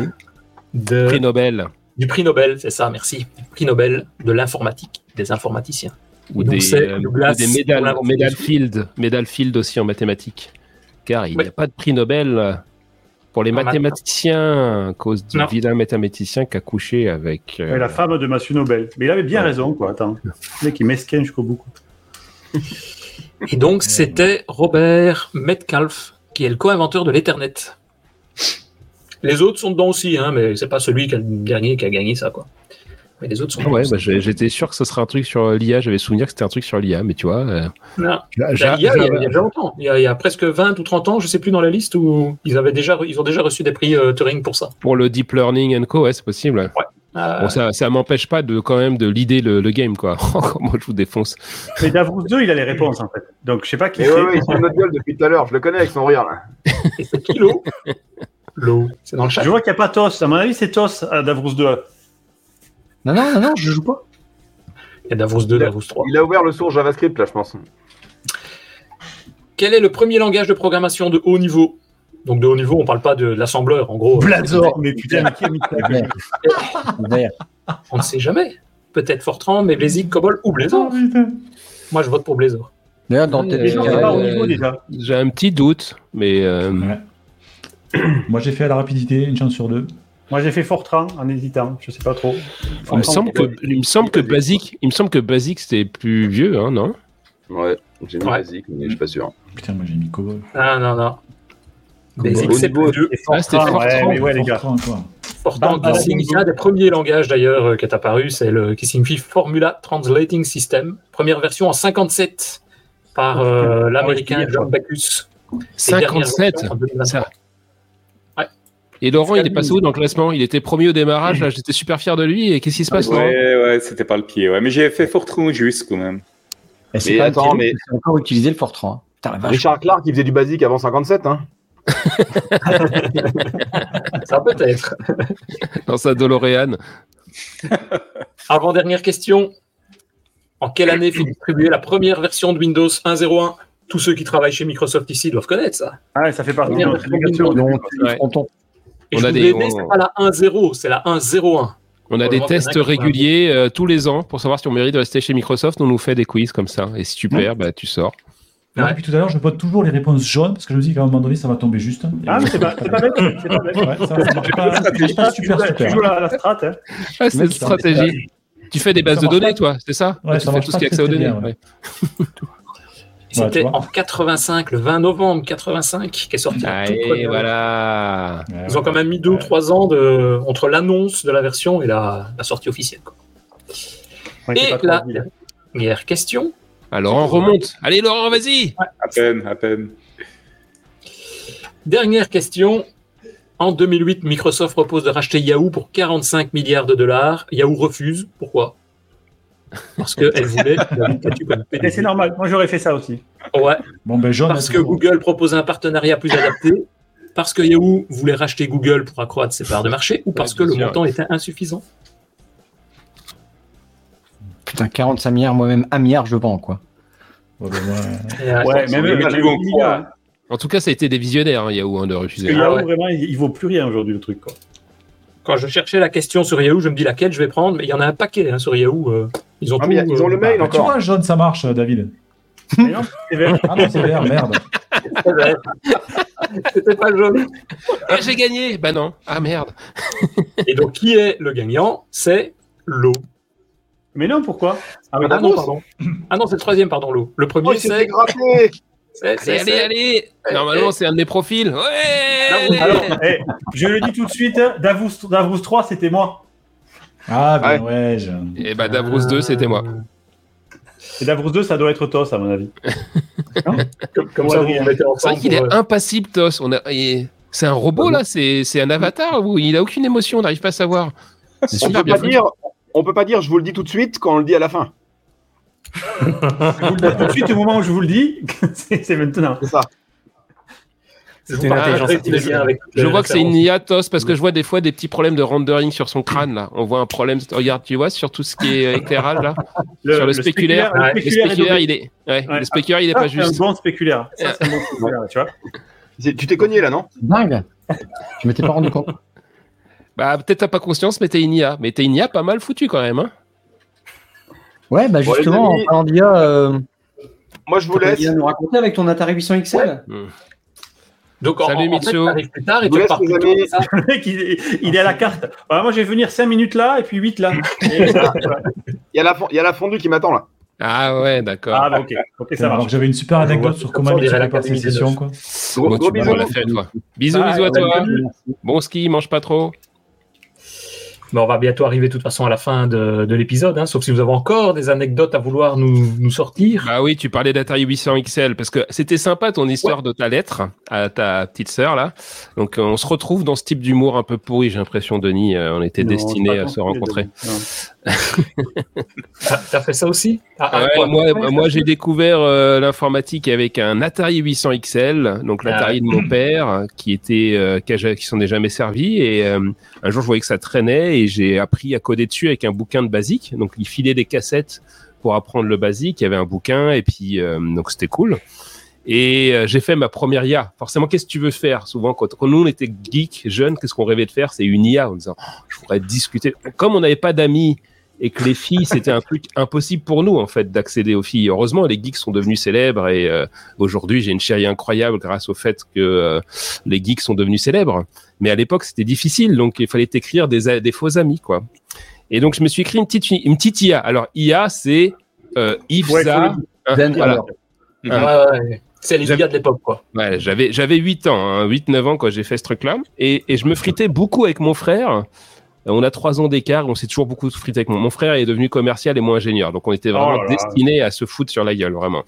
De- Prix Nobel. Du prix Nobel, c'est ça, merci. Du prix Nobel de l'informatique, des informaticiens. Ou donc, des, euh, ou des médailles, Field, médailles Field aussi en mathématiques. Car il n'y Ouais. a pas de prix Nobel euh, pour les mathématiciens à cause du Non. vilain mathématicien qui a couché avec. euh, la femme de Mathieu Nobel. Mais il avait bien raison, quoi. Attends. Le mec, il mesquin jusqu'au bout. Et donc, c'était Robert Metcalfe, qui est le co-inventeur de l'Ethernet. Les autres sont dedans aussi, hein, mais c'est pas celui qui a le dernier qui a gagné ça, quoi. Mais les autres sont Ah ouais, bah, j'étais sûr que ce serait un truc sur l'IA. J'avais souvenir que c'était un truc sur l'IA, mais tu vois. euh, Non. j'a- Il y, j'a- a, il y a- il y a j'a- déjà longtemps. Il y, a, il y a presque 20 ou 30 ans, je sais plus dans la liste, où ils, avaient déjà, ils ont déjà reçu des prix euh, Turing pour ça. Pour le deep learning and co, ouais, c'est possible. Euh, Bon, ça, ça m'empêche pas de quand même de l'idée le, le game, quoi. *laughs* Comment je vous défonce. Mais Davros 2, il a les réponses, en fait. Donc, je sais pas qui c'est. ouais, il notre gueule depuis tout à l'heure. Je le connais avec son rire. Là. et c'est qui l'eau L'eau, c'est dans le chat. Je vois qu'il n'y a pas TOS. À mon avis, c'est TOS à Davros 2. Non, non, non, non, je joue pas. Il y a Davos 2, Davos 3. Il a ouvert le source JavaScript, là, je pense. Quel est le premier langage de programmation de haut niveau? Donc de haut niveau, on parle pas de, de l'assembleur, en gros. Blazor. Mais putain, mais qui a mis. On ne sait jamais. Peut-être Fortran, mais Blazik, Cobol ou Blazor. Oh. Moi, je vote pour Blazor. D'ailleurs, dans tes Euh, déjà. J'ai un petit doute, mais euh, Ouais. *clears throat* Moi, j'ai fait à la rapidité, une chance sur deux. Moi, j'ai fait Fortran en hésitant. Je sais pas trop. il me semble que, il me semble que Basic, il me semble que Basic c'était plus vieux, hein, non? Ouais, j'ai mis Ouais. Basic, mais je suis pas sûr. Putain, moi, j'ai mis Cobol. Ah non, non. Basic, c'est plus vieux. Ah, c'était Fortran, ouais, Fortran. mais ouais, les gars. Fortran, quoi. Fortran, Bah, bah, qui signifie un des premiers langages d'ailleurs euh, qui est apparu, c'est le qui signifie Formula Translating System. Première version en 57 par euh, l'américain Ouais, John dernière 57 Et Laurent, il est passé où dans le classement? Il était premier au démarrage, là, *clears throat* j'étais super fier de lui. Et qu'est-ce qui se passe, Laurent? Ouais, ouais, c'était pas le pied. Ouais. Mais j'ai fait Fortran juste quand même. Et c'est Mais pas attends, mais- c'est encore utilisé le Fortran. hein. Putain, la vache. Richard Clark, il faisait du Basic avant 57, hein. *laughs* Ça peut-être. Dans sa DeLorean. *laughs* Avant-dernière question. En quelle année fut distribuée la première version de Windows 1.01 Tous ceux qui travaillent chez Microsoft ici doivent connaître ça. Ah, ouais, ça fait partie de notre Et On je a des- on- c'est pas la 1.0, c'est la 1.01. On a des tests réguliers euh, tous les ans pour savoir si on mérite de rester chez Microsoft. On nous fait des quiz comme ça. Et si tu perds, bah, tu sors. Ouais. depuis tout à l'heure, je vote toujours les réponses jaunes parce que je me dis qu'à un moment donné, ça va tomber juste. Ah, mais c'est pas, c'est pas bête. C'est pas bête. Ouais, ça, ça marche pas, ça marche pas Tu super, joues- Tu super. joues la, la strat. Hein. Ah, c'est une stratégie. Tu fais des bases de données, pas. toi, c'est ça Ouais, Tu ça fais marche tout ce pas qui est accès aux données. *laughs* ouais. C'était vois. en 85, le 20 novembre 85, qui est sorti. Allez, voilà. Ouais, Ils ont quand même mis deux ou trois ans de, entre l'annonce de la version et la, la sortie officielle. quoi. Et la dernière question. Alors, on remonte. Allez, Laurent, vas-y. À peine, à peine. Dernière question. En 2008, Microsoft propose de racheter Yahoo pour 45 milliards de dollars. Yahoo refuse. Pourquoi? Parce qu'elle voulait. Et c'est normal, moi j'aurais fait ça aussi. Ouais. Bon, ben, John, Parce que Google proposait un partenariat plus adapté. Parce que Yahoo voulait racheter Google pour accroître ses parts de marché ou parce que le sûr. montant était insuffisant Putain, 45 milliards, moi-même, un milliard, je vends, quoi. Euh, Ouais, même, même Yahoo, croire. En tout cas, ça a été des visionnaires, hein, Yahoo, hein, de parce refuser. que Ah Yahoo, ouais. vraiment, il, il vaut plus rien aujourd'hui, le truc. Quoi. Quand je cherchais la question sur Yahoo, je me dis laquelle je vais prendre, mais il y en a un paquet hein, sur Yahoo. euh, ils ont Ah, tout, mais ils ont le euh, mail Bah, tu encore. vois, John, ça marche, euh, David. Mais non, c'est vert. Ah non, c'est vert, merde. *laughs* C'était pas jaune. Ah, j'ai gagné Bah non. Ah merde. *laughs* Et donc, qui est le gagnant? C'est l'eau. Mais non, pourquoi? Ah, mais Ah non, pardon. Ah non, c'est le troisième, pardon, l'eau. Le Oh, premier, s'est c'est. Allez, allez, allez Normalement, c'est un de mes profils. Ouais Alors, eh, je le dis tout de suite, Davos, Davos 3, c'était moi. Ah, ben Ouais. ouais, je... Et bah, Davros 2, c'était moi. Et Davos 2, ça doit être TOS, à mon avis. *laughs* Comme, comme ça, vous C'est vrai qu'il est pour, euh, impassible, Tos. On a... C'est un robot, là C'est c'est un avatar ou il a aucune émotion On n'arrive pas à savoir. On peut pas dire, on peut pas dire, je vous le dis tout de suite quand on le dit à la fin. Je vous le dis tout de suite, au moment où je vous le dis, *laughs* c'est maintenant. C'est ça. C'est une Ah, intelligence artificielle. Je vois que c'est une. IA TOS parce que je vois des fois des petits problèmes de rendering sur son crâne là. On voit un problème. Regarde, tu vois sur tout ce qui est euh, éclairage là. sur le, spéculaire. Le Le spéculaire, il est. Ouais, Ouais. Le spéculaire, il est Ça, pas c'est un juste. bon spéculaire. Ça, c'est un bon spéculaire, tu vois. Tu t'es cogné là, non? Dingue Je m'étais pas rendu compte. Bah peut-être t'as pas conscience, mais t'es une IA. Mais t'es une IA pas mal foutu quand même. Hein. Ouais, bah Bon, justement, amis, en parlant d'IA, euh, Moi, je vous laisse. bien nous raconter avec ton Atari 800 XL Donc, en, Salut, en, en fait, Mitsuo. t'arrives plus tard et tu repars plus tôt, *laughs* Le mec, il, est- il est à la carte. Voilà, moi, je vais venir 5 minutes là et puis 8 là. *laughs* Et- Il y, a la il y a la fondue qui m'attend là. Ah ouais, d'accord. ah, bah, ok. Ok, ça marche. j'avais une super anecdote sur Comme comment il dirait prépare ses l'Académie des sessions, neufs. quoi. Gros, Bon, tu bisous. la faire, toi. Bisous, Ah, bisous à ouais, toi. Bon ski, mange pas trop. Mais on va bientôt arriver de toute façon à la fin de, de l'épisode, hein, sauf si vous avez encore des anecdotes à vouloir nous, nous sortir. Bah oui, tu parlais d'Atari 800 XL parce que c'était sympa ton histoire de ta lettre à ta petite sœur là. Donc euh, on se retrouve dans ce type d'humour un peu pourri, j'ai l'impression, Denis. euh, on était Non, destinés à se rencontrer. *laughs* T'as fait ça aussi? Ah, ah, Ouais, quoi? moi, moi j'ai découvert euh, l'informatique avec un Atari 800 XL, donc Ah l'Atari de mon père, qui était euh, qui, a- qui s'en est jamais servi. Et euh, un jour, je voyais que ça traînait et j'ai appris à coder dessus avec un bouquin de basique. Donc, il filait des cassettes pour apprendre le basique. Il y avait un bouquin et puis euh, donc c'était cool. Et euh, j'ai fait ma première IA. Forcément, qu'est-ce que tu veux faire? Souvent, quand, quand nous on était geeks, jeunes, qu'est-ce qu'on rêvait de faire? C'est une IA en disant, Oh, je voudrais discuter. Comme on n'avait pas d'amis et que les filles, c'était un truc impossible pour nous en fait d'accéder aux filles. Heureusement, les geeks sont devenus célèbres et euh, aujourd'hui, j'ai une chérie incroyable grâce au fait que euh, les geeks sont devenus célèbres. Mais à l'époque, c'était difficile, donc il fallait écrire des, faux amis, quoi. Et donc, je me suis écrit une petite, une petite IA. Alors, IA, c'est euh, if Ouais, ça. faut hein, voilà. Ouais, ouais. C'est les de l'époque, quoi. Ouais, j'avais j'avais 8 ans, hein, 8-9 ans quand j'ai fait ce truc-là. Et, et je me fritais beaucoup avec mon frère. Euh, On a 3 ans d'écart, on s'est toujours beaucoup frité avec mon, mon frère est devenu commercial et moi ingénieur. Donc on était vraiment Oh destinés à se foutre sur la gueule, vraiment.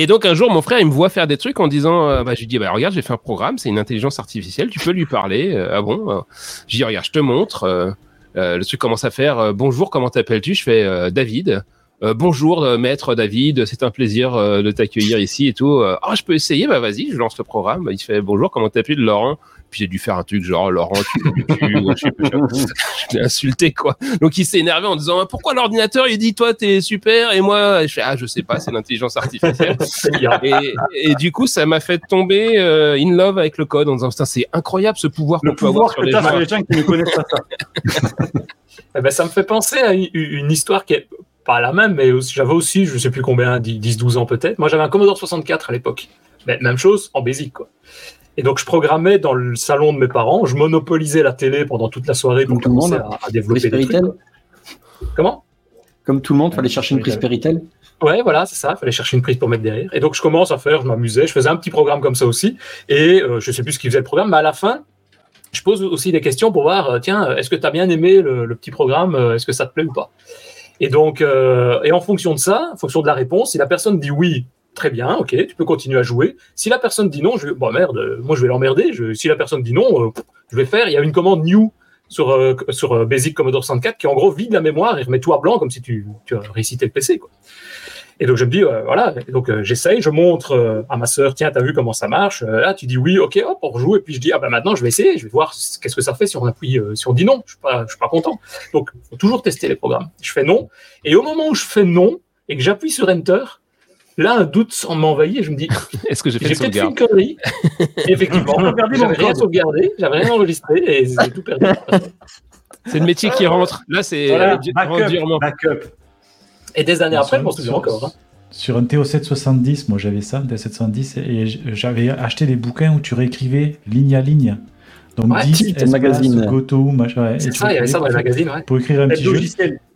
Et donc un jour, mon frère, il me voit faire des trucs en disant, euh, bah, je lui dis, bah, regarde, j'ai fait un programme, c'est une intelligence artificielle, tu peux lui parler. Euh, ah bon Je dis, regarde, je te montre. Euh, le truc commence à faire, bonjour, comment t'appelles-tu? Je fais David. Bonjour, maître David, c'est un plaisir de t'accueillir ici et tout. Ah, je peux essayer Bah vas-y, je lance le programme. Il fait bonjour, comment t'appelles Laurent Puis j'ai dû faire un truc genre Laurent, tu cul, ou je sais pas. Je l'ai insulté quoi. Donc il s'est énervé en disant pourquoi l'ordinateur il dit toi t'es super et moi je fais ah je sais pas c'est l'intelligence artificielle. et, et du coup ça m'a fait tomber euh, in love avec le code en disant putain c'est incroyable ce pouvoir Le qu'on peut avoir pouvoir sur que les gens. sur les gens qui ne connaissent pas ça. *laughs* Eh ben, ça me fait penser à une, histoire qui est pas la même, mais j'avais aussi, je sais plus combien, 10-12 ans peut-être. Moi, j'avais un Commodore 64 à l'époque. Même chose, en basic, quoi. Et donc, je programmais dans le salon de mes parents, je monopolisais la télé pendant toute la soirée pour Comme tout le commencer monde. à, à développer Prise des trucs. Comment? Comme tout le monde, fallait chercher une prise Péritel. Ouais, voilà, c'est ça. Il fallait chercher une prise pour mettre derrière. Et donc, je commence à faire, je m'amusais, je faisais un petit programme comme ça aussi. Et euh, je sais plus ce qui faisait le programme, mais à la fin, je pose aussi des questions pour voir, euh, tiens, est-ce que tu as bien aimé le, le petit programme euh, Est-ce que ça te plaît ou pas? Et donc, euh, et en fonction de ça, en fonction de la réponse, si la personne dit oui, très bien, ok, tu peux continuer à jouer. Si la personne dit non, je vais, bon merde, moi je vais l'emmerder. Si la personne dit non, euh, je vais faire. Il y a une commande new sur, euh, sur euh, Basic Commodore 64 qui en gros vide la mémoire et remet tout à blanc comme si tu, tu récité le PC. Quoi. Et donc je me dis, voilà, donc j'essaye, je montre à ma sœur, tiens, t'as vu comment ça marche? Là, tu dis oui, ok, hop, on rejoue. Et puis je dis, ah ben maintenant je vais essayer, je vais voir qu'est-ce que ça fait si on appuie, si on dit non. Je suis suis pas content. Donc faut toujours tester les programmes. Je fais non. Et au moment où je fais non et que j'appuie sur Enter, là un doute en m'envahit et je me dis, *laughs* Est-ce que j'ai fait fait une connerie. *laughs* Effectivement, perdu mon j'avais rien sauvegardé, j'avais rien enregistré et j'ai tout perdu. *laughs* C'est le métier qui rentre. Là, c'est Voilà, backup, durement. Et des années après, je m'en souviens encore. hein. Sur un TO770, moi j'avais ça, un TO770, et j'avais acheté des bouquins où tu réécrivais ligne à ligne. Donc Ouais, 10 Tilt espace, magazine. Goto, machin. ouais, C'est ça, il y avait ça dans les magazines, ouais. Pour écrire un petit jeu. logiciel. Et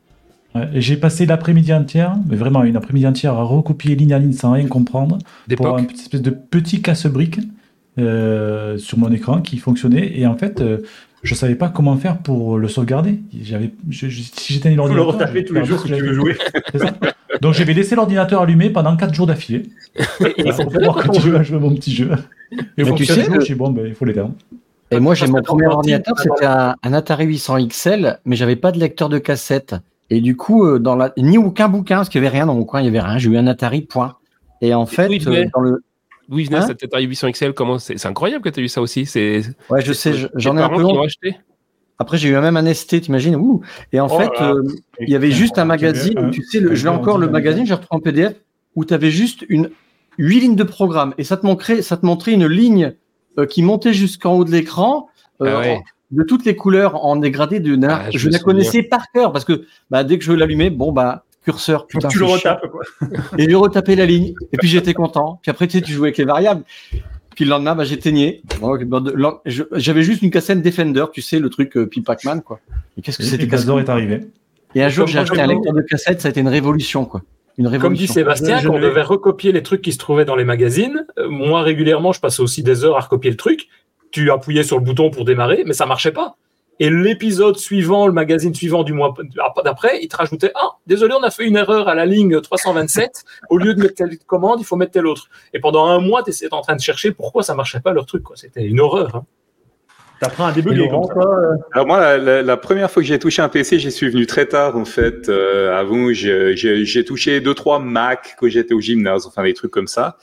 j'ai passé l'après-midi entière, mais vraiment une après-midi entière à recopier ligne à ligne sans rien comprendre. Pour avoir une petite espèce de petit casse-brique euh, sur mon écran qui fonctionnait. Et en fait, euh, je savais pas comment faire pour le sauvegarder. J'avais, je- je- si j'étais Faut le l'ordinateur. retaper tous les jours si tu veux jouer. *laughs* C'est ça. Donc j'avais laissé l'ordinateur allumé pendant 4 jours d'affilée. il pour pouvoir continuer à jouer à mon petit jeu. Et tu sais je suis bon, ben, il faut l'éteindre. Et moi, j'ai mon premier ordinateur, c'était un, un Atari 800 XL, mais j'avais pas de lecteur de cassette. Et du coup, euh, dans la, ni aucun bouquin, parce qu'il y avait rien dans mon coin, il y avait rien. J'ai eu un Atari point. Et en fait, il euh, dans le, il venait Hein cette Atari 800 XL Comment c'est incroyable que tu as eu ça aussi. C'est ouais, je sais, j'en ai un peu acheté. Après, j'ai eu même un ST, t'imagines. Et en Oh fait, euh, il y avait juste un magazine, tu sais, le, je l'ai encore le magazine, j'ai retrouvé en PDF, où tu avais juste une huit lignes de programme. Et ça te montrait, ça te montrait une ligne euh, qui montait jusqu'en haut de l'écran, euh, Ah ouais. De toutes les couleurs en dégradé. De, Ah, je je la connaissais par cœur, parce que bah, dès que je l'allumais, bon, bah, curseur, putain. tu le retapes, quoi. *laughs* Et j'ai retapé la ligne. Et puis j'étais content. Puis après, tu sais, tu jouais avec les variables. Puis le lendemain, bah, j'éteignais. Je- J'avais juste une cassette Defender, tu sais, le truc euh, Pip Pac-Man, quoi. Et qu'est-ce que c'était Bazor est arrivé. Et un jour, j'ai acheté un je- lecteur de cassette, ça a été une révolution, quoi. Une révolution. Comme dit Sébastien, Je- je on devait recopier les trucs qui se trouvaient dans les magazines, euh, moi régulièrement, je passais aussi des heures à recopier le truc. Tu appuyais sur le bouton pour démarrer, mais ça marchait pas. Et l'épisode suivant, le magazine suivant du mois d'après, il te rajoutait Ah, désolé, on a fait une erreur à la ligne 327. Au lieu de mettre telle commande, il faut mettre telle autre. Et pendant un mois, tu étais en train de chercher pourquoi ça marchait pas leur truc. C'était une horreur. hein. T'apprends à débugger ça. toi, euh, Alors moi, la, la- la première fois que j'ai touché un PC, j'y suis venu très tard en fait. Euh, avant, j'ai touché deux trois Mac quand j'étais au gymnase, enfin des trucs comme ça.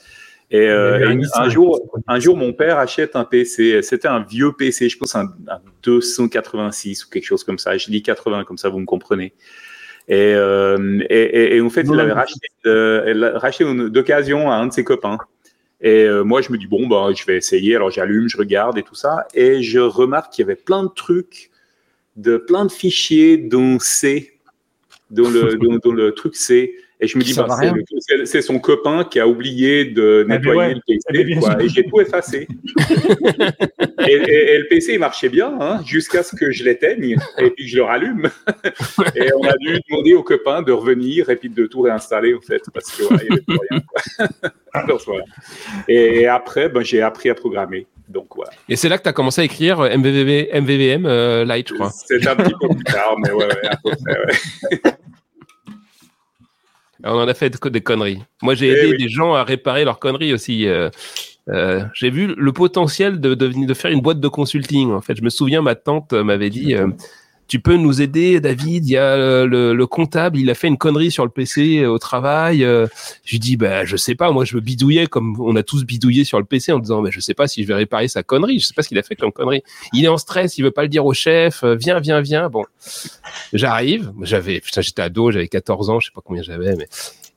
Et, euh, avait et un un, i5, jour, un jour, mon père achète un PC. C'était un vieux PC, je pense un, un 286 ou quelque chose comme ça. Je dis 80 comme ça, vous me comprenez. Et, euh, et, et- et en fait, il l'avait racheté, euh, il l'a racheté en- d'occasion à un de ses copains. Et euh, moi, je me dis, bon, bah, je vais essayer. Alors, j'allume, je regarde et tout ça. Et je remarque qu'il y avait plein de trucs, de plein de fichiers dont C, dont le, dont, dont le truc C. Et je me dis, bah, c'est son copain qui a oublié de ben nettoyer ouais. le PC. quoi. sûr. Et j'ai tout effacé. *laughs* et, et- et le PC, il marchait bien, hein, jusqu'à ce que je l'éteigne et puis que je le rallume. et on a dû demander au copain de revenir et puis de tout réinstaller, en fait, parce que voilà, il n'y avait plus rien. quoi. *laughs* Alors, voilà. Et après, ben, j'ai appris à programmer. Donc, voilà. Et c'est là que tu as commencé à écrire euh, MVVM, MVVM euh, Lite, je crois. C'est un petit peu plus tard, mais ouais, ouais, à peu près, ouais. *laughs* On en a fait des conneries. Moi, j'ai Eh aidé oui. des gens à réparer leurs conneries aussi. euh, euh, j'ai vu le potentiel de, de, de faire une boîte de consulting. En fait, je me souviens, ma tante m'avait dit Tu peux nous aider, David? Il y a euh, le, le comptable, il a fait une connerie sur le PC au travail. Euh, je lui dis bah, Je sais pas, moi, je me bidouillais comme on a tous bidouillé sur le PC en disant mais Je sais pas si je vais réparer sa connerie. Je sais pas ce qu'il a fait comme connerie. Il est en stress, il veut pas le dire au chef. euh, viens, viens, viens. Bon, j'arrive. J'avais, putain, j'étais ado, j'avais 14 ans, je sais pas combien j'avais, mais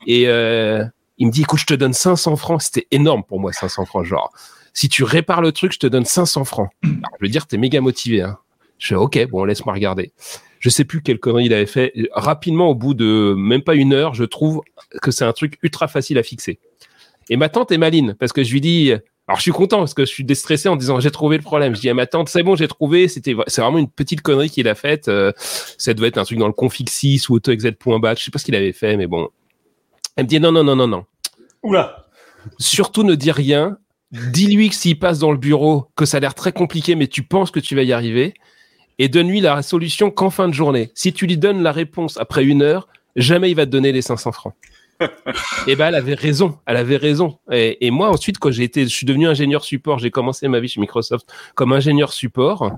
et euh, il me dit, écoute, je te donne 500 francs. C'était énorme pour moi, 500 francs. Genre, si tu répares le truc, je te donne 500 francs. Je veux dire, t'es méga motivé. Hein. Je fais, ok, bon, laisse-moi regarder. Je sais plus quelle connerie il avait fait. Rapidement, au bout de même pas une heure, je trouve que c'est un truc ultra facile à fixer. Et ma tante est maline parce que je lui dis, alors je suis content parce que je suis déstressé en disant j'ai trouvé le problème. Je dis à ma tante c'est bon j'ai trouvé. C'était c'est vraiment une petite connerie qu'il a faite. Euh, ça devait être un truc dans le config 6 ou autoexec.bat. Je sais pas ce qu'il avait fait mais bon. Elle me dit non non non non non. Oula. Surtout ne dis rien. Dis-lui que s'il passe dans le bureau que ça a l'air très compliqué mais tu penses que tu vas y arriver et donne-lui la solution qu'en fin de journée. Si tu lui donnes la réponse après une heure, jamais il va te donner les 500 francs. *laughs* Et ben, elle avait raison. Elle avait raison. Et, et moi, ensuite, quand j'ai été, je suis devenu ingénieur support, j'ai commencé ma vie chez Microsoft comme ingénieur support.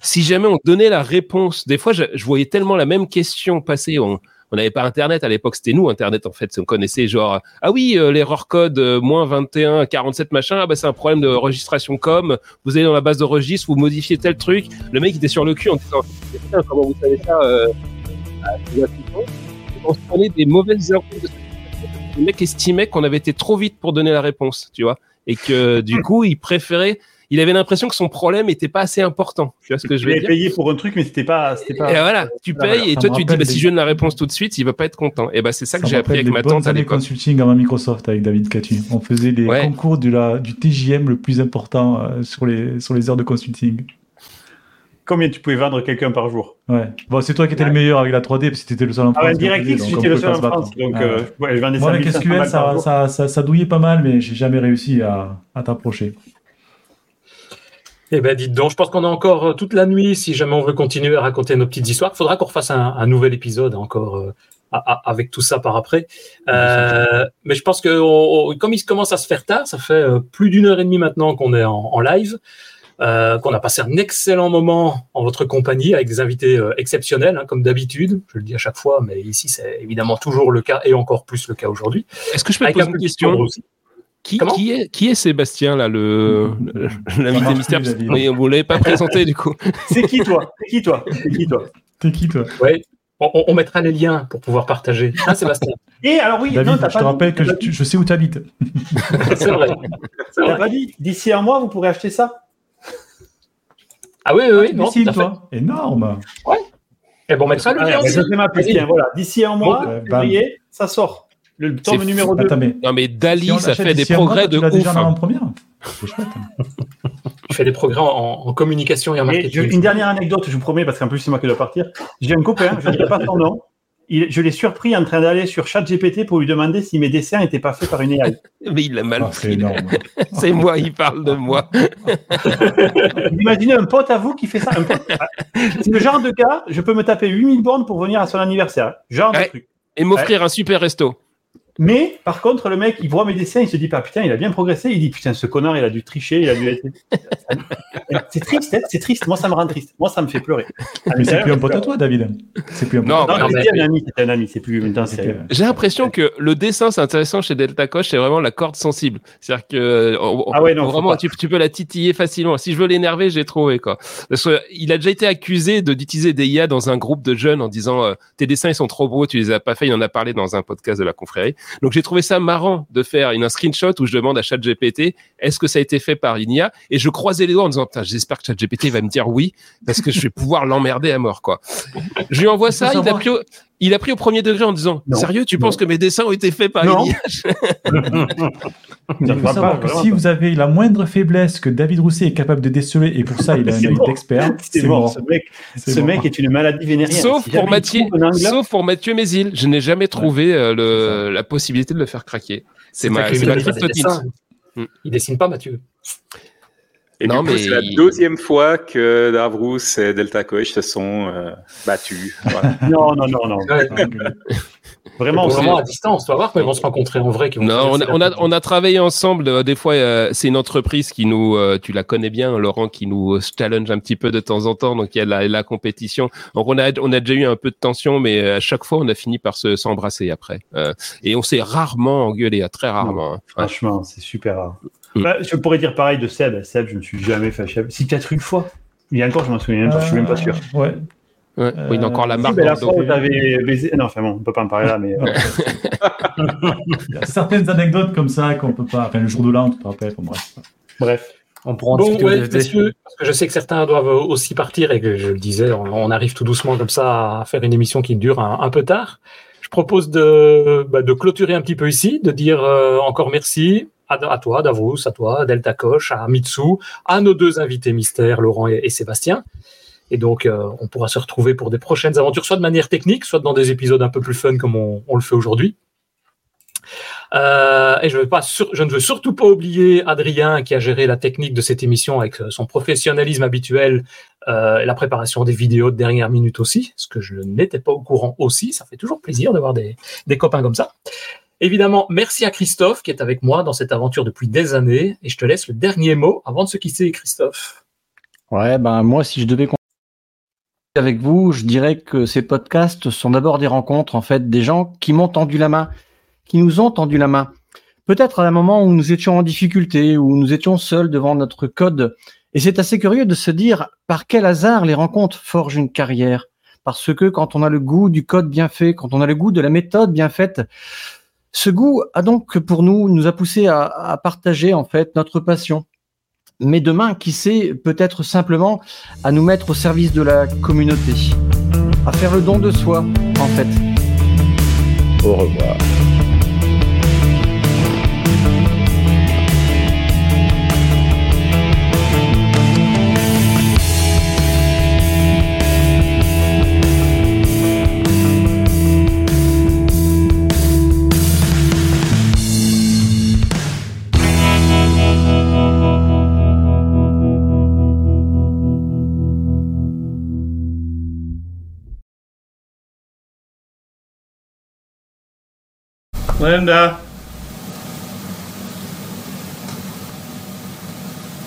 Si jamais on donnait la réponse, des fois, je, je voyais tellement la même question passer. On, on n'avait pas Internet à l'époque, c'était nous Internet en fait. On connaissait genre ah oui euh, l'erreur code euh, moins 21 47 machin, ah bah c'est un problème de registration com. Vous allez dans la base de registre, vous modifiez tel truc. Le mec était sur le cul en disant comment vous savez ça euh, à- On se prenait des mauvaises erreurs. Le mec estimait qu'on avait été trop vite pour donner la réponse, tu vois, et que du coup il préférait. Il avait l'impression que son problème était pas assez important. Tu vois ce que je veux dire payé pour un truc, mais c'était pas. C'était pas... et voilà, tu payes et toi tu te dis bah, si je donne la réponse tout de suite, il va pas être content. Et bah c'est ça que j'ai appris avec les ma bonnes tante à l'époque. consulting avant Microsoft avec David Catu. On faisait des Ouais. concours du, la, du TJM le plus important euh, sur, les, sur les heures de consulting. Combien tu pouvais vendre quelqu'un par jour? Ouais. Bon, c'est toi qui étais le meilleur avec la 3D, parce que t'étais le seul en Ah France. ouais, en DirectX, j'étais le seul en. France, donc, Ah euh, ouais. je vendais Moi, 5 avec 500 SQL, ça, ça, ça, ça douillait pas mal, mais j'ai jamais réussi à, à t'approcher. Eh ben, dites donc, je pense qu'on a encore euh, toute la nuit si jamais on veut continuer à raconter nos petites histoires. Il faudra qu'on refasse un, un nouvel épisode encore euh, à- à- avec tout ça par après. Euh, mais je pense que on- on- comme il commence à se faire tard, ça fait plus d'une heure et demie maintenant qu'on est en, en live, euh, qu'on a passé un excellent moment en votre compagnie avec des invités euh, exceptionnels, hein, comme d'habitude. Je le dis à chaque fois, mais ici c'est évidemment toujours le cas et encore plus le cas aujourd'hui. Est-ce que je peux te Avec poser un une question? aussi. Qui, qui, est, qui est Sébastien, là, le, *laughs* le- l'invité marche mystère David. Oui, Vous l'avez pas *laughs* présenté, du coup. C'est qui toi? C'est qui toi? C'est qui toi? T'es qui, toi? Ouais. On, mettra les liens pour pouvoir partager. Hein, Sébastien *laughs* Et alors oui, David, non, t'as je te rappelle que je, tu- je sais où t'habites. C'est vrai. C'est t'as pas dit. D'ici un mois, vous pourrez acheter ça? Ah oui, oui, oui. non, à fait. toi Énorme Et bon, on mettra le Ah, lien voilà. D'ici un mois, Ouais, février, ça sort. Le tome C'est numéro 2. Attends, mais Non, mais Dali, si ça fait des progrès de tu l'as déjà ouf. en hein. C'est chouette. *laughs* Tu fais des progrès en, en communication et en Et marketing. je- une dernière anecdote, je vous promets, parce qu'en plus c'est moi qui dois partir. J'ai un copain, je ne dirai pas son nom. Il- je l'ai surpris en train d'aller sur ChatGPT pour lui demander si mes dessins n'étaient pas faits par une AI. *laughs* Mais il a mal Ah, c'est pris. *laughs* C'est moi, il parle de moi. Imaginez un pote à vous qui fait ça. C'est le genre de gars, je peux me taper 8000 bornes pour venir à son anniversaire. Genre de truc. Et m'offrir un super resto. Mais par contre, le mec, il voit mes dessins, il se dit pas putain, il a bien progressé. Il dit putain, ce connard, il a dû tricher, il a dû être. *laughs* c'est triste, hein, c'est triste. Moi, ça me rend triste. Moi, ça me fait pleurer. Ah, Mais c'est plus un pote à toi, David. C'est plus un pote Non, à toi. Non, Non, mais un ami, c'est un ami, c'est plus J'ai l'impression que le dessin, c'est intéressant chez Delta Coche, c'est vraiment la corde sensible. C'est-à-dire que euh, on- Ah ouais, non, vraiment, tu, tu peux la titiller facilement. Si je veux l'énerver, j'ai trouvé quoi. Parce que, il a déjà été accusé de d'utiliser des IA dans un groupe de jeunes en disant euh, tes dessins ils sont trop beaux, tu les as pas fait. Il en a parlé dans un podcast de la confrérie. Donc j'ai trouvé ça marrant de faire une, un screenshot où je demande à ChatGPT est-ce que ça a été fait par une IA et je croisais les doigts en disant putain j'espère que ChatGPT va me dire oui parce que je vais pouvoir l'emmerder à mort quoi. Je lui envoie ça, il a savoir- pris au, il a pris au premier degré en disant Non. sérieux tu penses que mes dessins ont été faits par Non. *laughs* Il faut va savoir que si vous avez la moindre faiblesse que David Rousset est capable de déceler, et pour ça il a un œil d'expert, *laughs* C'est mort. Ce mec, C'est ce mort. mec est une maladie vénérienne. Sauf Si pour Mathieu, sauf pour Mathieu Mézil, je n'ai jamais trouvé euh, le, la possibilité de le faire craquer. C'est ma, ma. Il dessine pas, Mathieu. Et Non, mais c'est la deuxième fois que Davrous et Delta Coach se sont euh, battus. Voilà. *laughs* Non, non, non, non. Vraiment, vraiment à distance. Tu vas voir quand ils vont se rencontrer en vrai. vont Non, on a, on a, on a travaillé ensemble. euh, des fois, euh, c'est une entreprise qui nous, euh, tu la connais bien, Laurent, qui nous challenge un petit peu de temps en temps. Donc il y a la, la compétition. Donc on a, on a déjà eu un peu de tension, mais à chaque fois, on a fini par se s'embrasser après. Euh, et on s'est rarement engueulé, euh, très rarement. hein. Franchement, c'est super rare. Mm. Bah, je pourrais dire pareil de Seb. Seb, je ne suis jamais fâché. Si peut-être une fois. Il y a encore, je m'en souviens même pas. Je suis même pas sûr. Ouais. Ouais. Oui, il a encore la Euh, marque. Si, la fois où t'avais baisé. Non, enfin bon, on peut pas en parler là, mais. *laughs* Il y a certaines anecdotes comme ça qu'on peut pas. Enfin, le jour de l'an, tu te rappelles. Bon, bref. Bref. On pourra en Bon, discuter ouais, messieurs, parce que je sais que certains doivent aussi partir et que je le disais, on, on arrive tout doucement comme ça à faire une émission qui dure un, un peu tard. Je propose de, bah, de clôturer un petit peu ici, de dire euh, encore merci à, toi, Davos, à toi, Delta Koch, à Mitsu, à nos deux invités mystères, Laurent et, Sébastien. Et donc, euh, on pourra se retrouver pour des prochaines aventures, soit de manière technique, soit dans des épisodes un peu plus fun comme on, le fait aujourd'hui. Euh, et je, ne veux surtout pas oublier Adrien qui a géré la technique de cette émission avec euh, son professionnalisme habituel euh, la préparation des vidéos de dernière minute aussi, ce que je n'étais pas au courant aussi. Ça fait toujours plaisir d'avoir des, des copains comme ça. Évidemment, merci à Christophe qui est avec moi dans cette aventure depuis des années. Et je te laisse le dernier mot avant de se quitter, Christophe. Ouais, ben moi, si je devais avec vous, je dirais que ces podcasts sont d'abord des rencontres, en fait, des gens qui m'ont tendu la main, qui nous ont tendu la main. Peut-être à un moment où nous étions en difficulté, où nous étions seuls devant notre code. Et c'est assez curieux de se dire par quel hasard les rencontres forgent une carrière. Parce que quand on a le goût du code bien fait, quand on a le goût de la méthode bien faite, ce goût a donc pour nous, nous a poussé à, à partager en fait notre passion. Mais demain, qui sait, peut-être simplement à nous mettre au service de la communauté, à faire le don de soi en fait. Au revoir. Linda.